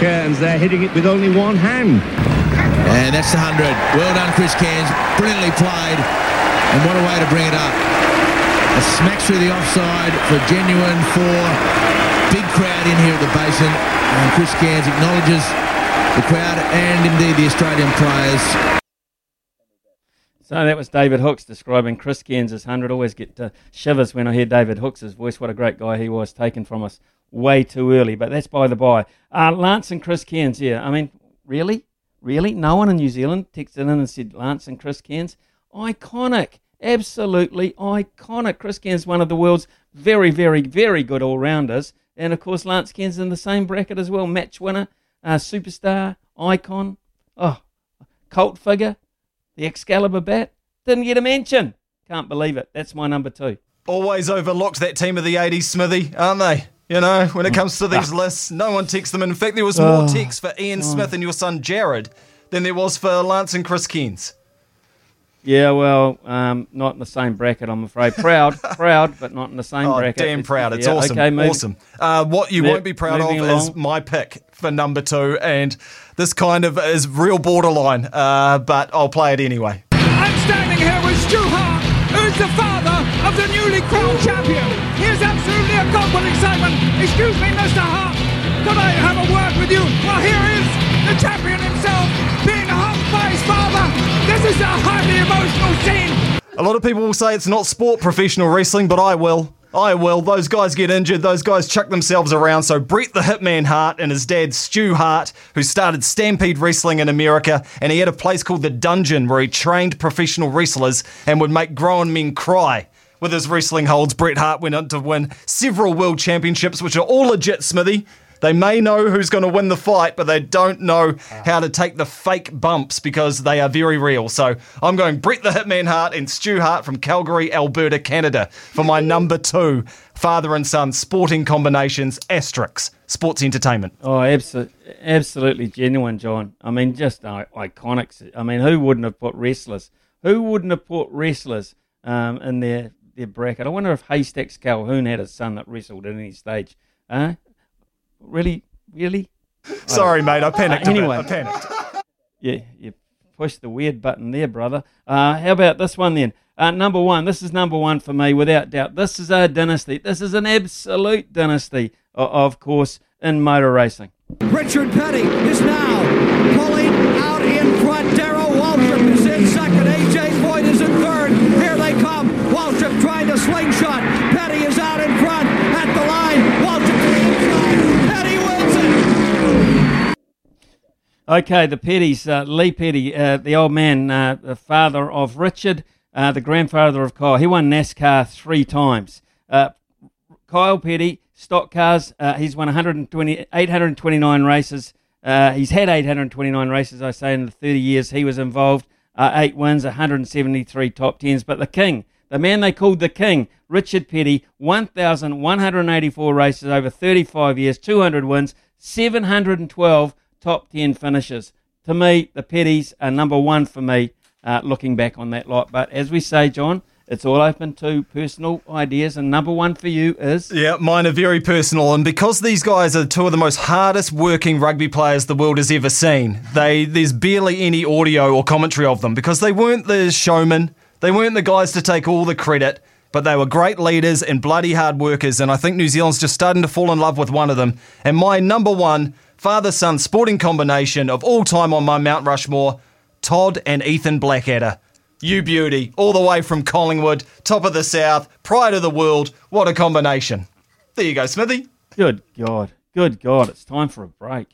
Cairns there hitting it with only one hand. And that's the 100. Well done, Chris Cairns. Brilliantly played. And what a way to bring it up. A smack through the offside for genuine four. Big crowd in here at the basin. And Chris Cairns acknowledges the crowd and indeed the Australian players. So that was David Hookes describing Chris Cairns' 100. Always get uh, shivers when I hear David Hookes' voice. What a great guy he was, taken from us way too early. But that's by the by. Uh, Lance and Chris Cairns, yeah. I mean, really? Really? No one in New Zealand texted in and said Lance and Chris Cairns? Iconic. Absolutely iconic. Chris Cairns, one of the world's very, very, very good all rounders. And of course, Lance Cairns in the same bracket as well. Match winner, uh, superstar, icon. Oh, cult figure. The Excalibur bat. Didn't get a mention. Can't believe it. That's my number two. Always overlooked that team of the 80s, Smithy, aren't they? You know, when it comes to these lists, no one texts them. In fact, there was more Oh. texts for Ian Smith and your son Jared than there was for Lance and Chris Cairns. Yeah, well, um, not in the same bracket, I'm afraid. Proud, proud, but not in the same Oh, bracket. damn proud. It's yeah, awesome. Okay, move- awesome. Uh, what you Mo- won't be proud of moving is my pick for number two, and this kind of is real borderline, uh, but I'll play it anyway. I'm standing here with Stu Hart, who's the father of the newly crowned champion. He is absolutely a god with excitement. Excuse me, Mr. Hart. Could I have a word with you? Well, here is the champion himself This is a highly emotional scene. A lot of people will say it's not sport professional wrestling, but I will. I will. Those guys get injured. Those guys chuck themselves around. So Bret the Hitman Hart and his dad Stu Hart, who started Stampede Wrestling in America, and he had a place called the Dungeon where he trained professional wrestlers and would make grown men cry. With his wrestling holds, Bret Hart went on to win several world championships, which are all legit, Smithy. They may know who's going to win the fight, but they don't know how to take the fake bumps because they are very real. So I'm going Bret the Hitman Hart and Stu Hart from Calgary, Alberta, Canada for my number two father and son sporting combinations asterisks sports entertainment. Oh, absolutely, absolutely genuine, John. I mean, just uh, iconic. I mean, who wouldn't have put wrestlers? Who wouldn't have put wrestlers um, in their, their bracket? I wonder if Haystacks Calhoun had a son that wrestled at any stage. Huh? Really? Really? Sorry, mate, I panicked Uh, a bit. anyway, I panicked. Yeah, you pushed the weird button there, brother. Uh, how about this one then? Uh, number one. This is number one for me, without doubt. This is a dynasty. This is an absolute dynasty, of course, in motor racing. Richard Petty is now pulling out in front. Darrell Waltrip is in second. AJ Foyt is in third. Here they come. Waltrip trying to slingshot. Okay, the Petties, uh, Lee Petty, uh, the old man, uh, the father of Richard, uh, the grandfather of Kyle. He won NASCAR three times. Uh, Kyle Petty, stock cars, uh, he's won 120, 829 races. He's had 829 races, I say, in the 30 years he was involved. Eight wins, 173 top tens. But the king, the man they called the king, Richard Petty, 1,184 races over 35 years, 200 wins, 712 top 10 finishes. To me, the Petties are number one for me uh, looking back on that lot. But as we say, John, it's all open to personal ideas, and number one for you is. Yeah, mine are very personal, and because these guys are two of the most hardest working rugby players the world has ever seen, they there's barely any audio or commentary of them because they weren't the showmen, they weren't the guys to take all the credit, but they were great leaders and bloody hard workers, and I think New Zealand's just starting to fall in love with one of them. And my number one father-son sporting combination of all time on my Mount Rushmore, Todd and Ethan Blackadder. You beauty, all the way from Collingwood, top of the South, pride of the world. What a combination. There you go, Smithy. Good God. Good God. It's time for a break.